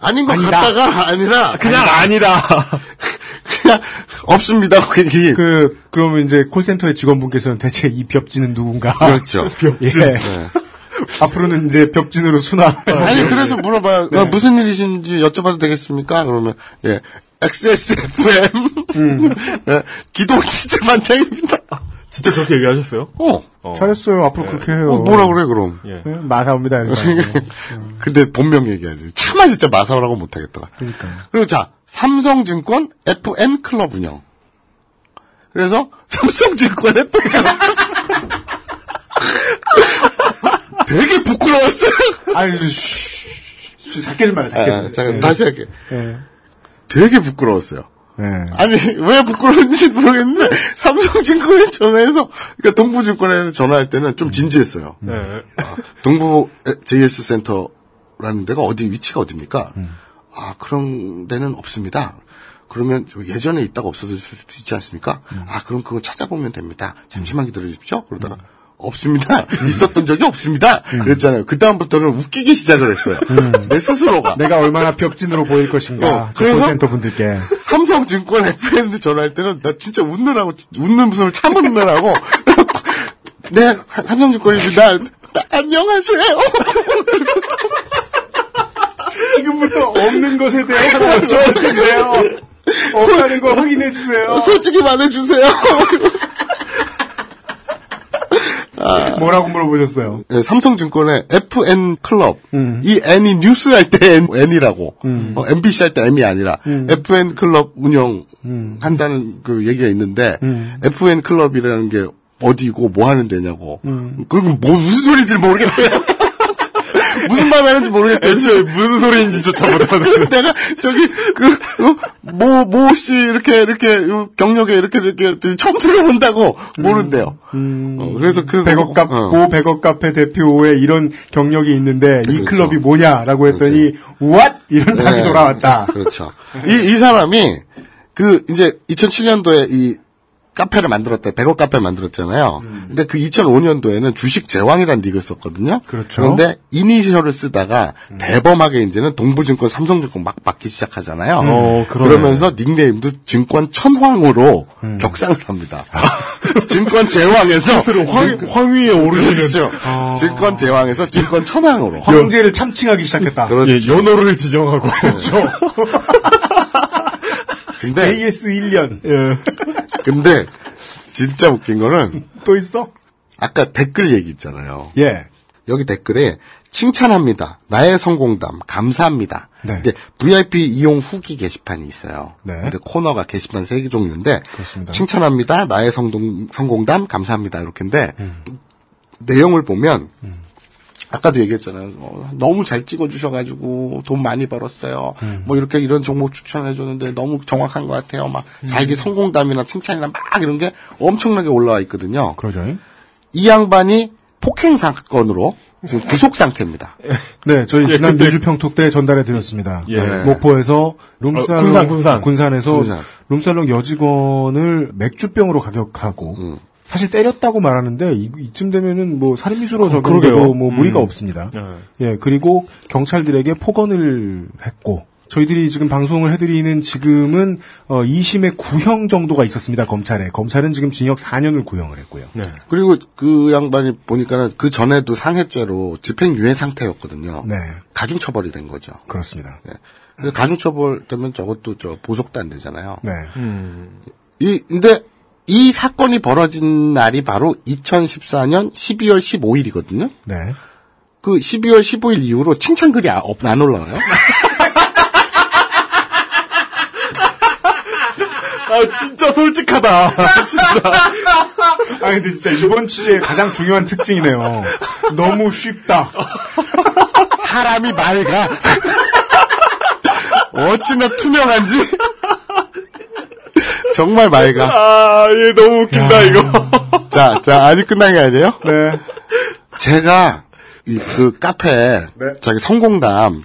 아닌 것 아니다. 같다가 아니라, 그냥 아니다. 그냥, 없습니다, 고객님. 그 그러면 이제 콜센터의 직원분께서는 대체 이 벽지는 누군가? 그렇죠. 예. 네. 앞으로는 이제 벽진으로 순화. 아니 그래서 물어봐요. 어, 무슨 일이신지 여쭤봐도 되겠습니까? 그러면 예 XSFM 예, 기도 진짜 만장입니다. 진짜 그렇게 얘기하셨어요? 어, 어. 잘했어요. 앞으로 그렇게 해요. 어, 뭐라 그래 그럼? 예. 예, 마사옵니다. 이렇게. 근데 본명 얘기하지. 차마 진짜 마사오라고 못하겠더라. 그러니까. 그리고 자 삼성증권 FN 클럽 운영. 그래서 삼성증권에 또 되게 부끄러웠어요. 아유, 쉬, 쉬, 작게 좀 말해. 작게 아, 좀. 잠깐 예. 다시 할게. 예. 되게 부끄러웠어요. 예. 아니 왜 부끄러운지 모르겠는데 삼성증권에 전화해서 그러니까 동부증권에 전화할 때는 좀 진지했어요. 네. 아, 동부 JS 센터라는 데가 어디 위치가 어디입니까? 아 그런 데는 없습니다. 그러면 저 예전에 있다가 없어질 수도 있지 않습니까? 아 그럼 그거 찾아보면 됩니다. 잠시만 기다려 주십시오. 그러다가 없습니다. 있었던 적이 없습니다. 그랬잖아요. 그 다음부터는 웃기기 시작을 했어요. 내 스스로가. 내가 얼마나 벽진으로 보일 것인가. 어, 저 그래서- 콜센터 분들께. 삼성증권 FM도 전화할 때는 나 진짜 웃느라고 웃는 웃음을 참느라고 네 사- 삼성증권입니다. 나- 안녕하세요. 지금부터 없는 것에 대해 하나 여쭤볼 텐데요. 없다는 걸 확인해 주세요. 솔직히 말해 주세요. 뭐라고 물어보셨어요? 네, 삼성증권의 FN 클럽. 음. 이 N이 뉴스 할 때 N이라고. 어, MBC 할 때 M이 아니라 음. FN 클럽 운영 한다는 그 얘기가 있는데 음. FN 클럽이라는 게 어디고 뭐 하는 데냐고. 그럼 뭐 무슨 소리인지 모르겠어요. 무슨 말 하는지 모르겠대. 애초에 무슨 소리인지조차 못하는. 내가 저기 그모 모씨 이렇게 이렇게 요 경력에 이렇게 이렇게 처음 들어본다고 모른대요. 어, 그래서 그 백억 값, 어. 고 백억 카페 대표의 이런 경력이 있는데 이 그렇죠. 클럽이 뭐냐라고 했더니 what 이런 답이 네. 돌아왔다. 그렇죠. 이, 이 사람이 그 이제 2007년도에 이 카페를 만들었다. 100억 카페를 만들었잖아요. 근데 그 2005년도에는 주식 제왕이라는 닉을 썼거든요. 그렇죠. 런데 이니셜을 쓰다가 대범하게 이제는 동부증권, 삼성증권 막 받기 시작하잖아요. 어, 그러네. 그러면서 닉네임도 증권 천황으로 격상을 합니다. 증권 제왕에서 스스로 황, 황위에 오르시는. 그렇죠. 증권 제왕에서 증권 천황으로. 황제를 참칭하기 시작했다. 예, 연호를 지정하고. 그렇죠. 근데 JS 1년. 근데 진짜 웃긴 거는 또 있어? 아까 댓글 얘기 있잖아요. 예. 여기 댓글에 칭찬합니다. 나의 성공담 감사합니다. 네. 근데 VIP 이용 후기 게시판이 있어요. 네. 근데 코너가 게시판 세 개 종류인데 그렇습니다. 칭찬합니다. 나의 성공, 성공담 감사합니다. 이렇게인데 음. 내용을 보면 아까도 얘기했잖아요. 어, 너무 잘 찍어주셔가지고 돈 많이 벌었어요. 음. 뭐 이렇게 이런 종목 추천해줬는데 너무 정확한 것 같아요. 막 음. 자기 성공담이나 칭찬이나 막 이런 게 엄청나게 올라와 있거든요. 그러죠. 이 양반이 폭행 사건으로 지금 구속 상태입니다. 네, 저희 예, 지난 민주평톡 때 전달해 드렸습니다. 예. 목포에서 룸살롱 어, 군산, 군산. 에서 군산. 룸살롱 여직원을 맥주병으로 가격하고 음. 사실 때렸다고 말하는데 이, 이쯤 되면은 뭐 살인미수로 그러게요. 적용돼도 뭐 무리가 음. 없습니다. 네. 예, 그리고 경찰들에게 폭언을 했고 저희들이 지금 방송을 해드리는 지금은 어, 2심의 구형 정도가 있었습니다. 검찰에 검찰은 지금 징역 4년을 구형을 했고요. 네. 그리고 그 양반이 보니까는 그 전에도 상해죄로 집행유예 상태였거든요. 네, 가중처벌이 된 거죠. 그렇습니다. 예. 그래서 가중처벌 되면 저것도 저 보석도 안 되잖아요. 네, 이 근데 이 사건이 벌어진 날이 바로 2014년 12월 15일이거든요. 네. 그 12월 15일 이후로 칭찬글이 아- 없- 안 올라와요. 아, 진짜 솔직하다. 진짜. 아 근데 진짜 이번 취재의 가장 중요한 특징이네요. 너무 쉽다. 사람이 맑아. 어찌나 투명한지. 정말 맑아. 아, 얘 너무 웃긴다, 이거. 자, 자, 아직 끝난 게 아니에요? 네. 제가 이 그 카페 자기 성공담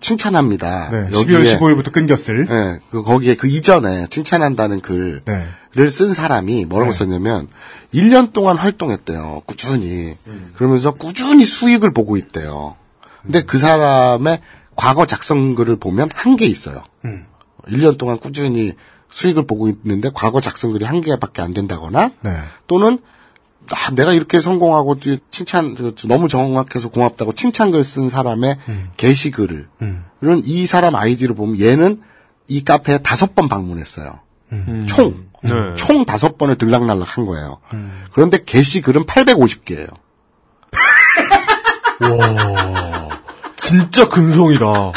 칭찬합니다. 네, 여기에 12월 15일부터 끊겼을. 네, 그 거기에 그 이전에 칭찬한다는 글을 네. 쓴 사람이 뭐라고 썼냐면 1년 동안 활동했대요. 꾸준히. 그러면서 꾸준히 수익을 보고 있대요. 근데 그 사람의 과거 작성글을 보면 한개 있어요. 1년 동안 꾸준히 수익을 보고 있는데 과거 작성 글이 한 개밖에 안 된다거나 네. 또는 아, 내가 이렇게 성공하고 뒤- 칭찬 너무 정확해서 고맙다고 칭찬 글 쓴 사람의 게시글을 이런 이 사람 아이디를 보면 얘는 이 카페에 다섯 번 방문했어요. 총. 네. 총 다섯 번을 들락날락 한 거예요. 그런데 게시글은 850개예요. 진짜 근성이다.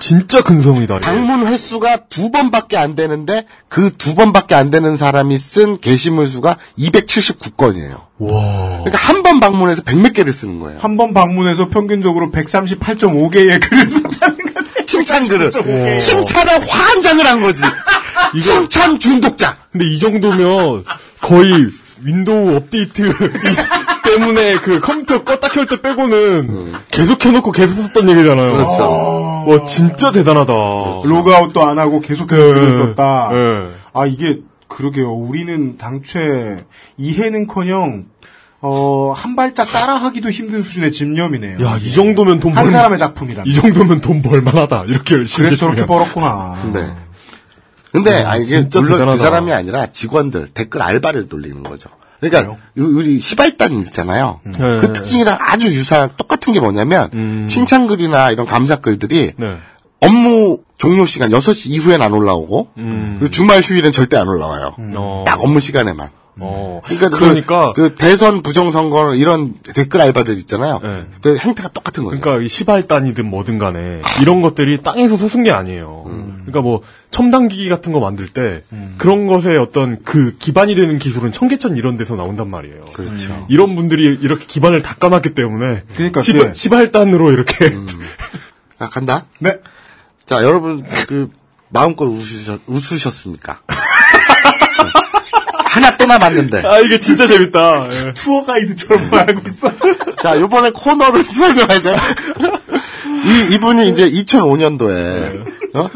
진짜 근성이다. 방문 횟수가 두 번밖에 안 되는데 그 두 번밖에 안 되는 사람이 쓴 게시물 수가 279건이에요. 와. 그러니까 한 번 방문해서 100몇 개를 쓰는 거예요. 한 번 방문해서 평균적으로 138.5개의 글을 썼다는 건데. 칭찬 글을. 오. 칭찬에 환장을 한 거지. 칭찬 중독자. 근데 이 정도면 거의 윈도우 업데이트 때문에 그 컴퓨터 껐다 켤 때 빼고는 계속 켜놓고 계속 썼던 얘기잖아요. 그렇죠. 와, 진짜 대단하다. 로그아웃도 안 하고 계속해서 네. 글을 썼다. 네. 아, 이게, 그러게요. 우리는 당최 이해는커녕, 어, 한 발짝 따라하기도 힘든 수준의 집념이네요. 야, 이 정도면 돈한 벌- 사람의 작품이라. 이 정도면 돈 벌만하다. 이렇게 열심히. 그래서 저렇게. 벌었구나. 네. 근데 아, 이게 물론 대단하다. 그 사람이 아니라 직원들 댓글 알바를 돌리는 거죠. 그러니까 요- 우리 시발단 있잖아요. 네. 그 특징이랑 아주 유사한 똑같은 게 뭐냐면 칭찬글이나 이런 감사글들이 네. 업무 종료 시간 6시 이후엔 안 올라오고 그리고 주말 휴일엔 절대 안 올라와요. 어. 딱 업무 시간에만. 어. 그러니까, 그- 그러니까 그, 대선 부정선거 이런 댓글 알바들 있잖아요. 네. 그 행태가 똑같은 거죠. 그러니까 이 시발단이든 뭐든 간에 이런 것들이 땅에서 솟은 게 아니에요. 그러니까 뭐 첨단기기 같은 거 만들 때 그런 것에 어떤 그 기반이 되는 기술은 청계천 이런 데서 나온단 말이에요. 그렇죠. 이런 분들이 이렇게 기반을 닦아놨기 때문에 그러니까 시발, 그게- 시발단으로 이렇게 자, 간다. 네. 자, 여러분 그 마음껏 웃으셨, 웃으셨습니까? 하나 또 남았는데. 아 이게 진짜 재밌다. 예. 투어 가이드처럼 말하고 있어. 자, 요번에 코너를 설명하자. 이, 이분이 이제 2005년도에, 어?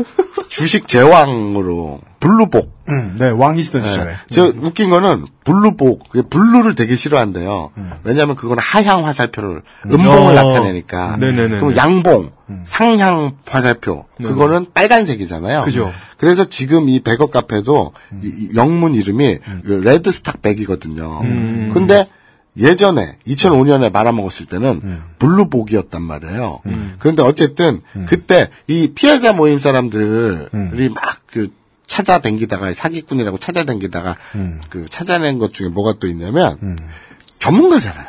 주식 제왕으로, 블루복. 음, 네, 왕이시던 시절에. 저, 웃긴 거는, 블루복. blue를 되게 싫어한대요. 왜냐면 그거는 하향 화살표를, 음봉을 어. 나타내니까. 네네네네. 그럼 양봉, 상향 화살표. 그거는 빨간색이잖아요. 그죠. 그래서 지금 이 백업 카페도 이- 이 영문 이름이 레드스탁 백이거든요. 음. 근데 예전에 2005년에 말아먹었을 때는 블루복이었단 말이에요. 그런데 어쨌든 그때 이 피해자 모임 사람들이 막 그 찾아댕기다가 사기꾼이라고 찾아댕기다가 그 찾아낸 것 중에 뭐가 또 있냐면 전문가잖아요.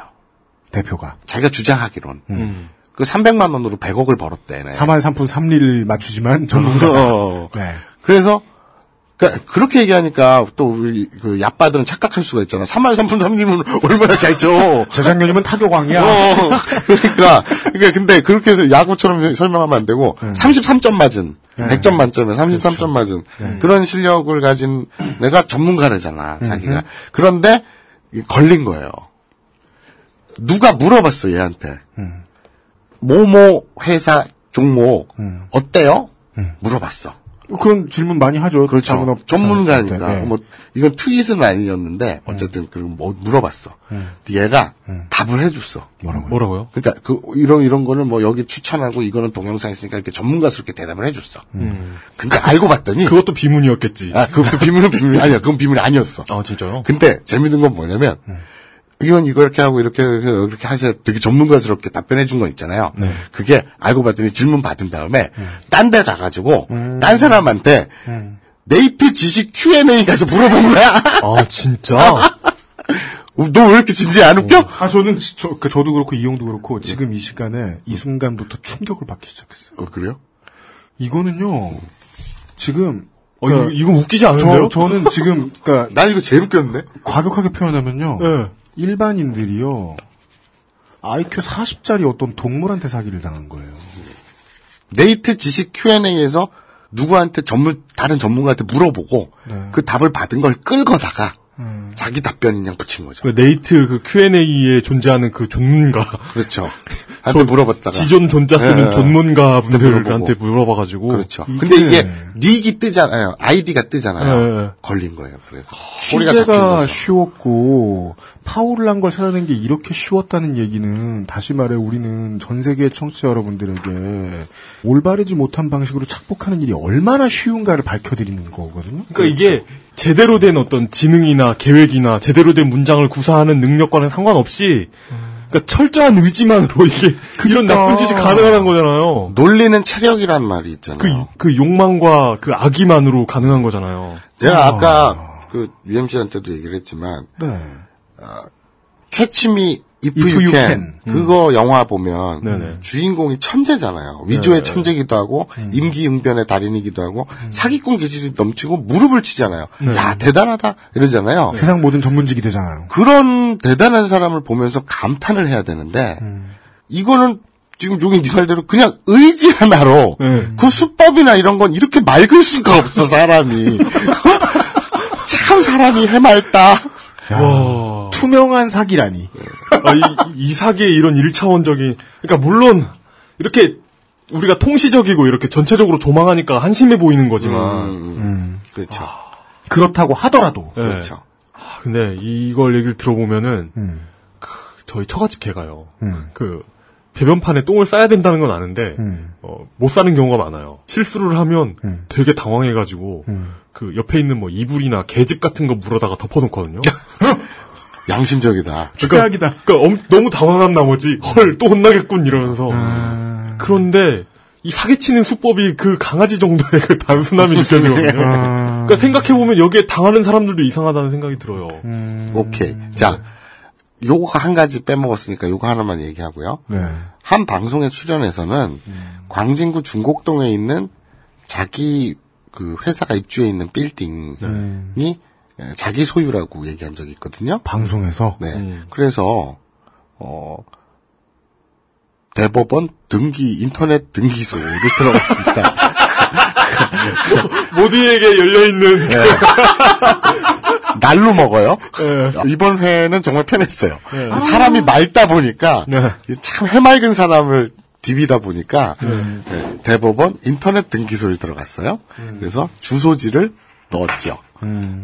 대표가. 자기가 주장하기론 그 300만 원으로 100억을 벌었대. 네. 3할 3푼 3리를 맞추지만 전문가. 어. 네. 그래서 그렇게 얘기하니까 또 우리 그 야빠들은 착각할 수가 있잖아. 3만 3분 3리면 얼마나 잘 쳐. 재작년이면 타격왕이야. 어, 그러니까, 그러니까 근데 그렇게 해서 야구처럼 설명하면 안 되고 33점 맞은 100점 만점에 33점 맞은 그런 실력을 가진 내가 전문가래잖아 자기가 그런데 이 걸린 거예요. 누가 물어봤어 얘한테 모모 회사 종목 어때요? 물어봤어. 그런 질문 많이 하죠. 그렇죠. 전문가니까. 네. 뭐, 이건 트윗은 아니었는데, 어쨌든, 그리고 뭐, 물어봤어. 근데 얘가 답을 해줬어. 뭐라고요? 뭐라고요? 그러니까, 그, 이런, 이런 거는 뭐, 여기 추천하고, 이거는 동영상 있으니까 이렇게 전문가스럽게 대답을 해줬어. 근데 알고 봤더니, 그것도 비문이었겠지. 아, 그것도 비밀은 비밀이 아니야. 그건 비밀이 아니었어. 아 진짜요? 근데, 재밌는 건 뭐냐면, 이건 이거 이렇게 하고 이렇게 이렇게, 이렇게 하세요. 되게 전문가스럽게 답변해 준 건 있잖아요. 그게 알고 봤더니 질문 받은 다음에 딴데 가가지고 딴 사람한테 네이트 지식 Q&A 가서 물어본 거야. 아 진짜? 너왜 이렇게 진지해 안 웃겨? 아, 저는, 지- 저, 그 저도 그렇고, 이용도 그렇고, 지금 이 시간에, 이 순간부터 충격을 받기 시작했어요. 어, 그래요? 이거는요, 지금, 어, 이거, 이거 웃기지 저, 않은데요? 저 는 지금, 그니까, 난 이거 제일 웃겼는데? 과격하게 표현하면요, 네. 일반인들이요, IQ 40짜리 어떤 동물한테 사기를 당한 거예요. 네이트 지식 Q&A에서 누구한테 전문 다른 전문가한테 물어보고 네. 그 답을 받은 걸 끌거다가 음. 자기 답변 그냥 붙인 거죠. 그 네이트 그 Q&A에 존재하는 그 전문가. 그렇죠. 한테 물어봤다가 지존 존자 쓰는 예, 예. 전문가 물어보고. 분들한테 물어봐가지고. 그렇죠. 이게- 근데 이게 닉이 뜨잖아요. 아이디가 뜨잖아요. 예, 예. 걸린 거예요. 그래서 잡힌 취재가. 쉬웠고 파울을 한 걸 찾아낸 게 이렇게 쉬웠다는 얘기는 다시 말해 우리는 전 세계 청취자 여러분들에게 올바르지 못한 방식으로 착복하는 일이 얼마나 쉬운가를 밝혀드리는 거거든요. 그러니까 이게 제대로 된 어떤 지능이나 계획이나 제대로 된 문장을 구사하는 능력과는 상관없이 그러니까 철저한 의지만으로 이게 이런 나쁜 짓이 가능한 거잖아요. 논리는 체력이란 말이 그, 있잖아요. 그 욕망과 그 악의만으로 가능한 거잖아요. 제가 아까 그 UMC한테도 얘기를 했지만 네. 캐치미 If, If You Can, Can. 그거 영화 보면 네네. 주인공이 천재잖아요. 위조의 천재기도 하고 임기응변의 달인이기도 하고 사기꾼 기질이 넘치고 무릎을 치잖아요. 야 대단하다 이러잖아요. 세상 모든 전문직이 되잖아요. 그런 대단한 사람을 보면서 감탄을 해야 되는데 이거는 지금 여기 네 말대로 그냥 의지 하나로 네. 그 수법이나 이런 건 이렇게 맑을 수가 없어 사람이 참 사람이 해맑다. 와. 투명한 사기라니. 아, 이, 이 사기의 이런 일차원적인, 그러니까 물론 이렇게 우리가 통시적이고 이렇게 전체적으로 조망하니까 한심해 보이는 거지만, 음, 그렇죠. 그렇다고 하더라도. 네. 그렇죠. 아, 근데 이걸 얘기를 들어보면은 음. 그 저희 처갓집 개가요. 음. 그 배변판에 똥을 싸야 된다는 건 아는데 음. 어, 못 싸는 경우가 많아요. 실수를 하면 음. 되게 당황해가지고 음. 그 옆에 있는 뭐 이불이나 계집 같은 거 물어다가 덮어놓거든요. 양심적이다. 최악이다. 그러니까 엄- 너무 당황한 나머지 헐 또 혼나겠군 이러면서 아. 그런데 이 사기치는 수법이 그 강아지 정도의 그 단순함이 느껴지거든요. 아. 그러니까 생각해 보면 여기에 당하는 사람들도 이상하다는 생각이 들어요. 음. 오케이. 자, 요거 한 가지 빼먹었으니까 요거 하나만 얘기하고요. 네. 한 방송에 출연해서는 광진구 중곡동에 있는 자기 그 회사가 입주해 있는 빌딩이 자기 소유라고 얘기한 적이 있거든요. 방송에서 네. 그래서 어 대법원 등기 인터넷 등기소를 들어갔습니다. 모두에게 열려 있는. 네. 날로 먹어요. 이번 회는 정말 편했어요. 네. 사람이 맑다 보니까 참 해맑은 사람을 디비다 보니까 네, 대법원 인터넷 등기소를 들어갔어요. 그래서 주소지를 넣었죠.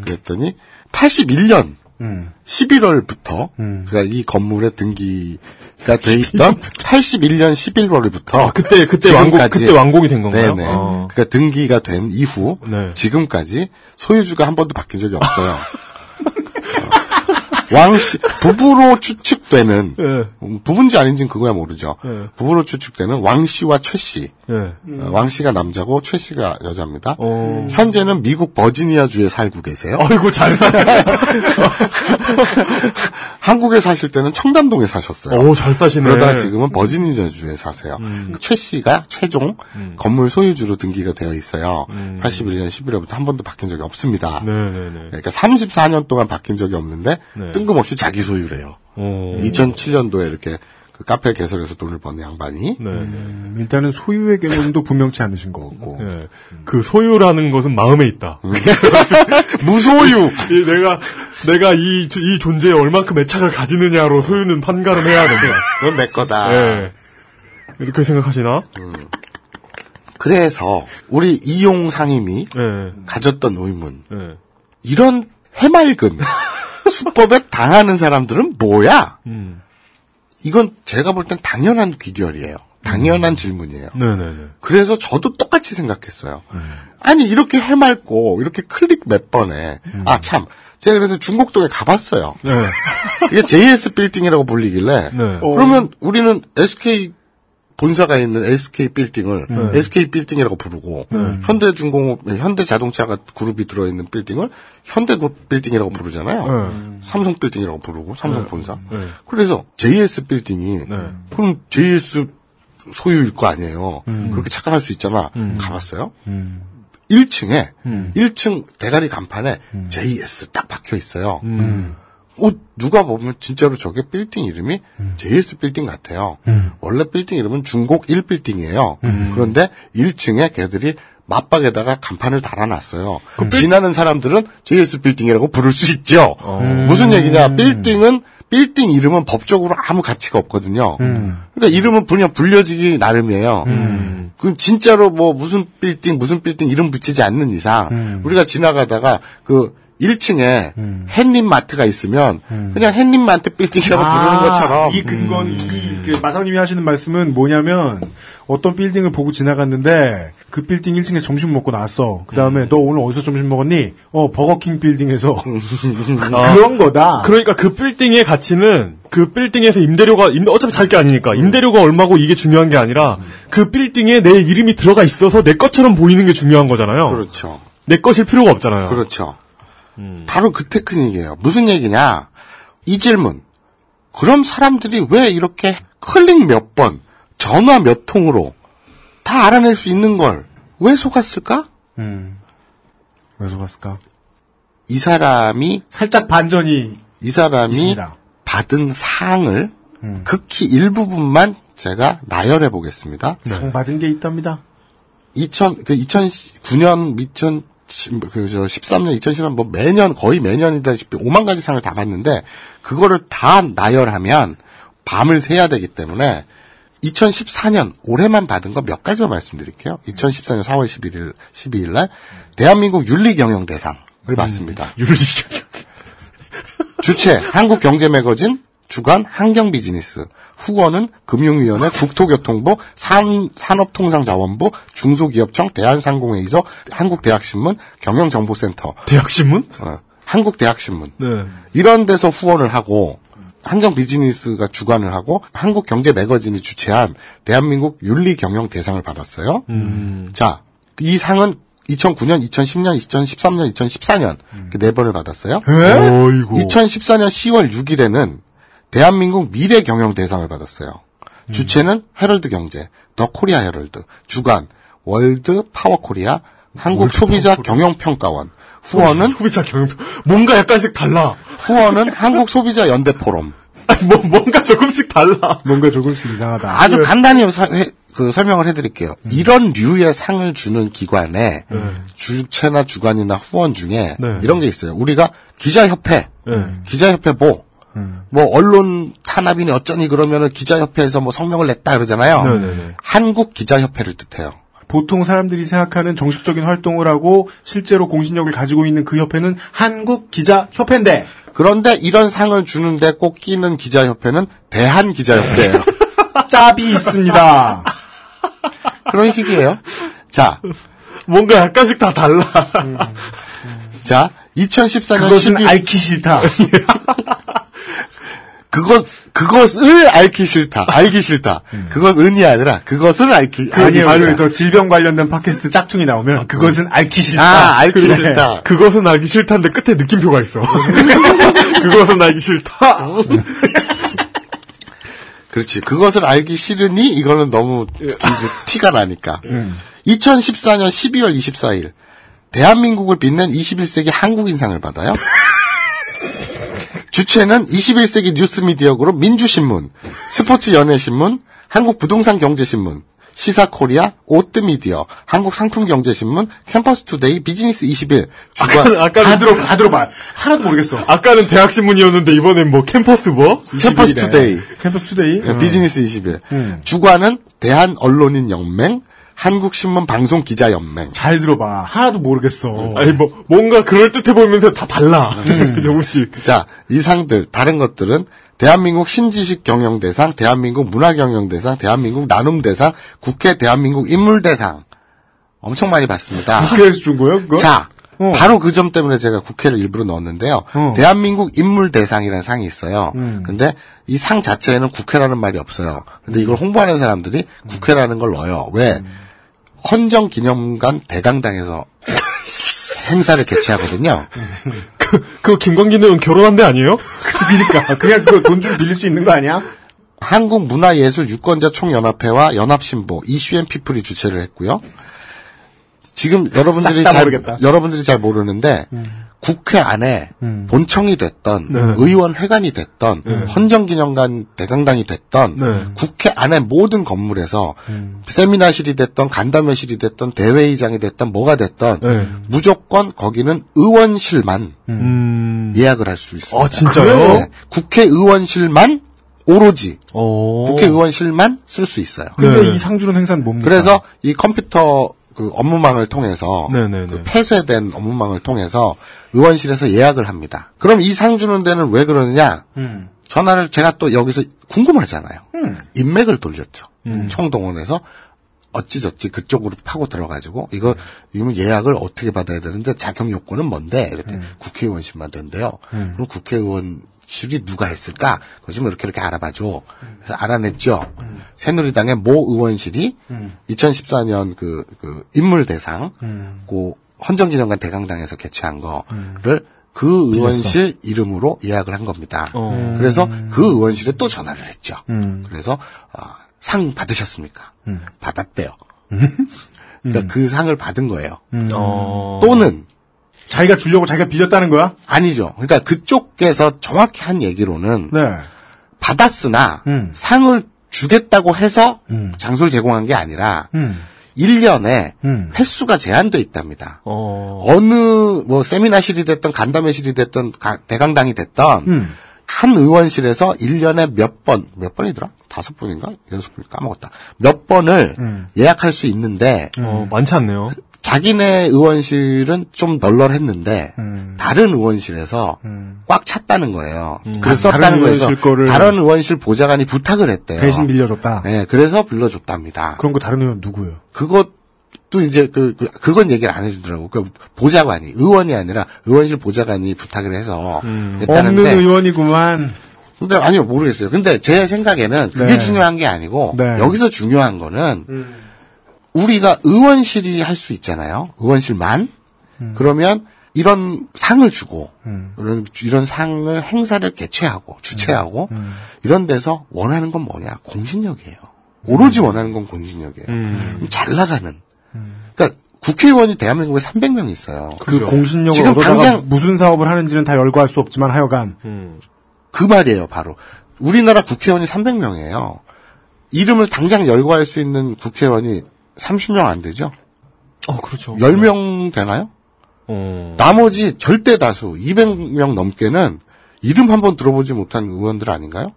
그랬더니 81년 음. 11월부터 그러니까 이 건물의 등기가 돼 있던 81년 11월부터 아, 그때- 그때 완공- 그때 완공이 된 건가요? 네네. 아. 그러니까 등기가 된 이후 네. 지금까지 소유주가 한 번도 바뀐 적이 없어요. 어, 왕씨 부부로 추측되는 네. 음, 부부인지 아닌지는 그거야 모르죠. 네. 부부로 추측되는 왕 씨와 최 씨. 네. 어, 왕 씨가 남자고 최 씨가 여자입니다. 어. 현재는 미국 버지니아 주에 살고 계세요. 아이고, 잘 사네. 한국에 사실 때는 청담동에 사셨어요. 오, 잘 사시네. 그러다가 지금은 버지니아 주에 사세요. 음. 그최 씨가 최종 건물 소유주로 등기가 되어 있어요. 음. 81년 11월부터 한 번도 바뀐 적이 없습니다. 네네네. 그러니까 34년 동안 바뀐 적이 없는데 네. 뜬금없이 자기 소유래요. 오. 2007년도에 이렇게 그 카페 개설해서 돈을 버는 양반이 네. 음, 일단은 소유의 개념도 분명치 않으신 것 같고. 네. 그 소유라는 것은 마음에 있다. 무소유. 이 내가 내가 이, 이 존재에 얼만큼 애착을 가지느냐로 소유는 판가름 해야 된다. 그건 내 거다. 네. 이렇게 생각하시나? 그래서 우리 이용 상임이 네. 가졌던 의문. 네. 이런 해맑은 수법에 당하는 사람들은 뭐야? 음. 이건 제가 볼 땐 당연한 귀결이에요. 당연한 질문이에요. 네네네. 그래서 저도 똑같이 생각했어요. 아니 이렇게 해맑고 이렇게 클릭 몇 번에 아참 제가 그래서 중곡동에 가봤어요. 네. 이게 JS 빌딩이라고 불리길래 네. 그러면 우리는 SK 본사가 있는 SK 빌딩을 네. SK 빌딩이라고 부르고 네. 현대중공업 현대자동차가 그룹이 들어있는 빌딩을 현대그룹 빌딩이라고 부르잖아요. 네. 삼성 빌딩이라고 부르고 삼성 네. 본사. 네. 그래서 JS 빌딩이 네. 그럼 JS 소유일 거 아니에요. 음. 그렇게 착각할 수 있잖아. 음. 가봤어요? 1층에 음. 1층 대가리 간판에 JS 딱 박혀 있어요. 음. 어, 누가 보면 진짜로 저게 빌딩 이름이 JS 빌딩 같아요. 음. 원래 빌딩 이름은 중곡 1 빌딩이에요. 음. 그런데 1층에 걔들이 맞박에다가 간판을 달아놨어요. 그 지나는 사람들은 JS 빌딩이라고 부를 수 있죠. 어. 무슨 얘기냐? 빌딩은 빌딩 이름은 법적으로 아무 가치가 없거든요. 그러니까 이름은 그냥 불려지기 나름이에요. 음. 그 진짜로 뭐 무슨 빌딩 무슨 빌딩 이름 붙이지 않는 이상 우리가 지나가다가 그 1층에 햇님 마트가 있으면 그냥 햇님 마트 빌딩이라고 부르는 것처럼 아, 이 근건 이, 그 마상님이 하시는 말씀은 뭐냐면 어떤 빌딩을 보고 지나갔는데 그 빌딩 1층에 점심 먹고 나왔어. 그 다음에 너 오늘 어디서 점심 먹었니? 어 버거킹 빌딩에서 아. 그런 거다. 그러니까 그 빌딩의 가치는 그 빌딩에서 임대료가 임- 어차피 잘 게 아니니까 임대료가 얼마고 이게 중요한 게 아니라 그 빌딩에 내 이름이 들어가 있어서 내 것처럼 보이는 게 중요한 거잖아요. 그렇죠. 내 것일 필요가 없잖아요. 그렇죠. 바로 그 테크닉이에요. 무슨 얘기냐? 이 질문. 그럼 사람들이 왜 이렇게 클릭 몇 번, 전화 몇 통으로 다 알아낼 수 있는 걸 왜 속았을까? 음. 왜 속았을까? 이 사람이 살짝 반전이 이 사람이 있습니다. 받은 상을 음. 극히 일부분만 제가 나열해 보겠습니다. 상 받은 게 있답니다. 2000, 그 2009년, 2000, 그, 저, 13년, 2010년, 뭐 매년, 거의 매년이다시피 5만 가지 상을 다 받는데, 그거를 다 나열하면 밤을 새야 되기 때문에, 2014년, 올해만 받은 거 몇 가지만 말씀드릴게요. 2014년 4월 11일, 12일 날, 대한민국 윤리경영 대상을 받습니다. 윤리경영. 주최, 한국경제매거진, 주간 환경비즈니스, 후원은 금융위원회, 국토교통부, 산, 산업통상자원부, 중소기업청, 대한상공회의소, 한국대학신문, 경영정보센터, 대학신문? 어, 한국대학신문. 네. 이런 데서 후원을 하고 환경 비즈니스가 주관을 하고 한국 경제 매거진이 주최한 대한민국 윤리 경영 대상을 받았어요. 자, 이 상은 2009년, 2010년, 2013년, 2014년 그 네 번을 받았어요. 어이구. 2014년 10월 6일에는 대한민국 미래 경영 대상을 받았어요. 주최는 헤럴드 경제, 더 코리아 헤럴드, 주간, 월드 파워 코리아, 한국 소비자 경영 평가원, 후원은 소비자 경영 뭔가 약간씩 달라. 후원은 한국 소비자 연대 포럼. 뭐 뭔가 조금씩 달라. 뭔가 조금씩 이상하다. 아주 간단히 사- 해- 그 설명을 해드릴게요. 이런 류의 상을 주는 기관에 주체나 주관이나 후원 중에 네. 이런 게 있어요. 우리가 기자협회, 네. 기자협회 뭐, 뭐 언론 탄압이니 어쩌니 그러면은 기자협회에서 뭐 성명을 냈다 그러잖아요. 네네네. 한국 기자협회를 뜻해요. 보통 사람들이 생각하는 정식적인 활동을 하고 실제로 공신력을 가지고 있는 그 협회는 한국 기자 협회인데 그런데 이런 상을 주는데 꼭 끼는 기자협회는 대한 기자협회예요. 짭이 있습니다. 그런 식이에요. 자, 뭔가 약간씩 다 달라. 자, 2014년 그것은 12월 앓기 싫다. 그것 그것을 앓기 싫다. 알기 싫다. 그것은이 아니라 그것을 앓기 그 알기 아니, 싫다. 저 질병 관련된 팟캐스트 짝퉁이 나오면 그것은 앓기 싫다. 아, 앓기 그래. 싫다. 그것은 알기 싫다인데 끝에 느낌표가 있어. 그것은 알기 싫다. 그렇지. 그것을 알기 싫으니 이거는 너무 티가 나니까. 2014년 12월 24일 대한민국을 빛낸 21세기 한국인상을 받아요. 주최는 21세기 뉴스미디어 그룹 민주신문, 스포츠연예신문, 한국부동산경제신문, 시사코리아, 오뜨미디어, 한국상품경제신문, 캠퍼스투데이, 비즈니스21, 주관, 아까 다 들어, 다 들어봐. 하나도 모르겠어. 아까는 대학 신문이었는데 이번엔 뭐 캠퍼스 뭐? 캠퍼스투데이, 캠퍼스 투데이. 네, 비즈니스21. 주관은 대한언론인연맹, 한국신문 방송 기자 연맹. 잘 들어봐. 하나도 모르겠어. 아니 뭐 뭔가 그럴 듯해 보이면서 다 달라. 조금씩. 자, 이 상들, 다른 것들은 대한민국 신지식 경영 대상, 대한민국 문화 경영 대상, 대한민국 나눔 대상, 국회 대한민국 인물 대상. 엄청 많이 받습니다. 국회에서 준 거예요, 그거? 자, 어. 바로 그 점 때문에 제가 국회를 일부러 넣었는데요. 어. 대한민국 인물 대상이라는 상이 있어요. 음. 근데 이 상 자체에는 국회라는 말이 없어요. 근데 이걸 홍보하는 사람들이 국회라는 걸 넣어요. 왜? 헌정 기념관 대강당에서 행사를 개최하거든요. 그, 그 김광진 의원 결혼한 데 아니에요? 그러니까 그냥 그 돈 좀 빌릴 수 있는 거 아니야? 한국문화예술 유권자 총연합회와 연합신보 이슈앤피플이 주최를 했고요. 지금 여러분들이 잘 모르겠다. 여러분들이 잘 모르는데 국회 안에 본청이 됐던 네. 의원회관이 됐던 헌정기념관 대강당이 됐던 네. 국회 안에 모든 건물에서 세미나실이 됐던 간담회실이 됐던 대회의장이 됐던 뭐가 됐던 네. 무조건 거기는 의원실만 음. 예약을 할 수 있습니다. 아, 진짜요? 네. 국회 의원실만 오로지 어. 국회의원실만 쓸 수 있어요. 근데 네. 이상 주는 행사는 뭡니까? 그래서 이 컴퓨터 그 업무망을 통해서 네네네. 그 폐쇄된 업무망을 통해서 의원실에서 예약을 합니다. 그럼 이 상 주는 데는 왜 그러느냐? 음. 전화를 제가 또 여기서 궁금하잖아요. 음. 인맥을 돌렸죠. 총동원해서 어찌저찌 그쪽으로 파고 들어가지고 이거 이거 예약을 어떻게 받아야 되는데 자격 요건은 뭔데? 이랬더니 음. 국회의원실만 된대요. 그럼 국회의원 실이 누가 했을까? 그거 좀 이렇게 이렇게 알아봐줘. 그래서 알아냈죠. 음. 새누리당의 모 의원실이 2014년 그, 그 인물 대상, 음. 그 헌정기념관 대강당에서 개최한 거를 그 의원실 이름으로 예약을 한 겁니다. 어. 그래서 그 의원실에 또 전화를 했죠. 음. 그래서 어, 상 받으셨습니까? 음. 받았대요. 그러니까 그 상을 받은 거예요. 어. 또는 자기가 주려고 자기가 빌렸다는 거야? 아니죠. 그러니까 그쪽에서 정확히 한 얘기로는 네. 받았으나 음. 상을 주겠다고 해서 음. 장소를 제공한 게 아니라 음. 1년에 음. 횟수가 제한돼 있답니다. 어. 어느 뭐 세미나실이 됐던 간담회실이 됐던 가- 대강당이 됐던 음. 한 의원실에서 1년에 몇 번, 몇 번이더라? 다섯 번인가? 여섯 번 까먹었다. 몇 번을 음. 예약할 수 있는데 어, 많지 않네요. 자기네 의원실은 좀 널널했는데 음. 다른 의원실에서 음. 꽉 찼다는 거예요. 음. 그 다른 거에서 거를 다른 의원실 보좌관이 부탁을 했대요. 대신 빌려줬다. 네, 그래서 빌려줬답니다. 그런 거 다른 의원 누구예요? 그것도 이제 그, 그 그건 얘기를 안 해주더라고. 그 보좌관이 의원이 아니라 의원실 보좌관이 부탁을 해서 음. 없는 의원이구만. 근데 아니요 모르겠어요. 근데 제 생각에는 그게 네. 중요한 게 아니고 네. 여기서 중요한 거는 우리가 의원실이 할 수 있잖아요. 의원실만 그러면 이런 상을 주고 이런 이런 상을 행사를 개최하고 주최하고 이런 데서 원하는 건 뭐냐 공신력이에요. 오로지 원하는 건 공신력이에요. 그럼 잘 나가는. 그러니까 국회의원이 대한민국에 300명 있어요. 그 공신력을 지금 얻어다가 당장 무슨 사업을 하는지는 다 열거할 수 없지만 하여간 그 말이에요, 바로. 우리나라 국회의원이 300명이에요. 이름을 당장 열거할 수 있는 국회의원이 30명 안 되죠? 어, 그렇죠. 10명 되나요? 어. 나머지 절대 다수 200명 넘게는 이름 한번 들어보지 못한 의원들 아닌가요?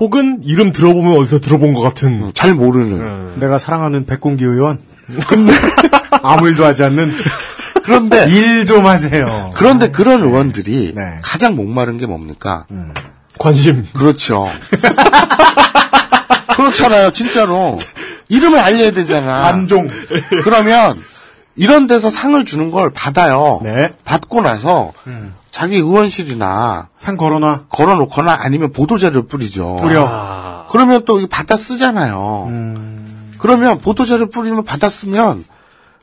혹은 이름 들어보면 어디서 들어본 것 같은. 잘 모르는. 내가 사랑하는 백공기 의원. 근데 아무 일도 하지 않는. 그런데 일 좀 하세요. 그런데 그런 의원들이 가장 목마른 게 뭡니까? 관심. 그렇죠. 그렇잖아요, 진짜로. 이름을 알려야 되잖아. 관종. 그러면 이런 데서 상을 주는 걸 받아요. 받고 나서 자기 의원실이나 상 걸어놔. 걸어놓거나 아니면 보도자료를 뿌리죠. 뿌려. 그러면 또 받아 쓰잖아요. 그러면 보도자료 뿌리면 받아 쓰면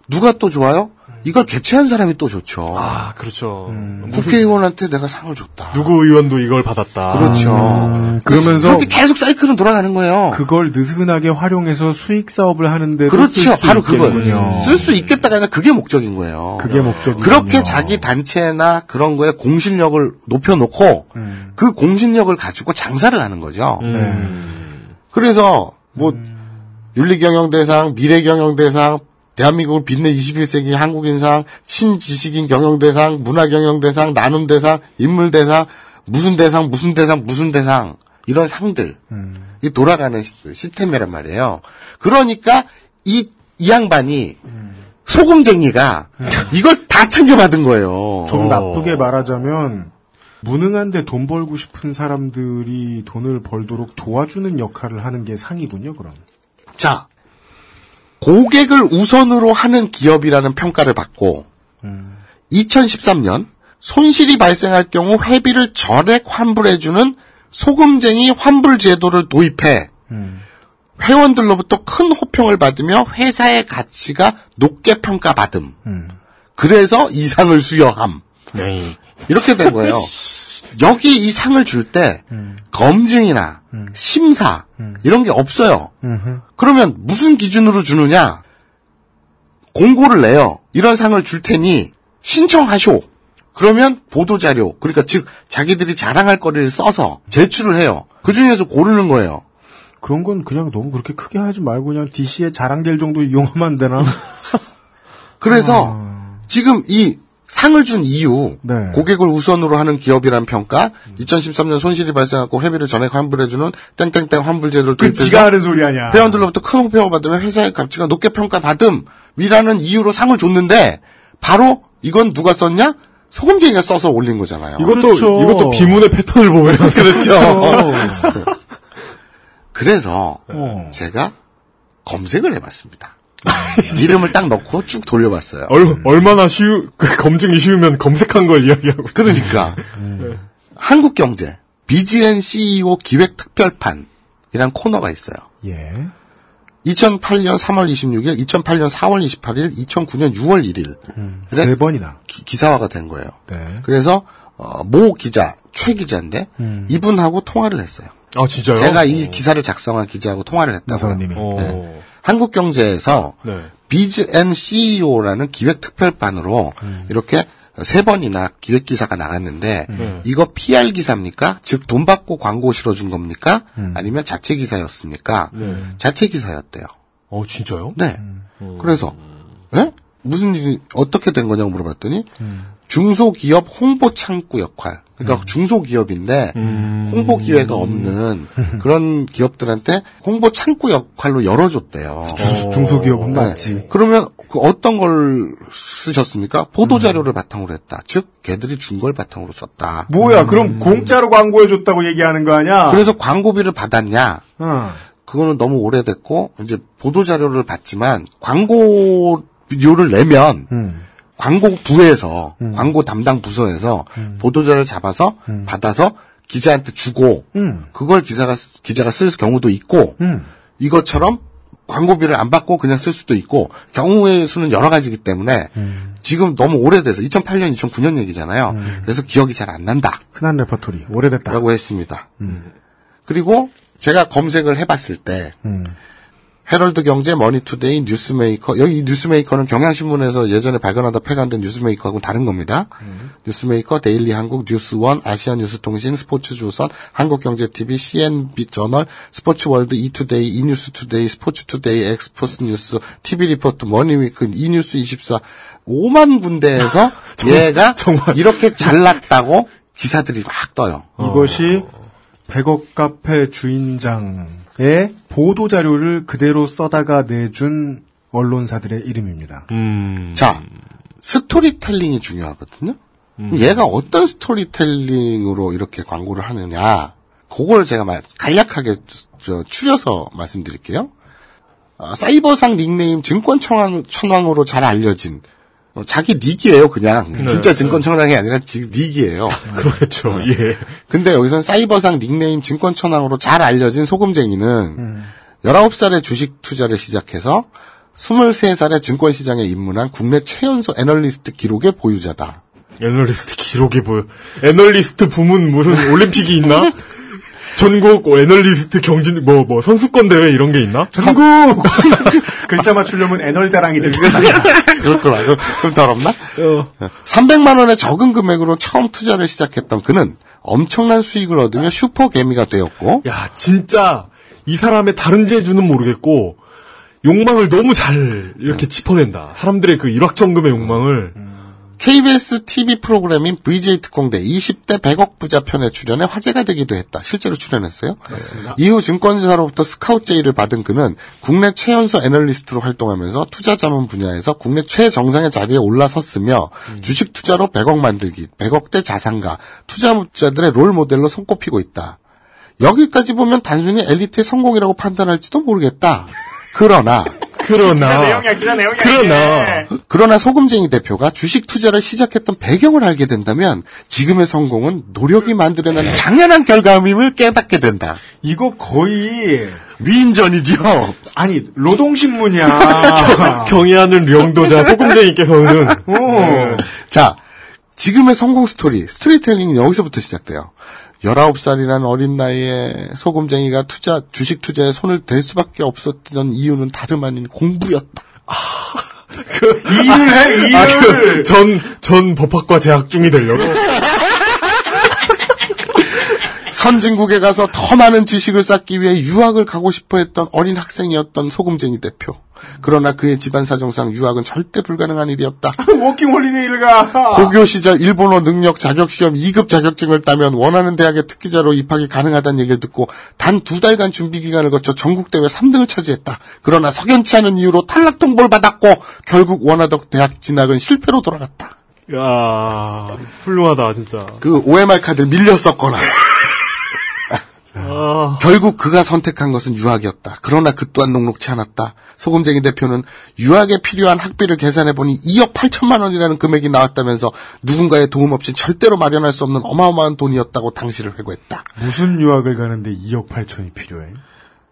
누가 또 좋아요? 이걸 개최한 사람이 또 좋죠. 아, 그렇죠. 국회의원한테 내가 상을 줬다. 누구 의원도 이걸 받았다. 그렇죠. 음, 그러면서 그렇게 계속 사이클은 돌아가는 거예요. 그걸 느슨하게 활용해서 수익 사업을 하는데 그렇죠. 바로 그거예요. 쓸수 있겠다가 아니라 그게 목적인 거예요. 그게 목적이군요. 그렇게 자기 단체나 그런 거에 공신력을 높여놓고 음. 그 공신력을 가지고 장사를 하는 거죠. 네. 그래서 뭐 윤리경영대상, 미래경영대상, 대한민국을 빛낸 21세기 한국인상, 신지식인 경영대상, 문화경영대상, 나눔대상, 인물대상, 무슨 대상, 무슨 대상, 무슨 대상 이런 상들 이 돌아가는 시- 시스템이란 말이에요. 그러니까 이, 이 양반이 소금쟁이가 이걸 다 챙겨받은 거예요. 좀 나쁘게 말하자면 무능한데 돈 벌고 싶은 사람들이 돈을 벌도록 도와주는 역할을 하는 게 상이군요. 그럼. 자, 고객을 우선으로 하는 기업이라는 평가를 받고 2013년 손실이 발생할 경우 회비를 전액 환불해주는 소금쟁이 환불 제도를 도입해 회원들로부터 큰 호평을 받으며 회사의 가치가 높게 평가받음. 그래서 이 상을 수여함. 네. 이렇게 된 거예요. 여기 이 상을 줄때 검증이나 심사 이런 게 없어요. 그러면 무슨 기준으로 주느냐? 공고를 내요. 이런 상을 줄 테니 신청하쇼. 그러면 보도 자료, 그러니까 즉 자기들이 자랑할 거리를 써서 제출을 해요. 그 중에서 고르는 거예요. 그런 건 그냥 너무 그렇게 크게 하지 말고 그냥 DC에 자랑될 정도 이용하면 안 되나? 그래서 지금 이 상을 준 이유, 네. 고객을 우선으로 하는 기업이란 평가, 2013년 손실이 발생하고 회비를 전액 환불해주는 땡땡땡 환불 제도를 그 도입해서 지가 하는 소리 아니야. 회원들로부터 큰 호평을 받으면 회사의 가치가 높게 평가받음이라는 이유로 상을 줬는데 바로 이건 누가 썼냐? 소금쟁이가 써서 올린 거잖아요. 이것도 그렇죠. 이것도 비문의 패턴을 보면 그렇죠. 그래서 어. 제가 검색을 해봤습니다. 이름을 딱 넣고 쭉 돌려봤어요. 얼, 얼마나 쉬우 그 검증이 쉬우면 검색한 걸 이야기하고 그러니까 한국경제 BGN CEO 기획 특별판 이란 코너가 있어요. 예. 2008년 3월 26일, 2008년 4월 28일, 2009년 6월 1일. 세 번이나. 기, 사화가 된 거예요. 네. 그래서 어, 모 기자, 최 기자인데 음. 이분하고 통화를 했어요. 아 진짜요? 제가 이 기사를 작성한 기자하고 통화를 했다고요. 나사님이. 어. 한국경제에서 네. Biz and CEO라는 기획 특별반으로 음. 이렇게 세 번이나 기획 기사가 나갔는데 네. 이거 PR 기사입니까? 즉 돈 받고 광고 실어준 겁니까? 음. 아니면 자체 기사였습니까? 네. 자체 기사였대요. 어 진짜요? 네. 음. 그래서 예? 무슨 일이 어떻게 된 거냐고 물어봤더니 음. 중소기업 홍보 창구 역할. 그러니까 중소기업인데 음. 홍보 기회가 없는 그런 기업들한테 홍보 창구 역할로 열어줬대요. 중- 중소기업은 네. 맞지. 그러면 그 어떤 걸 쓰셨습니까? 보도 자료를 바탕으로 했다. 즉 걔들이 준 걸 바탕으로 썼다. 뭐야, 그럼 공짜로 광고해줬다고 얘기하는 거 아니야? 그래서 광고비를 받았냐? 어. 그거는 너무 오래됐고 이제 보도 자료를 받지만 광고료를 내면 음. 광고부에서 광고 담당 부서에서 보도 자료를 잡아서 받아서 기자한테 주고 음. 그걸 기사가 쓰- 기자가 쓸 경우도 있고 음. 이것처럼 광고비를 안 받고 그냥 쓸 수도 있고 경우의 수는 여러 가지이기 때문에 지금 너무 오래돼서 2008년, 2009년 얘기잖아요. 그래서 기억이 잘 안 난다. 흔한 레퍼토리. 오래됐다. 라고 했습니다. 그리고 제가 검색을 해봤을 때 음. 헤럴드 경제, 머니투데이, 뉴스메이커. 여기 이 뉴스메이커는 경향신문에서 예전에 발간하다 폐간된 뉴스메이커하고는 다른 겁니다. 뉴스메이커, 데일리 한국, 뉴스원, 아시아뉴스통신, 스포츠조선, 한국경제TV, CNB 저널, 스포츠월드, 이투데이, 이뉴스투데이, 스포츠투데이, 엑스포츠뉴스, TV리포트, 머니위크, 이뉴스24 5만 군데에서 얘가 이렇게 잘났다고 기사들이 막 떠요. 이것이 100억 카페 주인장 의 보도 자료를 그대로 써다가 내준 언론사들의 이름입니다. 자, 스토리텔링이 중요하거든요. 그럼 얘가 어떤 스토리텔링으로 이렇게 광고를 하느냐, 그걸 제가 말, 간략하게 저, 추려서 말씀드릴게요. 아, 사이버상 닉네임 증권 천왕, 천왕으로 잘 알려진, 어, 자기 닉이에요, 그냥. 네. 진짜 증권천왕이 아니라 지 닉이에요. 그렇죠. 예. 근데 여기선 사이버상 닉네임 증권천왕으로 잘 알려진 소금쟁이는 19살에 주식 투자를 시작해서 23살에 증권시장에 입문한 국내 최연소 애널리스트 기록의 보유자다. 애널리스트 기록이 보여. 애널리스트 부문 무슨 올림픽이 있나? 전국 애널리스트 경진 뭐뭐 선수권 대회 이런 게 있나? 전국 글자 맞추려면 애널 자랑이 되는 그렇더라고. 그럼 더럽나? 어. 300만 원의 적은 금액으로 처음 투자를 시작했던 그는 엄청난 수익을 얻으며 슈퍼 개미가 되었고 야, 진짜 이 사람의 다른 재주는 모르겠고 욕망을 너무 잘 이렇게 짚어낸다. 사람들의 그 일확천금의 욕망을 KBS TV 프로그램인 VJ 특공대 20대 100억 부자 편에 출연해 화제가 되기도 했다. 실제로 출연했어요. 이후 증권사로부터 스카우트 제의를 받은 그는 국내 최연소 애널리스트로 활동하면서 투자 자문 분야에서 국내 최정상의 자리에 올라섰으며 주식 투자로 100억 만들기, 100억대 자산가, 투자자들의 롤 모델로 손꼽히고 있다. 여기까지 보면 단순히 엘리트의 성공이라고 판단할지도 모르겠다. 그러나 그러나 기사 내용이야. 그러나 그러나 소금쟁이 대표가 주식 투자를 시작했던 배경을 알게 된다면 지금의 성공은 노력이 만들어낸 장연한 결과임을 깨닫게 된다. 이거 거의 위인전이죠. 아니 노동신문이야. 경애하는 명도자 소금쟁이께서는 오. 자, 지금의 성공 스토리, 스토리텔링은 여기서부터 시작돼요. 19살이라는 어린 나이에 소금쟁이가 투자, 주식 투자에 손을 댈 수밖에 없었던 이유는 다름 아닌 공부였다. 일을 해 일을. 아, 그, 전, 전 법학과 재학 중이 되려고. 선진국에 가서 더 많은 지식을 쌓기 위해 유학을 가고 싶어 했던 어린 학생이었던 소금쟁이 대표. 그러나 그의 집안 사정상 유학은 절대 불가능한 일이었다. 워킹 홀리데이를 가. 고교 시절 일본어 능력 자격시험 2급 자격증을 따면 원하는 대학의 특기자로 입학이 가능하다는 얘기를 듣고 단 두 달간 준비 기간을 거쳐 전국대회 3등을 차지했다. 그러나 석연치 않은 이유로 탈락 통보를 받았고 결국 원하던 대학 진학은 실패로 돌아갔다. 야 훌륭하다, 진짜. 그 OMR 카드를 밀렸었거나 아, 결국 그가 선택한 것은 유학이었다. 그러나 그 또한 녹록치 않았다. 소금쟁이 대표는 유학에 필요한 학비를 계산해 보니 2억 8천만 원이라는 금액이 나왔다면서 누군가의 도움 없이 절대로 마련할 수 없는 어마어마한 돈이었다고 당시를 회고했다. 무슨 유학을 가는데 2억 8천이 필요해?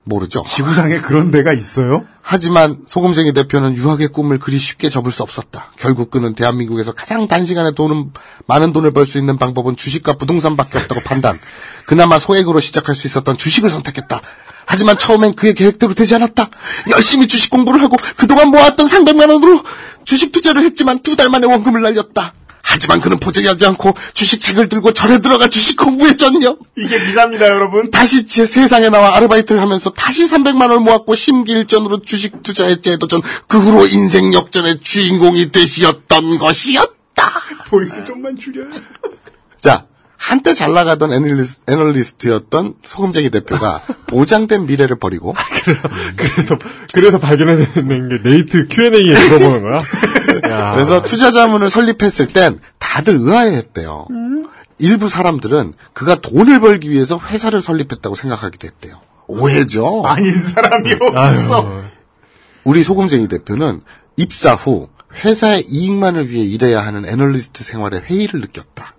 모르죠. 지구상에 그런 데가 있어요? 하지만 소금쟁이 대표는 유학의 꿈을 그리 쉽게 접을 수 없었다. 결국 그는 대한민국에서 가장 단시간에 돈은 많은 돈을 벌 수 있는 방법은 주식과 부동산밖에 없다고 판단. 그나마 소액으로 시작할 수 있었던 주식을 선택했다. 하지만 처음엔 그의 계획대로 되지 않았다. 열심히 주식 공부를 하고 그동안 모았던 300만 원으로 주식 투자를 했지만 두 달 만에 원금을 날렸다. 하지만 그는 포기하지 않고 주식책을 들고 절에 들어가 주식 전념. 이게 미사입니다, 여러분. 다시 제 세상에 나와 아르바이트를 하면서 다시 300만 원을 모았고 심기일전으로 주식 투자에 재도전 그 후로 인생 역전의 주인공이 되시었던 것이었다. voice 좀만 줄여. 자, 한때 잘 나가던 애널리스, 애널리스트 였던 소금쟁이 대표가 보장된 미래를 버리고 그래서, 그래서 발견해낸 게 네이트 Q&A에 들어보는 거야? 야. 그래서 투자 자문을 설립했을 땐 다들 의아해했대요. 일부 사람들은 그가 돈을 벌기 위해서 회사를 설립했다고 생각하기도 했대요. 오해죠. 아닌 사람이 없어. 우리 소금쟁이 대표는 입사 후 회사의 이익만을 위해 일해야 하는 애널리스트 생활에 회의를 느꼈다.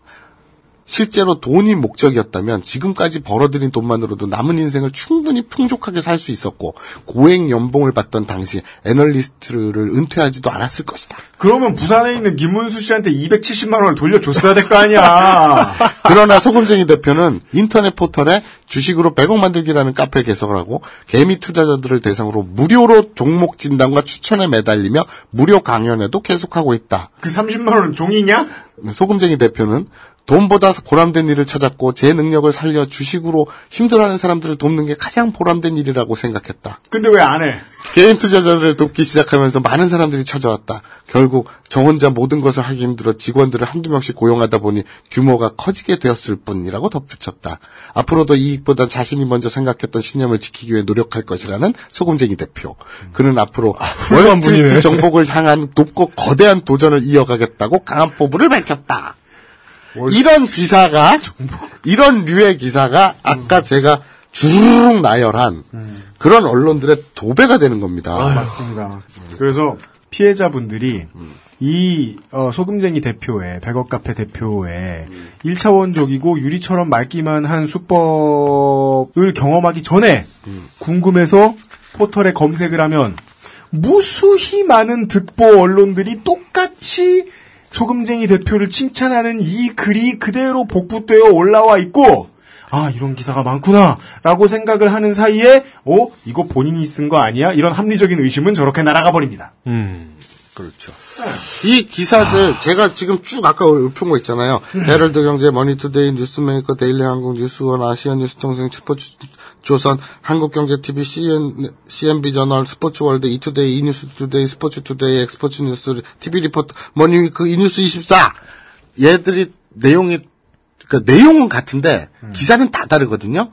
실제로 돈이 목적이었다면 지금까지 벌어들인 돈만으로도 남은 인생을 충분히 풍족하게 살 수 있었고 고액 연봉을 받던 당시 애널리스트를 은퇴하지도 않았을 것이다. 그러면 부산에 있는 김문수 씨한테 270만 원을 돌려줬어야 될 거 아니야. 그러나 소금쟁이 대표는 인터넷 포털에 주식으로 100억 만들기라는 카페를 개설을 하고 개미 투자자들을 대상으로 무료로 종목 진단과 추천에 매달리며 무료 강연회도 계속하고 있다. 그 30만 원은 종이냐? 소금쟁이 대표는 돈보다 보람된 일을 찾았고 제 능력을 살려 주식으로 힘들어하는 사람들을 돕는 게 가장 보람된 일이라고 생각했다. 근데 왜 안 해? 개인 투자자들을 돕기 시작하면서 많은 사람들이 찾아왔다. 결국 저 혼자 모든 것을 하기 힘들어 직원들을 한두 명씩 고용하다 보니 규모가 커지게 되었을 뿐이라고 덧붙였다. 앞으로도 이익보다 자신이 먼저 생각했던 신념을 지키기 위해 노력할 것이라는 소금쟁이 대표. 그는 앞으로 훌륭한 월스트리트. 정복을 향한 높고 거대한 도전을 이어가겠다고 강한 포부를 밝혔다. 이런 기사가 이런 류의 기사가 아까 제가 주르륵 나열한 그런 언론들의 도배가 되는 겁니다. 맞습니다. 그래서 피해자분들이 이 어, 소금쟁이 대표의 백억 카페 대표의 1차원적이고 유리처럼 맑기만 한 수법을 경험하기 전에 궁금해서 포털에 검색을 하면 무수히 많은 득보 언론들이 똑같이 소금쟁이 대표를 칭찬하는 이 글이 그대로 복붙되어 올라와 있고 아 이런 기사가 많구나라고 생각을 하는 사이에 어 이거 본인이 쓴 거 아니야? 이런 합리적인 의심은 저렇게 날아가 버립니다. 음. 그렇죠. 이 기사들 제가 지금 쭉 아까 읊은 거 있잖아요. 헤럴드 경제, 머니투데이, 뉴스메이커, 데일리 한국, 뉴스원, 아시안 뉴스통신, 스포츠 조선, 한국경제TV, CN, CNB 저널, 스포츠월드, 이투데이, 이뉴스투데이, 스포츠투데이, 엑스포츠 뉴스, TV 리포트, 머니위크, 이뉴스 24 얘들이 내용이 그러니까 내용은 같은데 기사는 다 다르거든요.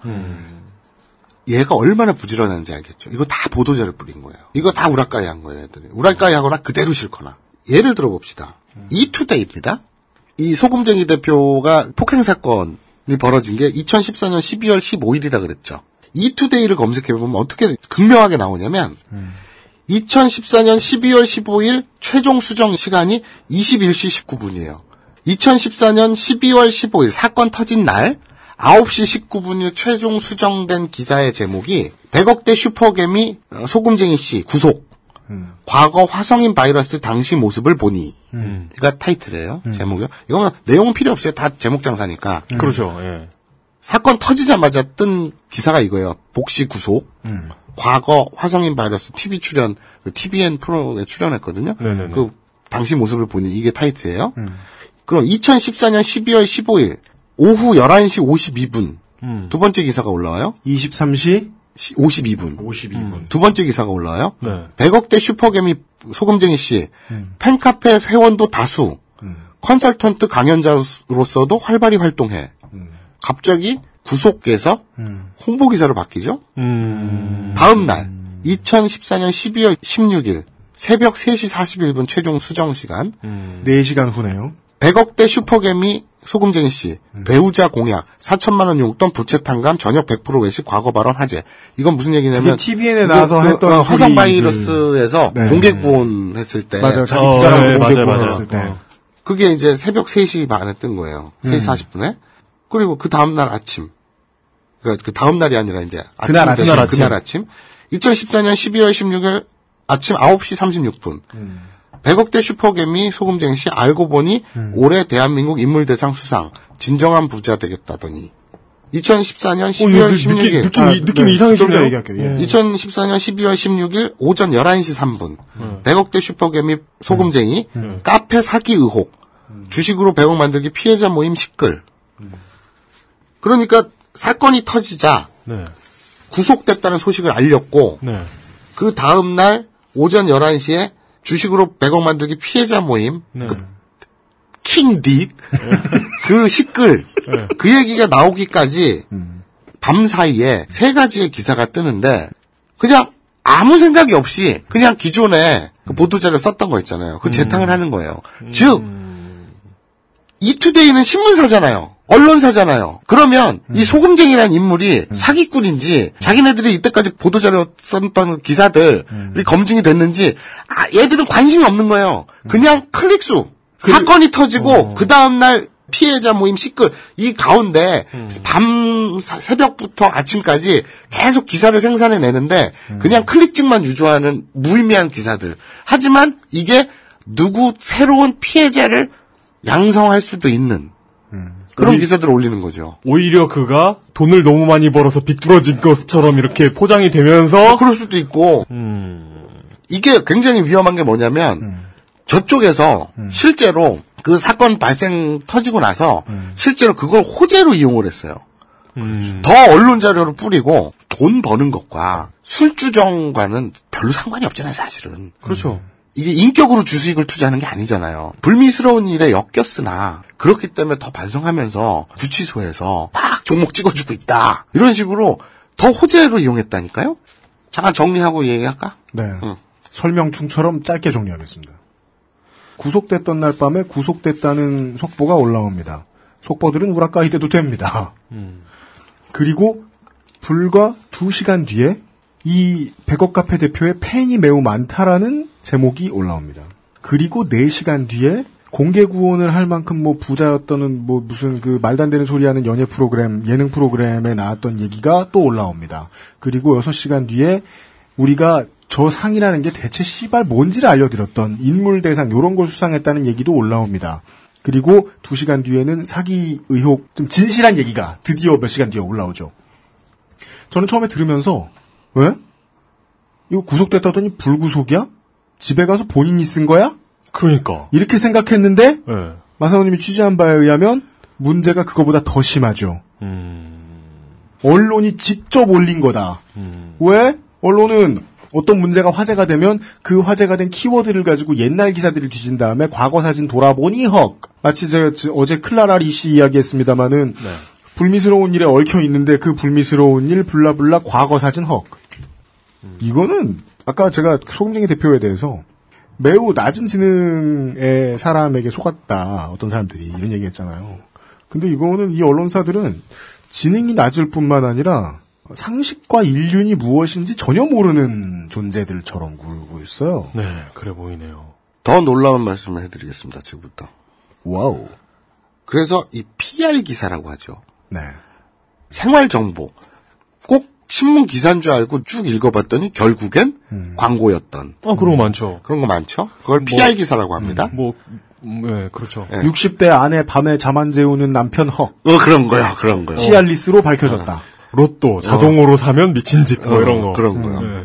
얘가 얼마나 부지런한지 알겠죠. 이거 다 보도자를 뿌린 거예요. 이거 다 우라카이 한 거예요, 애들이. 우라카이 하거나 그대로 싫거나. 예를 들어 봅시다. 이투데이입니다. 이 소금쟁이 대표가 폭행 사건이 벌어진 게 2014년 12월 15일이라 그랬죠. 이투데이를 검색해보면 어떻게 극명하게 나오냐면, 2014년 12월 15일 최종 수정 시간이 21시 19분이에요. 2014년 12월 15일 사건 터진 날 9시 19분이 최종 수정된 기사의 제목이 100억대 슈퍼개미 어, 소금쟁이 씨 구속. 과거 화성인 바이러스 당시 모습을 보니. 이가 타이틀이에요. 제목이요. 이거는 내용은 필요 없어요. 다 제목 장사니까. 그렇죠. 예. 사건 터지자마자 뜬 기사가 이거예요. 복시 구속. 과거 화성인 바이러스 TV 출연, 그 TVN 프로에 출연했거든요. 네네네. 그 당시 모습을 보니 이게 타이틀이에요. 그럼 2014년 12월 15일 오후 11시 52분 음. 두 번째 기사가 올라와요. 23시 52분. 52분. 두 번째 기사가 올라와요. 네. 100억대 슈퍼개미 소금쟁이 씨 팬카페 회원도 다수 컨설턴트 강연자로서도 활발히 활동해. 갑자기 구속돼서 홍보 기사로 바뀌죠. 음. 다음 날 2014년 12월 16일 새벽 3시 41분 최종 수정 시간 4시간 후네요. 100억대 슈퍼개미 소금쟁이 씨 배우자 공약 4천만 원 용돈 부채 탕감 저녁 100% 외식 과거 발언 화제 이건 무슨 얘기냐면 TVN에 나와서 그, 했던 어, 화성. 바이러스에서 네. 공개 구원했을 때 맞아요. 자기 어, 부자라서 네, 공개 구원했을 때. 맞아요. 그게 이제 새벽 3시 반에 뜬 거예요. 3시 40분에. 그리고 그 다음 날 아침. 그러니까 그 다음 날이 아니라 이제 아침. 그날 아침. 되는 그날 아침. 2014년 12월 16일 아침 9시 36분. 100억대 슈퍼개미 소금쟁이 씨 알고 보니 올해 대한민국 인물대상 수상. 진정한 부자 되겠다더니. 2014년 12월 어, 느- 16일. 느낌, 느낌이, 아, 느낌이 네. 좀 이상해지네요. 얘기할게요. 예. 2014년 12월 16일 오전 11시 3분. 100억대 슈퍼개미 소금쟁이 카페 사기 의혹. 주식으로 100억 만들기 피해자 모임 시끌. 그러니까 사건이 터지자 네. 구속됐다는 소식을 알렸고 네. 그 다음 날 오전 11시에 주식으로 100억 만들기 피해자 모임 네. 그 킹딕 그 시끌 그 얘기가 나오기까지 밤 사이에 세 가지의 기사가 뜨는데 그냥 아무 생각이 없이 그냥 기존에 그 보도자료 썼던 거 있잖아요. 그 재탕을 하는 거예요. 즉 이투데이는 신문사잖아요. 언론사잖아요. 그러면 이 소금쟁이라는 인물이 사기꾼인지 자기네들이 이때까지 보도자료 썼던 기사들이 검증이 됐는지 아, 얘들은 관심이 없는 거예요. 그냥 클릭수. 사건이 터지고 그 다음 날 피해자 모임 시끌 이 가운데 밤 사- 새벽부터 아침까지 계속 기사를 생산해 내는데 그냥 클릭증만 유조하는 무의미한 기사들. 하지만 이게 누구 새로운 피해자를 양성할 수도 있는 그런 기사들을 올리는 거죠. 오히려 그가 돈을 너무 많이 벌어서 비뚤어진 것처럼 이렇게 포장이 되면서 그럴 수도 있고 이게 굉장히 위험한 게 뭐냐면 저쪽에서 실제로 그 사건 발생 터지고 나서 실제로 그걸 호재로 이용을 했어요. 더 언론 자료를 뿌리고 돈 버는 것과 술주정과는 별로 상관이 없잖아요, 사실은. 그렇죠. 이게 인격으로 주식을 투자하는 게 아니잖아요. 불미스러운 일에 엮였으나 그렇기 때문에 더 반성하면서 구치소에서 막 종목 찍어주고 있다. 이런 식으로 더 호재로 이용했다니까요. 잠깐 정리하고 얘기할까? 네. 설명충처럼 짧게 정리하겠습니다. 구속됐던 날 밤에 구속됐다는 속보가 올라옵니다. 속보들은 우라카이돼도 됩니다. 그리고 불과 2시간 뒤에 이 백억 카페 대표의 팬이 매우 많다라는 제목이 올라옵니다. 그리고 4시간 뒤에 공개 구원을 할 만큼 뭐 부자였던 뭐 무슨 그 말도 안 되는 소리 하는 연예 프로그램, 예능 프로그램에 나왔던 얘기가 또 올라옵니다. 그리고 6시간 뒤에 우리가 저 상이라는 게 대체 씨발 뭔지를 알려드렸던 인물 대상 요런 걸 수상했다는 얘기도 올라옵니다. 그리고 2시간 뒤에는 사기 의혹 좀 진실한 얘기가 드디어 몇 시간 뒤에 올라오죠. 저는 처음에 들으면서 왜? 이거 구속됐다더니 불구속이야? 집에 가서 본인이 쓴 거야? 그러니까. 이렇게 생각했는데 네. 마사오님이 취재한 바에 의하면 문제가 그거보다 더 심하죠. 언론이 직접 올린 거다. 왜? 언론은 어떤 문제가 화제가 되면 그 화제가 된 키워드를 가지고 옛날 기사들을 뒤진 다음에 과거 사진 돌아보니 헉. 마치 제가 지- 어제 클라라 리씨 이야기했습니다마는 불미스러운 일에 얽혀 있는데 그 불미스러운 일 블라블라 과거 사진 헉. 이거는 아까 제가 소금쟁이 대표에 대해서 매우 낮은 지능의 사람에게 속았다. 어떤 사람들이 이런 얘기 했잖아요. 근데 이거는 이 언론사들은 지능이 낮을 뿐만 아니라 상식과 인륜이 무엇인지 전혀 모르는 존재들처럼 굴고 있어요. 네, 그래 보이네요. 더 놀라운 말씀을 해드리겠습니다, 지금부터. wow. 그래서 이 PR 기사라고 하죠. 네. 생활 정보. 꼭 신문 기사인 줄 알고 쭉 읽어봤더니 결국엔 광고였던. 아, 그런 거 많죠. 그런 거 많죠. 그걸 PR 기사라고 합니다. 뭐, 음, 네, 그렇죠. 60대 아내 밤에 잠 안 재우는 남편 헉. 어, 그런 거요, 그런 거요. 시알리스로 밝혀졌다. 로또 자동으로 사면 미친 집, 뭐 어, 이런 거. 그런 거요. 네.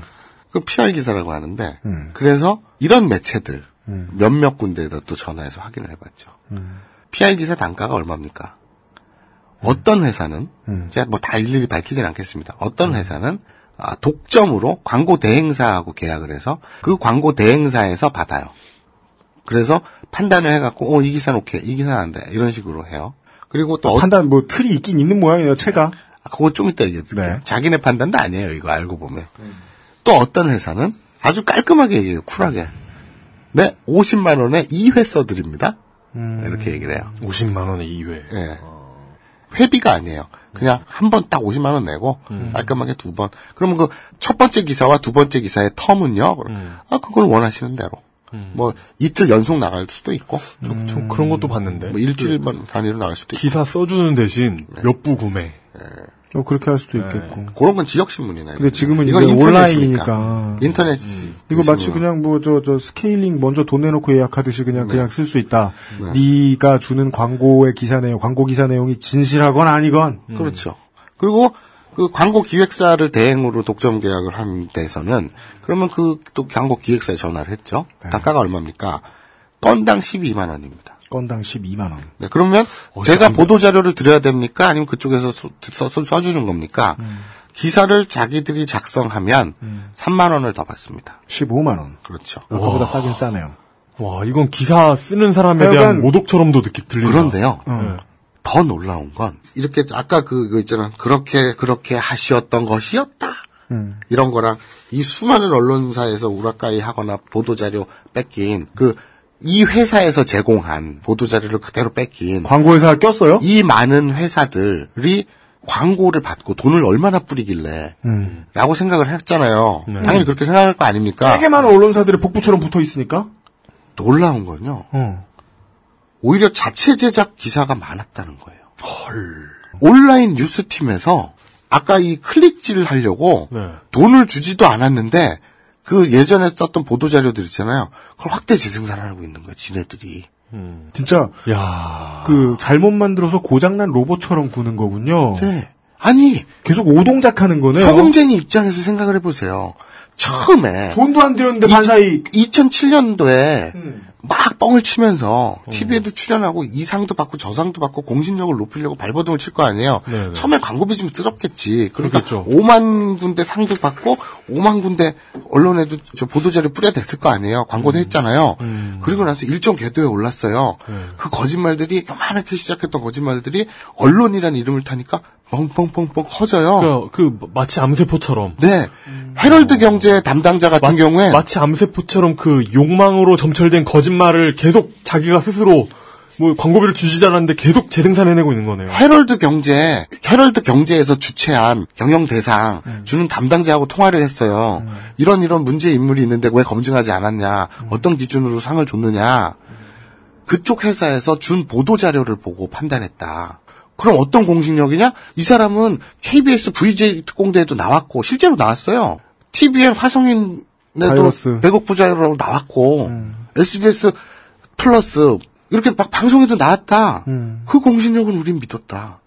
그 PR 기사라고 하는데, 음. 그래서 이런 매체들, 몇몇 군데에다 또 전화해서 확인을 해봤죠. 음. PR 기사 단가가 얼마입니까? 어떤 회사는, 제가 뭐 다 일일이 밝히진 않겠습니다. 어떤 회사는, 아, 독점으로 광고 대행사하고 계약을 해서 그 광고 대행사에서 받아요. 그래서 판단을 해갖고, 어, 이 기사는 오케이, 이 기사는 안 돼. 이런 식으로 해요. 그리고 또, 어- 판단 뭐 틀이 있긴 있는 모양이에요. 채가. 아, 그거 좀 이따 얘기해드릴게요. 네. 자기네 판단도 아니에요, 이거 알고 보면. 또 어떤 회사는 아주 깔끔하게 얘기해요, 쿨하게. 네, 50만 원에 2회 써드립니다. 이렇게 얘기를 해요. 50만 원에 2회. 예. 회비가 아니에요. 그냥 한 번 딱 50만 원 내고, 깔끔하게 두 번. 그러면 그 첫 번째 기사와 두 번째 기사의 텀은요, 아, 그걸 원하시는 대로. 뭐, 이틀 연속 나갈 수도 있고, 저, 저 그런 것도 봤는데. 뭐 일주일만 단위로 나갈 수도 있고. 기사 써주는 대신 네. 몇부 구매. 뭐 그렇게 할 수도 있겠고. 그런 건 지역 신문이나. 근데 지금은 이건. 온라인이니까. 인터넷. 이거 마치 그냥 뭐 저 저 스케일링 먼저 돈 내놓고 예약하듯이 그냥 네. 그냥 쓸 수 있다. 네. 가 주는 광고의 기사 내용, 광고 기사 내용이 진실하건 아니건. 그렇죠. 그리고 그 광고 기획사를 대행으로 독점 계약을 한 데서는 그러면 그 또 광고 기획사에 전화를 했죠. 네. 단가가 얼마입니까? 건당 12만 원입니다. 건당 12만 원. 네, 그러면 제가 보도 자료를 드려야 됩니까? 아니면 그쪽에서 써, 써, 써 주는 겁니까? 음. 기사를 자기들이 작성하면 3만 원을 더 받습니다. 15만 원. 그렇죠. 아까보다 싸긴 싸네요. 와, 이건 기사 쓰는 사람에 대한 모독처럼도 느끼 들린다. 그런데요. 네. 더 놀라운 건 이렇게 아까 그, 그 있잖아. 그렇게 그렇게 하시었던 것이었다. 이런 거랑 이 수많은 언론사에서 우라카이 하거나 보도 자료 뺏긴 그 이 회사에서 제공한 보도 자료를 그대로 뺏긴 광고회사 꼈어요? 이 많은 회사들이 광고를 받고 돈을 얼마나 뿌리길래 음. 라고 생각을 했잖아요. 당연히 그렇게 생각할 거 아닙니까? 되게 많은 언론사들이 복부처럼 붙어 있으니까. 놀라운 건요. 어. 오히려 자체 제작 기사가 많았다는 거예요. 온라인 뉴스팀에서 아까 이 클릭질 하려고 네. 돈을 주지도 않았는데 그 예전에 썼던 보도 자료들 있잖아요. 그걸 확대 재생산하고 있는 거예요. 지네들이. 진짜 야. 그 잘못 만들어서 고장난 로봇처럼 구는 거군요. 네. 아니 계속 오동작하는 거네요. 소금쟁이 입장에서 생각을 해보세요. 처음에 돈도 안 들였는데 반사이 2007년도에 음. 막 뻥을 치면서 TV에도 출연하고 이 상도 받고 저 상도 받고 공신력을 높이려고 발버둥을 칠 거 아니에요. 네네. 처음에 광고비 좀 쓸었겠지. 그러니까 그렇겠죠. 5만 군데 상도 받고 5만 군데 언론에도 저 보도자료 뿌려댔을 거 아니에요. 광고도 음. 했잖아요. 그리고 나서 일정 궤도에 올랐어요. 그 거짓말들이 요만하게 시작했던 거짓말들이 언론이라는 이름을 타니까 뻥뻥뻥뻥 커져요. 그러니까 그 마치 암세포처럼. 네. 헤럴드 경제 담당자 같은 경우에 마치 암세포처럼 그 욕망으로 점철된 거짓말을 계속 자기가 스스로 뭐 광고비를 주지도 않았는데 계속 재생산해내고 있는 거네요. 헤럴드 경제, 헤럴드 경제에서 주최한 경영 대상 주는 담당자하고 통화를 했어요. 이런 이런 문제 인물이 있는데 왜 검증하지 않았냐? 어떤 기준으로 상을 줬느냐? 그쪽 회사에서 준 보도 자료를 보고 판단했다. 그럼 어떤 공식력이냐? 이 사람은 KBS VJ 특공대에도 나왔고 실제로 나왔어요. TVN 화성인에도 바이러스. 100억 부자로 나왔고 SBS 플러스 이렇게 막 방송에도 나왔다. 그 공신력은 우린 믿었다.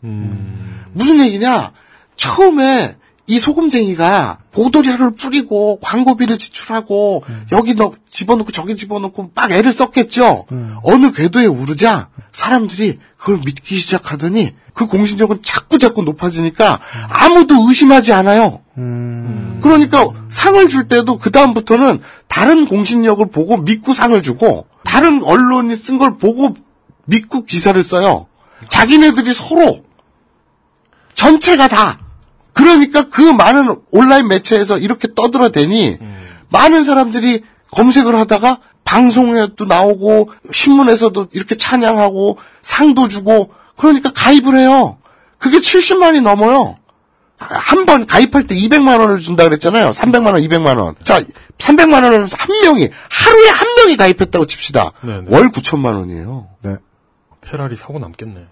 무슨 얘기냐? 처음에 이 소금쟁이가 보도자료를 뿌리고 광고비를 지출하고 여기 넣 집어넣고 저기 집어넣고 막 애를 썼겠죠. 어느 궤도에 오르자 사람들이 그걸 믿기 시작하더니 그 공신력은 자꾸 자꾸 높아지니까 아무도 의심하지 않아요. 그러니까 상을 줄 때도 그 다음부터는 다른 공신력을 보고 믿고 상을 주고 다른 언론이 쓴 걸 보고 믿고 기사를 써요. 자기네들이 서로 전체가 다. 그러니까 그 많은 온라인 매체에서 이렇게 떠들어대니 많은 사람들이 검색을 하다가 방송에도 나오고 신문에서도 이렇게 찬양하고 상도 주고 그러니까 가입을 해요. 그게 70만이 넘어요. 한 번 가입할 때 200만 원을 준다 그랬잖아요. 300만 원, 200만 원. 자, 300만 원을 한 명이 하루에 한 명이 가입했다고 칩시다. 네네. 월 9천만 원이에요. 네. 페라리 사고 남겠네.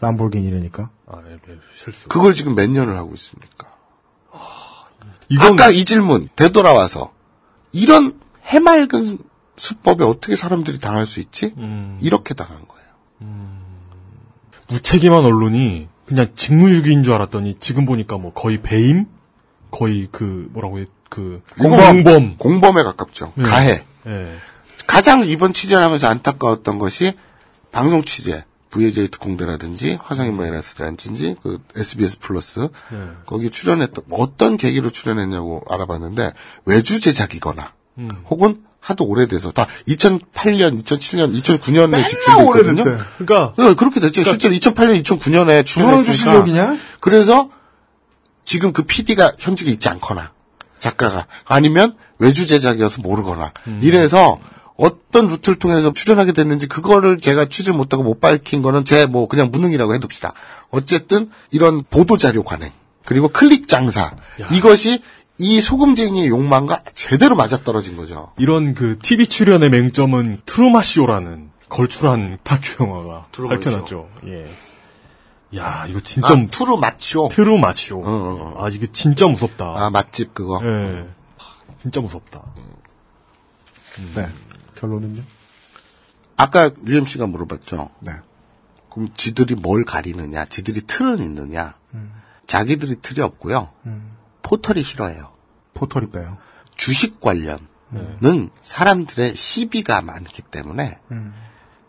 람보르기니라니까. 아, 네, 네, 실수. 그걸 지금 몇 년을 하고 있습니까? 이건 아까 이 질문 되돌아와서 이런 해맑은 수법에 어떻게 사람들이 당할 수 있지? 음. 이렇게 당한 거예요. 무책임한 언론이 그냥 직무유기인 줄 알았더니 지금 보니까 뭐 거의 배임? 거의 그 뭐라고 해? 그 공범. 공범. 공범에 가깝죠. 네. 가해. 예. 가장 이번 취재를 하면서 안타까웠던 것이 방송 취재. VJ 특공대라든지 화성인 바이러스라든지 그 SBS 플러스 네. 거기 출연했던 어떤 계기로 출연했냐고 알아봤는데 외주 제작이거나 음. 혹은 하도 오래돼서 다 2008년, 2007년, 2009년에 맨날 집중됐거든요. 오래됐대. 그러니까 네, 그렇게 됐죠. 실제로 2008년, 2009년에 저러주 출연했으니까. 실력이냐? 그래서 지금 그 PD가 현직에 있지 않거나 작가가 아니면 외주 제작이어서 모르거나 이래서 어떤 루트를 통해서 출연하게 됐는지 그거를 제가 취재 못하고 못 밝힌 거는 제 뭐 그냥 무능이라고 해둡시다. 어쨌든 이런 보도 자료 관행 그리고 클릭 장사 이것이 이 소금쟁이의 욕망과 제대로 맞아떨어진 거죠. 이런 그 TV 출연의 맹점은 트루맛쇼라는 걸출한 다큐 영화가 밝혀놨죠. 예. 야, 이거 진짜 아, 트루맛쇼. 트루맛쇼. 어, 아, 이거 진짜 무섭다. 아 맛집 그거. 예. 진짜 무섭다. 네. 결론은요? 아까 UMC가 물어봤죠. 네. 그럼 지들이 뭘 가리느냐, 지들이 틀은 있느냐. 자기들이 틀이 없고요. 포털이 싫어해요. 포털이 빼요. 주식 관련은 사람들의 시비가 많기 때문에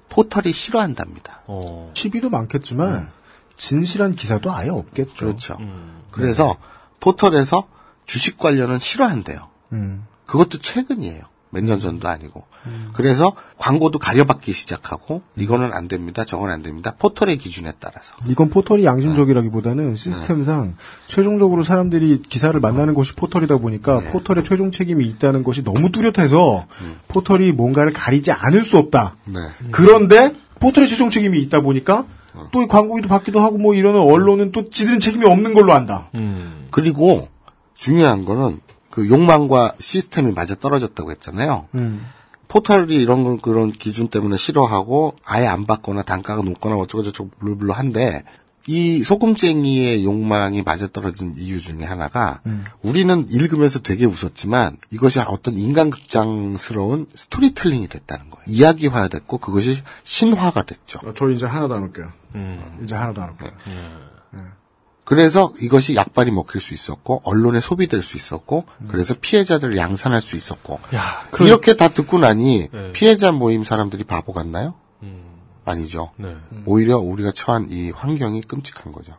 포털이 싫어한답니다. 어. 시비도 많겠지만 진실한 기사도 아예 없겠죠. 그렇죠. 그래서 포털에서 주식 관련은 싫어한대요. 음. 그것도 최근이에요. 몇 년 전도 아니고. 그래서 광고도 가려받기 시작하고 이거는 안 됩니다. 저건 안 됩니다. 포털의 기준에 따라서. 이건 포털이 양심적이라기보다는 시스템상 최종적으로 사람들이 기사를 만나는 곳이 포털이다 보니까 포털에 최종 책임이 있다는 것이 너무 뚜렷해서 포털이 뭔가를 가리지 않을 수 없다. 네. 그런데 포털에 최종 책임이 있다 보니까 또이 광고비도 받기도 하고 뭐 이러는 언론은 또 지들은 책임이 없는 걸로 안다. 음. 그리고 중요한 거는 그 욕망과 시스템이 맞아 떨어졌다고 했잖아요. 음. 포털이 이런 걸 그런 기준 때문에 싫어하고 아예 안 받거나 단가가 높거나 어쩌고저쩌고 blah blah 한데 이 소금쟁이의 욕망이 맞아떨어진 이유 중에 하나가 우리는 읽으면서 되게 웃었지만 이것이 어떤 인간극장스러운 스토리텔링이 됐다는 거예요. 이야기화 됐고 그것이 신화가 됐죠. 저 이제 하나도 안 웃겨요. 이제 하나도 안 웃겨요. 그래서 이것이 약발이 먹힐 수 있었고 언론에 소비될 수 있었고 그래서 피해자들을 양산할 수 있었고 그럼- 이렇게 다 듣고 나니 네. 피해자 모임 사람들이 바보 같나요? 아니죠. 네. 오히려 우리가 처한 이 환경이 끔찍한 거죠.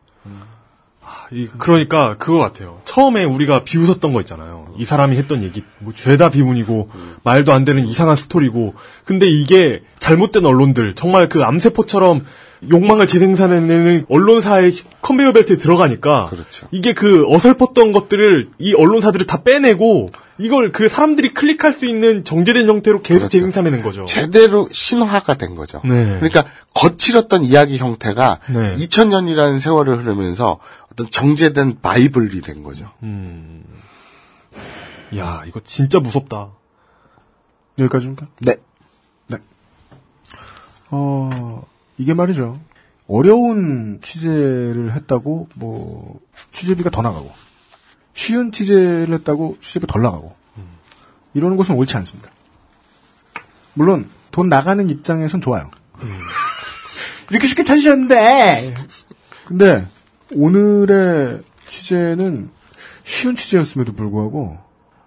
이, 그러니까 그거 같아요. 처음에 우리가 비웃었던 거 있잖아요. 이 사람이 했던 얘기 뭐 죄다 비운이고 말도 안 되는 이상한 스토리고 근데 이게 잘못된 언론들 정말 그 암세포처럼 욕망을 재생산해내는 언론사의 컨베이어 벨트에 들어가니까 이게 그 어설펐던 것들을 이 언론사들을 다 빼내고 이걸 그 사람들이 클릭할 수 있는 정제된 형태로 계속 재생산해낸 거죠. 제대로 신화가 된 거죠. 네. 그러니까 거칠었던 이야기 형태가 네. 2000년이라는 세월을 흐르면서 어떤 정제된 바이블이 된 거죠. 음. 야, 이거 진짜 무섭다. 여기까지입니까? 네. 네. 어, 이게 말이죠. 어려운 취재를 했다고, 뭐, 취재비가 더 나가고, 쉬운 취재를 했다고 취재비가 덜 나가고, 이러는 것은 옳지 않습니다. 물론, 돈 나가는 입장에선 좋아요. 이렇게 쉽게 찾으셨는데! 근데, 오늘의 취재는 쉬운 취재였음에도 불구하고,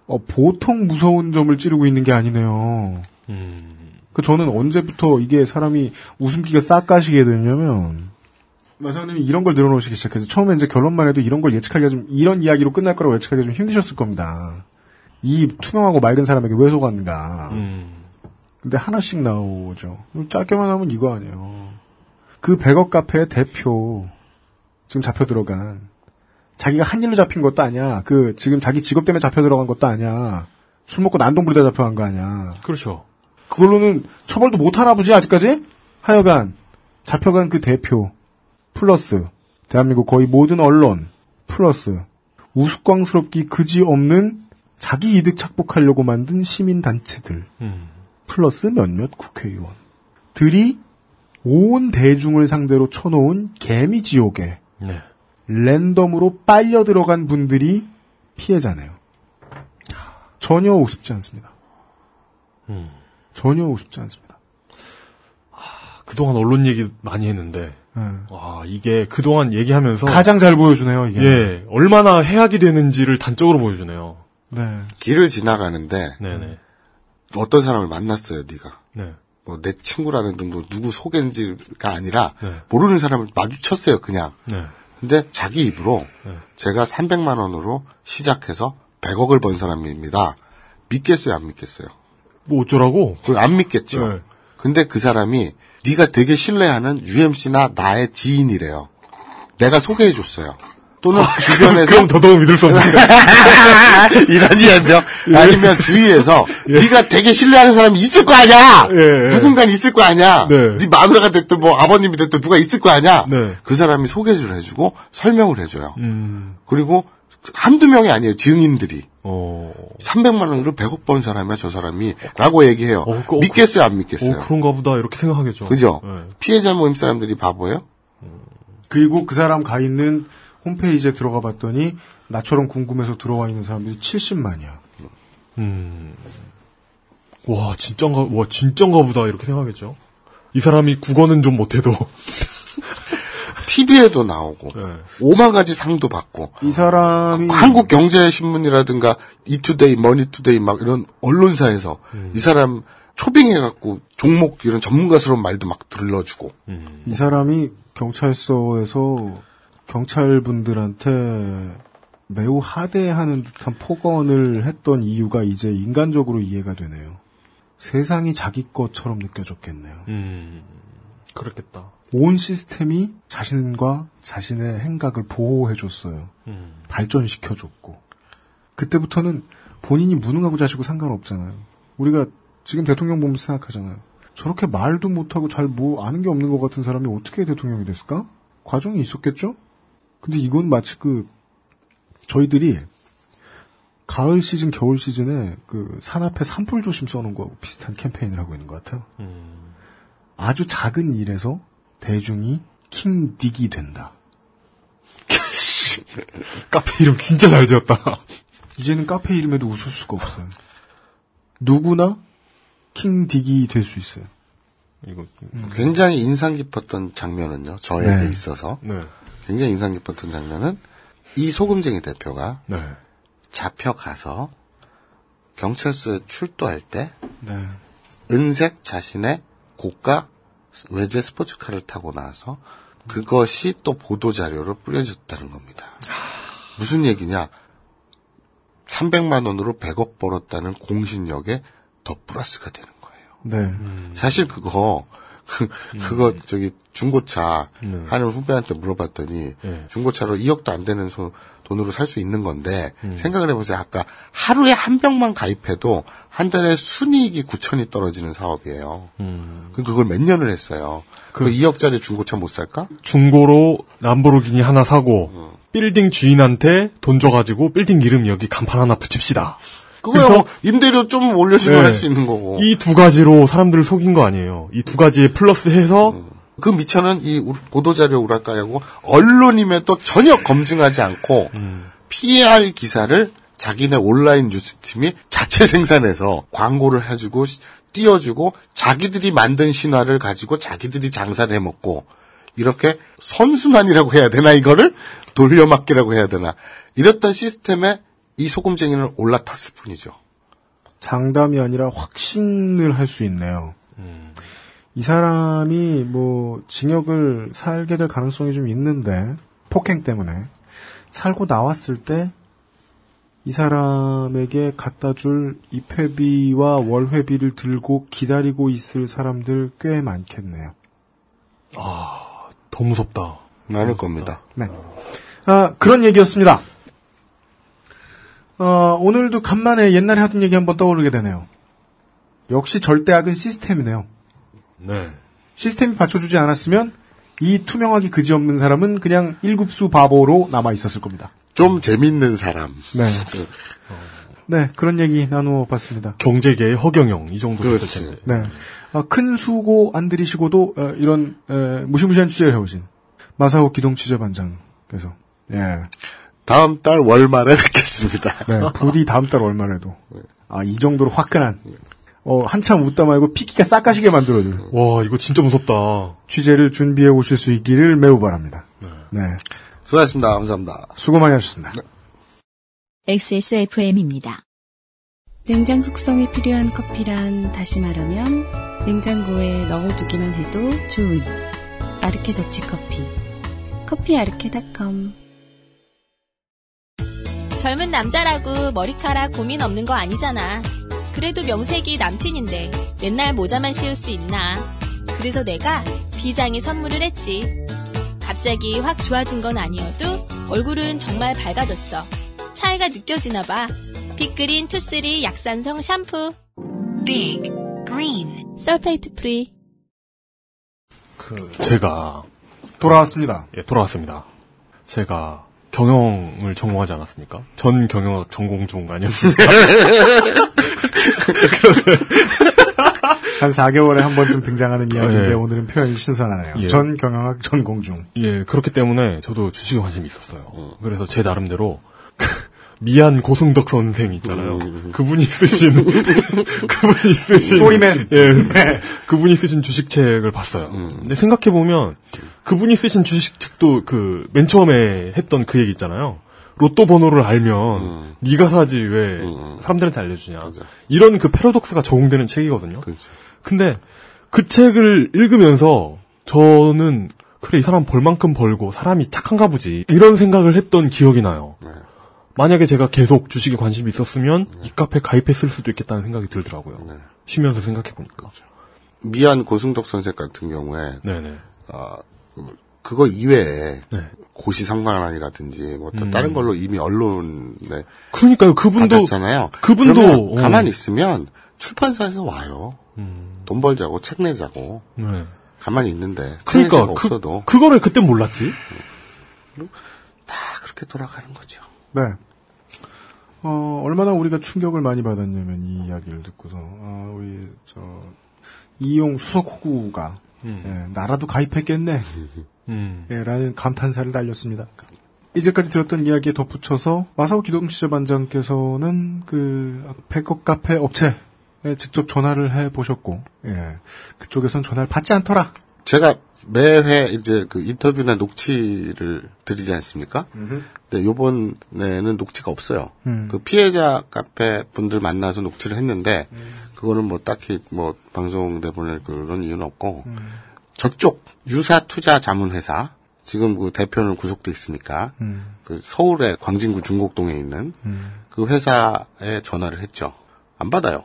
어, 보통 무서운 점을 찌르고 있는 게 아니네요. 그 저는 언제부터 이게 사람이 웃음기가 싹 가시게 됐냐면 마사님이 이런 걸 늘어놓으시기 시작해서 처음에 이제 결론만 해도 이런 걸 예측하기가 좀 이런 이야기로 끝날 거라고 예측하기가 좀 힘드셨을 겁니다. 이 투명하고 맑은 사람에게 왜 속았는가. 근데 하나씩 나오죠. 짧게만 하면 이거 아니에요. 그 100억 카페의 대표 지금 잡혀 들어간 자기가 한 일로 잡힌 것도 아니야. 그 지금 자기 직업 때문에 잡혀 들어간 것도 아니야. 술 먹고 난동 부리다 잡혀간 거 아니야. 그렇죠. 그걸로는 처벌도 못 하나 보지 아직까지? 하여간 잡혀간 그 대표 플러스 대한민국 거의 모든 언론 플러스 우스꽝스럽기 그지 없는 자기 이득 착복하려고 만든 시민 단체들 플러스 몇몇 국회의원들이 온 대중을 상대로 쳐놓은 개미 지옥에 네. 랜덤으로 빨려 들어간 분들이 피해자네요. 전혀 우습지 않습니다. 전혀 우습지 않습니다. 그동안 언론 얘기 많이 했는데, 네. 와, 이게 그동안 얘기하면서. 가장 잘 보여주네요, 이게. 예, 얼마나 해악이 되는지를 단적으로 보여주네요. 네. 길을 지나가는데 네네. 어떤 사람을 만났어요, 네가. 네. 뭐 내 친구라는 둥뭐 누구 소개인지가 아니라 네. 모르는 사람을 마주쳤어요, 그냥. 네. 근데 자기 입으로 네. 제가 300만 원으로 시작해서 100억을 번 사람입니다. 믿겠어요, 안 믿겠어요? 뭐 어쩌라고? 그안 믿겠죠. 네. 근데 그 사람이 네가 되게 신뢰하는 UMC나 나의 지인이래요. 내가 소개해 줬어요. 또는 주변에서 아, 그럼 더더욱 믿을 수 없는데. 이런 이야기요. 예. 아니면 주위에서 네가 되게 신뢰하는 사람이 있을 거 아니야. 예, 예. 누군가 있을 거 아니야. 네. 네 마누라가 됐든 뭐 아버님이 됐든 누가 있을 거 아니야. 네. 그 사람이 소개를 해주고 설명을 해줘요. 음, 그리고 한두 명이 아니에요. 증인들이. 어. 300만 원으로 100억 번 사람이야 저 사람이 라고 얘기해요. 어, 그- 믿겠어요 안 믿겠어요? 어, 그런가 보다, 이렇게 생각하겠죠. 그죠? 네. 피해자 모임 사람들이 바보예요? 그리고 그 사람 가 있는 홈페이지에 들어가 봤더니 나처럼 궁금해서 들어와 있는 사람들이 70만이야. 음. 와, 진짠가, 와, 진짠가 보다, 이렇게 생각하겠죠. 이 사람이 국어는 좀 못해도. TV에도 나오고 네. 오만 가지 상도 받고 이 사람이 한국 경제 신문이라든가 이투데이, 머니투데이 막 이런 언론사에서 음. 이 사람 초빙해 갖고 종목 이런 전문가스러운 말도 막 들러주고 음. 이 사람이 경찰서에서 경찰분들한테 매우 하대하는 듯한 폭언을 했던 이유가 이제 인간적으로 이해가 되네요. 세상이 자기 것처럼 느껴졌겠네요. 음. 그렇겠다. 온 시스템이 자신과 자신의 행각을 보호해줬어요. 음. 발전시켜줬고. 그때부터는 본인이 무능하고 자시고 상관없잖아요. 우리가 지금 대통령 보면서 생각하잖아요. 저렇게 말도 못하고 잘 뭐 아는 게 없는 것 같은 사람이 어떻게 대통령이 됐을까? 과정이 있었겠죠? 근데 이건 마치 그, 저희들이 가을 시즌, 겨울 시즌에 그 산 앞에 산불 조심 써놓은 거 비슷한 캠페인을 하고 있는 것 같아요. 아주 작은 일에서 대중이 킹딕이 된다. 카페 이름 진짜 잘 지었다. 이제는 카페 이름에도 웃을 수가 없어요. 누구나 킹딕이 될 수 있어요. 이거 굉장히 인상 깊었던 장면은요. 저에게 네. 있어서 네. 굉장히 인상 깊었던 장면은 이 소금쟁이 대표가 네. 잡혀가서 경찰서에 출두할 때 네. 은색 자신의 고가 외제 스포츠카를 타고 나와서 그것이 또 보도 자료로 뿌려졌다는 겁니다. 무슨 얘기냐? 300만 원으로 100억 벌었다는 공신력에 더 플러스가 되는 거예요. 네. 사실 그거 그, 그거 저기 중고차 네. 하는 후배한테 물어봤더니 네. 중고차로 2억도 안 되는 소- 돈으로 살 수 있는 건데 음. 생각을 해보세요. 아까 하루에 한 병만 가입해도 한 달에 순이익이 9천이 떨어지는 사업이에요. 음. 그 그걸 몇 년을 했어요. 그 2억짜리 중고차 못 살까? 중고로 람보르기니 하나 사고 빌딩 주인한테 돈 줘가지고 빌딩 이름 여기 간판 하나 붙입시다. 그거야 뭐 임대료 좀 올려주면 네. 할수 있는 거고. 이 두 가지로 사람들을 속인 거 아니에요. 이 두 가지에 플러스해서 그 미천은 이 우- 보도자료 우라카이하고 언론임에도 전혀 검증하지 않고 PR 기사를 자기네 온라인 뉴스팀이 자체 생산해서 광고를 해주고 시- 띄워주고 자기들이 만든 신화를 가지고 자기들이 장사를 해먹고 이렇게 선순환이라고 해야 되나 이거를 돌려막기라고 해야 되나 이랬던 시스템에 이 소금쟁이는 올라탔을 뿐이죠. 장담이 아니라 확신을 할 수 있네요. 이 사람이 뭐 징역을 살게 될 가능성이 좀 있는데 폭행 때문에 살고 나왔을 때 이 사람에게 갖다 줄 입회비와 월회비를 들고 기다리고 있을 사람들 꽤 많겠네요. 더 무섭다. 많을 겁니다. 네. 아, 그런 얘기였습니다. 어, 오늘도 간만에 옛날에 하던 얘기 한번 떠오르게 되네요. 역시 절대악은 시스템이네요. 네. 시스템이 받쳐주지 않았으면 이 투명하기 그지없는 사람은 그냥 일급수 바보로 남아 있었을 겁니다. 좀 재밌는 사람. 네. 네, 그런 얘기 나누어 봤습니다. 경제계의 허경영 이 정도 됐을 그렇지. 텐데. 네. 어, 큰 수고 안 들이시고도 어, 이런 에, 무시무시한 취재를 해오신 마사오 기동 취재반장께서 예. 다음 달 월말에 뵙겠습니다. 네, 부디 다음 달 월말에도 아 이 정도로 화끈한 어 한참 웃다 말고 피키가 싹 가시게 만들어줄 와 이거 진짜 무섭다. 취재를 준비해 오실 수 있기를 매우 바랍니다. 네, 수고하셨습니다. 감사합니다. 수고 많이 하셨습니다. XSFM입니다. 냉장 숙성이 필요한 커피란 다시 말하면 냉장고에 넣어두기만 해도 좋은 아르케 더치 커피. 커피 아르케닷컴. 젊은 남자라고 머리카락 고민 없는 거 아니잖아. 그래도 명색이 남친인데 맨날 모자만 씌울 수 있나. 그래서 내가 비장의 선물을 했지. 갑자기 확 좋아진 건 아니어도 얼굴은 정말 밝아졌어. 차이가 느껴지나 봐. 빅그린 two three 약산성 샴푸. 빅 그린 sulfate free. 그 제가 돌아왔습니다. 예, 돌아왔습니다. 제가 경영을 전공하지 않았습니까? 전 경영학 전공 중 아니었습니까? 한 4개월에 한 번쯤 등장하는 이야기인데 예. 오늘은 표현이 신선하네요. 예. 전 경영학 전공 중. 예, 그렇기 때문에 저도 주식에 관심이 있었어요. 그래서 제 나름대로 미안 고승덕 선생 있잖아요. 그분이 쓰신 그분이 쓰신 소리맨. 예, 그분이 쓰신 주식책을 봤어요. 근데 생각해 보면 그분이 쓰신 주식책도 그 맨 처음에 했던 그 얘기 있잖아요. 로또 번호를 알면 네가 사지 왜 사람들한테 알려주냐. 이런 그 패러독스가 적용되는 책이거든요. 근데 그 책을 읽으면서 저는 그래 이 사람 벌만큼 벌고 사람이 착한가 보지 이런 생각을 했던 기억이 나요. 만약에 제가 계속 주식에 관심이 있었으면 이 카페 가입했을 수도 있겠다는 생각이 들더라고요. 쉬면서 생각해 보니까. 미안 고승덕 선생 같은 경우에 네네. 아, 그- 그거 이외에 네. 고시성관이라든지 뭐또 음. 다른 걸로 이미 언론에 그러니까요. 그분도 받았잖아요. 그분도 어. 가만히 있으면 출판사에서 와요. 음. 돈 벌자고 책 내자고 네. 가만히 있는데 그러니까 그러니까 그, 없어도 그거를 그때 몰랐지. 다 그렇게 돌아가는 거죠. 네. 어, 얼마나 우리가 충격을 많이 받았냐면 이 이야기를 듣고서 아, 우리 저 이용 수석 호구가 음. 예, 나라도 가입했겠네. 음. 예, 라는 감탄사를 날렸습니다. 이제까지 들었던 이야기에 덧붙여서 마사오 기동지자반장께서는 그 백업 카페 업체에 직접 전화를 해 보셨고, 예, 그쪽에선 전화를 받지 않더라. 제가 매회 이제 그 인터뷰나 녹취를 드리지 않습니까? 근데 요번에는 녹취가 없어요. 음. 그 피해자 카페 분들 만나서 녹취를 했는데 그거는 뭐 딱히 뭐 방송돼 보낼 그런 이유는 없고 저쪽 유사 투자 자문 회사 지금 그 대표는 구속돼 있으니까 음. 그 서울의 광진구 중곡동에 있는 그 회사에 전화를 했죠. 안 받아요.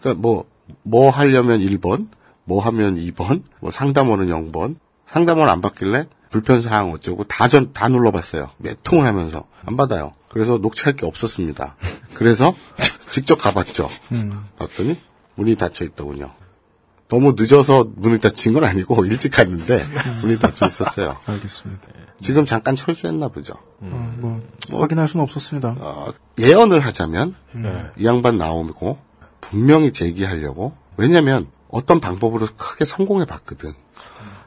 그러니까 뭐, 뭐 하려면 1번, 뭐 하면 2번, 뭐 상담원은 0번, 상담원 안 받길래 불편사항 어쩌고 다 전, 다 눌러봤어요. 몇 통을 하면서. 안 받아요. 그래서 녹취할 게 없었습니다. 그래서 직접 가봤죠. 음. 봤더니 문이 닫혀 있더군요. 너무 늦어서 문이 닫힌 건 아니고 일찍 갔는데 문이 닫혀 있었어요. 알겠습니다. 지금 잠깐 철수했나 보죠. 어, 뭐, 확인할 수는 없었습니다. 어, 예언을 하자면 네. 이 양반 나오고 분명히 제기하려고 왜냐면 어떤 방법으로 크게 성공해 봤거든.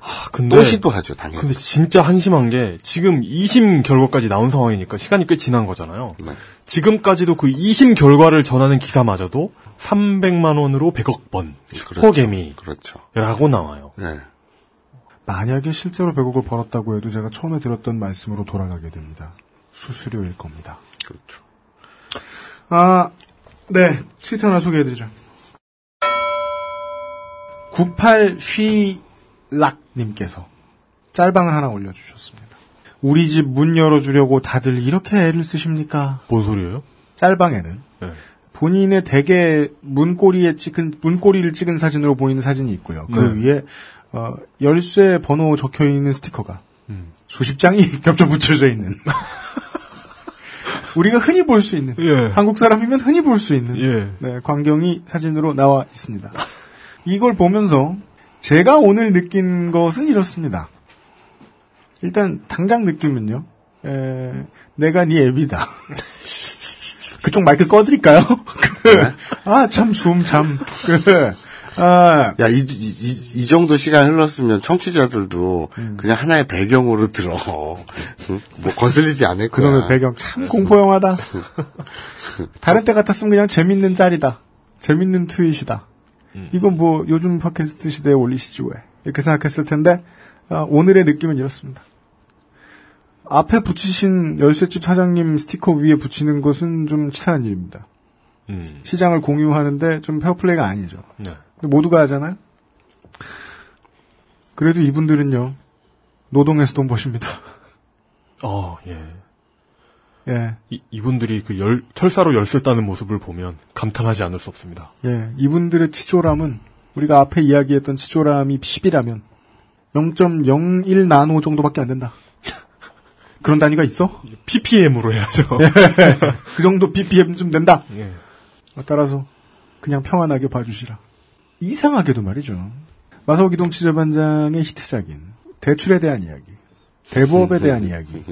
아, 근데 또 시도하죠 당연히. 근데 진짜 한심한 게 지금 2심 결과까지 나온 상황이니까 시간이 꽤 지난 거잖아요. 네. 지금까지도 그 2심 결과를 전하는 기사마저도 300만 원으로 100억 번 슈퍼개미라고 그렇죠. 나와요. 네. 만약에 실제로 100억을 벌었다고 해도 제가 처음에 들었던 말씀으로 돌아가게 됩니다. 수수료일 겁니다. 그렇죠. 아, 네. 트위터 하나 소개해드리죠. 98쉬락님께서 짤방을 하나 올려주셨습니다. 우리 집 문 열어주려고 다들 이렇게 애를 쓰십니까? 뭔 소리예요? 짤방에는 네. 본인의 대개 문고리에 찍은 문고리를 찍은 사진으로 보이는 사진이 있고요. 그 네. 위에 어, 열쇠 번호 적혀 있는 스티커가 음. 수십 장이 겹쳐 붙여져 있는 우리가 흔히 볼 수 있는 예. 한국 사람이면 흔히 볼 수 있는 예. 네, 광경이 사진으로 나와 있습니다. 이걸 보면서 제가 오늘 느낀 것은 이렇습니다. 일단 당장 느낌은요. 에, 내가 네 애비다. 그쪽 마이크 꺼드릴까요? 그, 아, 참, 숨, 참. 그, 아, 야, 이, 이, 이- 이 정도 시간 흘렀으면 청취자들도 음. 그냥 하나의 배경으로 들어. 응? 뭐 거슬리지 않을 거야. 그놈의 배경 참 공포영화다. 다른 때 같았으면 그냥 재밌는 짤이다. 재밌는 트윗이다. 이건 뭐 요즘 팟캐스트 시대에 올리시지 왜. 이렇게 생각했을 텐데 아, 오늘의 느낌은 이렇습니다. 앞에 붙이신 열쇠집 사장님 스티커 위에 붙이는 것은 좀 치사한 일입니다. 음. 시장을 공유하는데 좀 페어플레이가 아니죠. 네. 모두가 하잖아요. 그래도 이분들은요 노동해서 돈 버십니다. 어, 예. 예. 이, 이분들이 그 열, 철사로 열쇠 따는 모습을 보면 감탄하지 않을 수 없습니다. 예, 이분들의 치졸함은 우리가 앞에 이야기했던 치졸함이 10이라면 0.01 나노 정도밖에 안 된다. 그런 단위가 있어? ppm으로 해야죠. 그 정도 ppm 좀 된다. 예. 따라서 그냥 평안하게 봐주시라. 이상하게도 말이죠. 마사오 기동 취재반장의 히트작인 대출에 대한 이야기, 대부업에 대한 이야기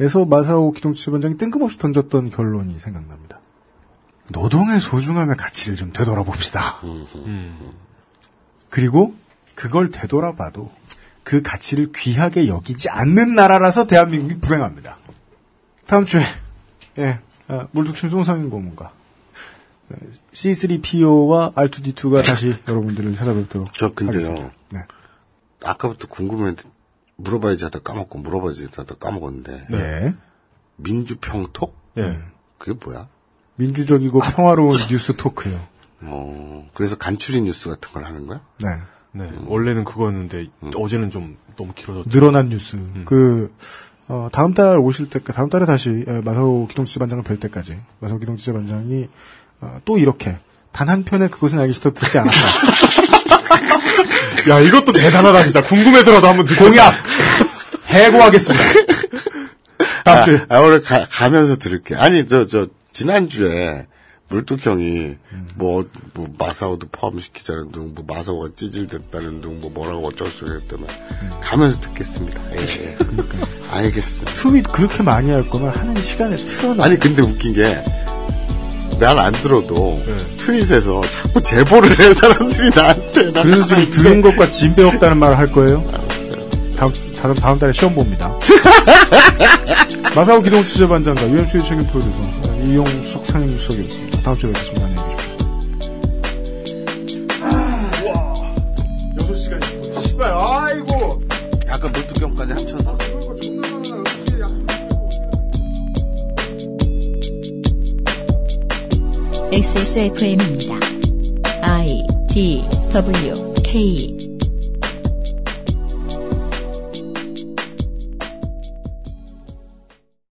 에서 마사오 기동 취재반장이 뜬금없이 던졌던 결론이 생각납니다. 노동의 소중함의 가치를 좀 되돌아봅시다. 음. 그리고 그걸 되돌아봐도 그 가치를 귀하게 여기지 않는 나라라서 대한민국이 불행합니다. 다음 주에 예, 아, 물뚝심 송상인 고문가 어, C3PO와 R2D2가 다시 여러분들을 찾아뵙도록 저 근데요. 하겠습니다. 네. 아까부터 궁금했는데 물어봐야지 하다 까먹고 물어봐야지 하다 까먹었는데. 네. 민주평톡? 예. 그게 뭐야? 민주적이고 평화로운 뉴스 토크요. 어, 그래서 간추린 뉴스 같은 걸 하는 거야? 네. 네. 원래는 그거였는데 어제는 좀 너무 길어졌죠. 늘어난 뉴스. 그, 어, 다음 달 오실 때, 다음 달에 다시, 에, 마사오 기동지반장을 뵐 때까지, 마사오 기동지반장이, 어, 또 이렇게, 단 한 편의 그것은 알기 싫다 듣지 않았다. 야, 이것도 대단하다, 진짜. 궁금해서라도 한번 듣고. 공약! 해고하겠습니다. 다음 주에. 아, 아, 오늘 가, 가면서 들을게. 아니, 저, 저, 지난주에 물뚝형이 뭐, 뭐 마사오도 포함시키자는 둥, 뭐 마사오가 찌질됐다는 둥, 뭐 뭐라고 어쩌고 했다면 가면서 듣겠습니다. 예, 예. 알겠습니다. 트윗 그렇게 많이 할 거면 하는 시간에 틀어놔. 아니 근데 웃긴 게. 난안 들어도 트윗에서 자꾸 제보를 해 사람들이 나한테 난 그래서 지금 들은 것과 진배 없다는 말을 할 거예요. 다음, 다음, 다음 달에 시험 봅니다. 마사오 기동 취재반장과 유엠수의 책임 프로듀서 이용석 상임수석이었습니다. 다음 주에 뵙겠습니다. 안녕히 계십시오. 6시간 10분. 씨발, 아이고! 약간 물뚝경까지 합쳐서 XSFM입니다. I D W K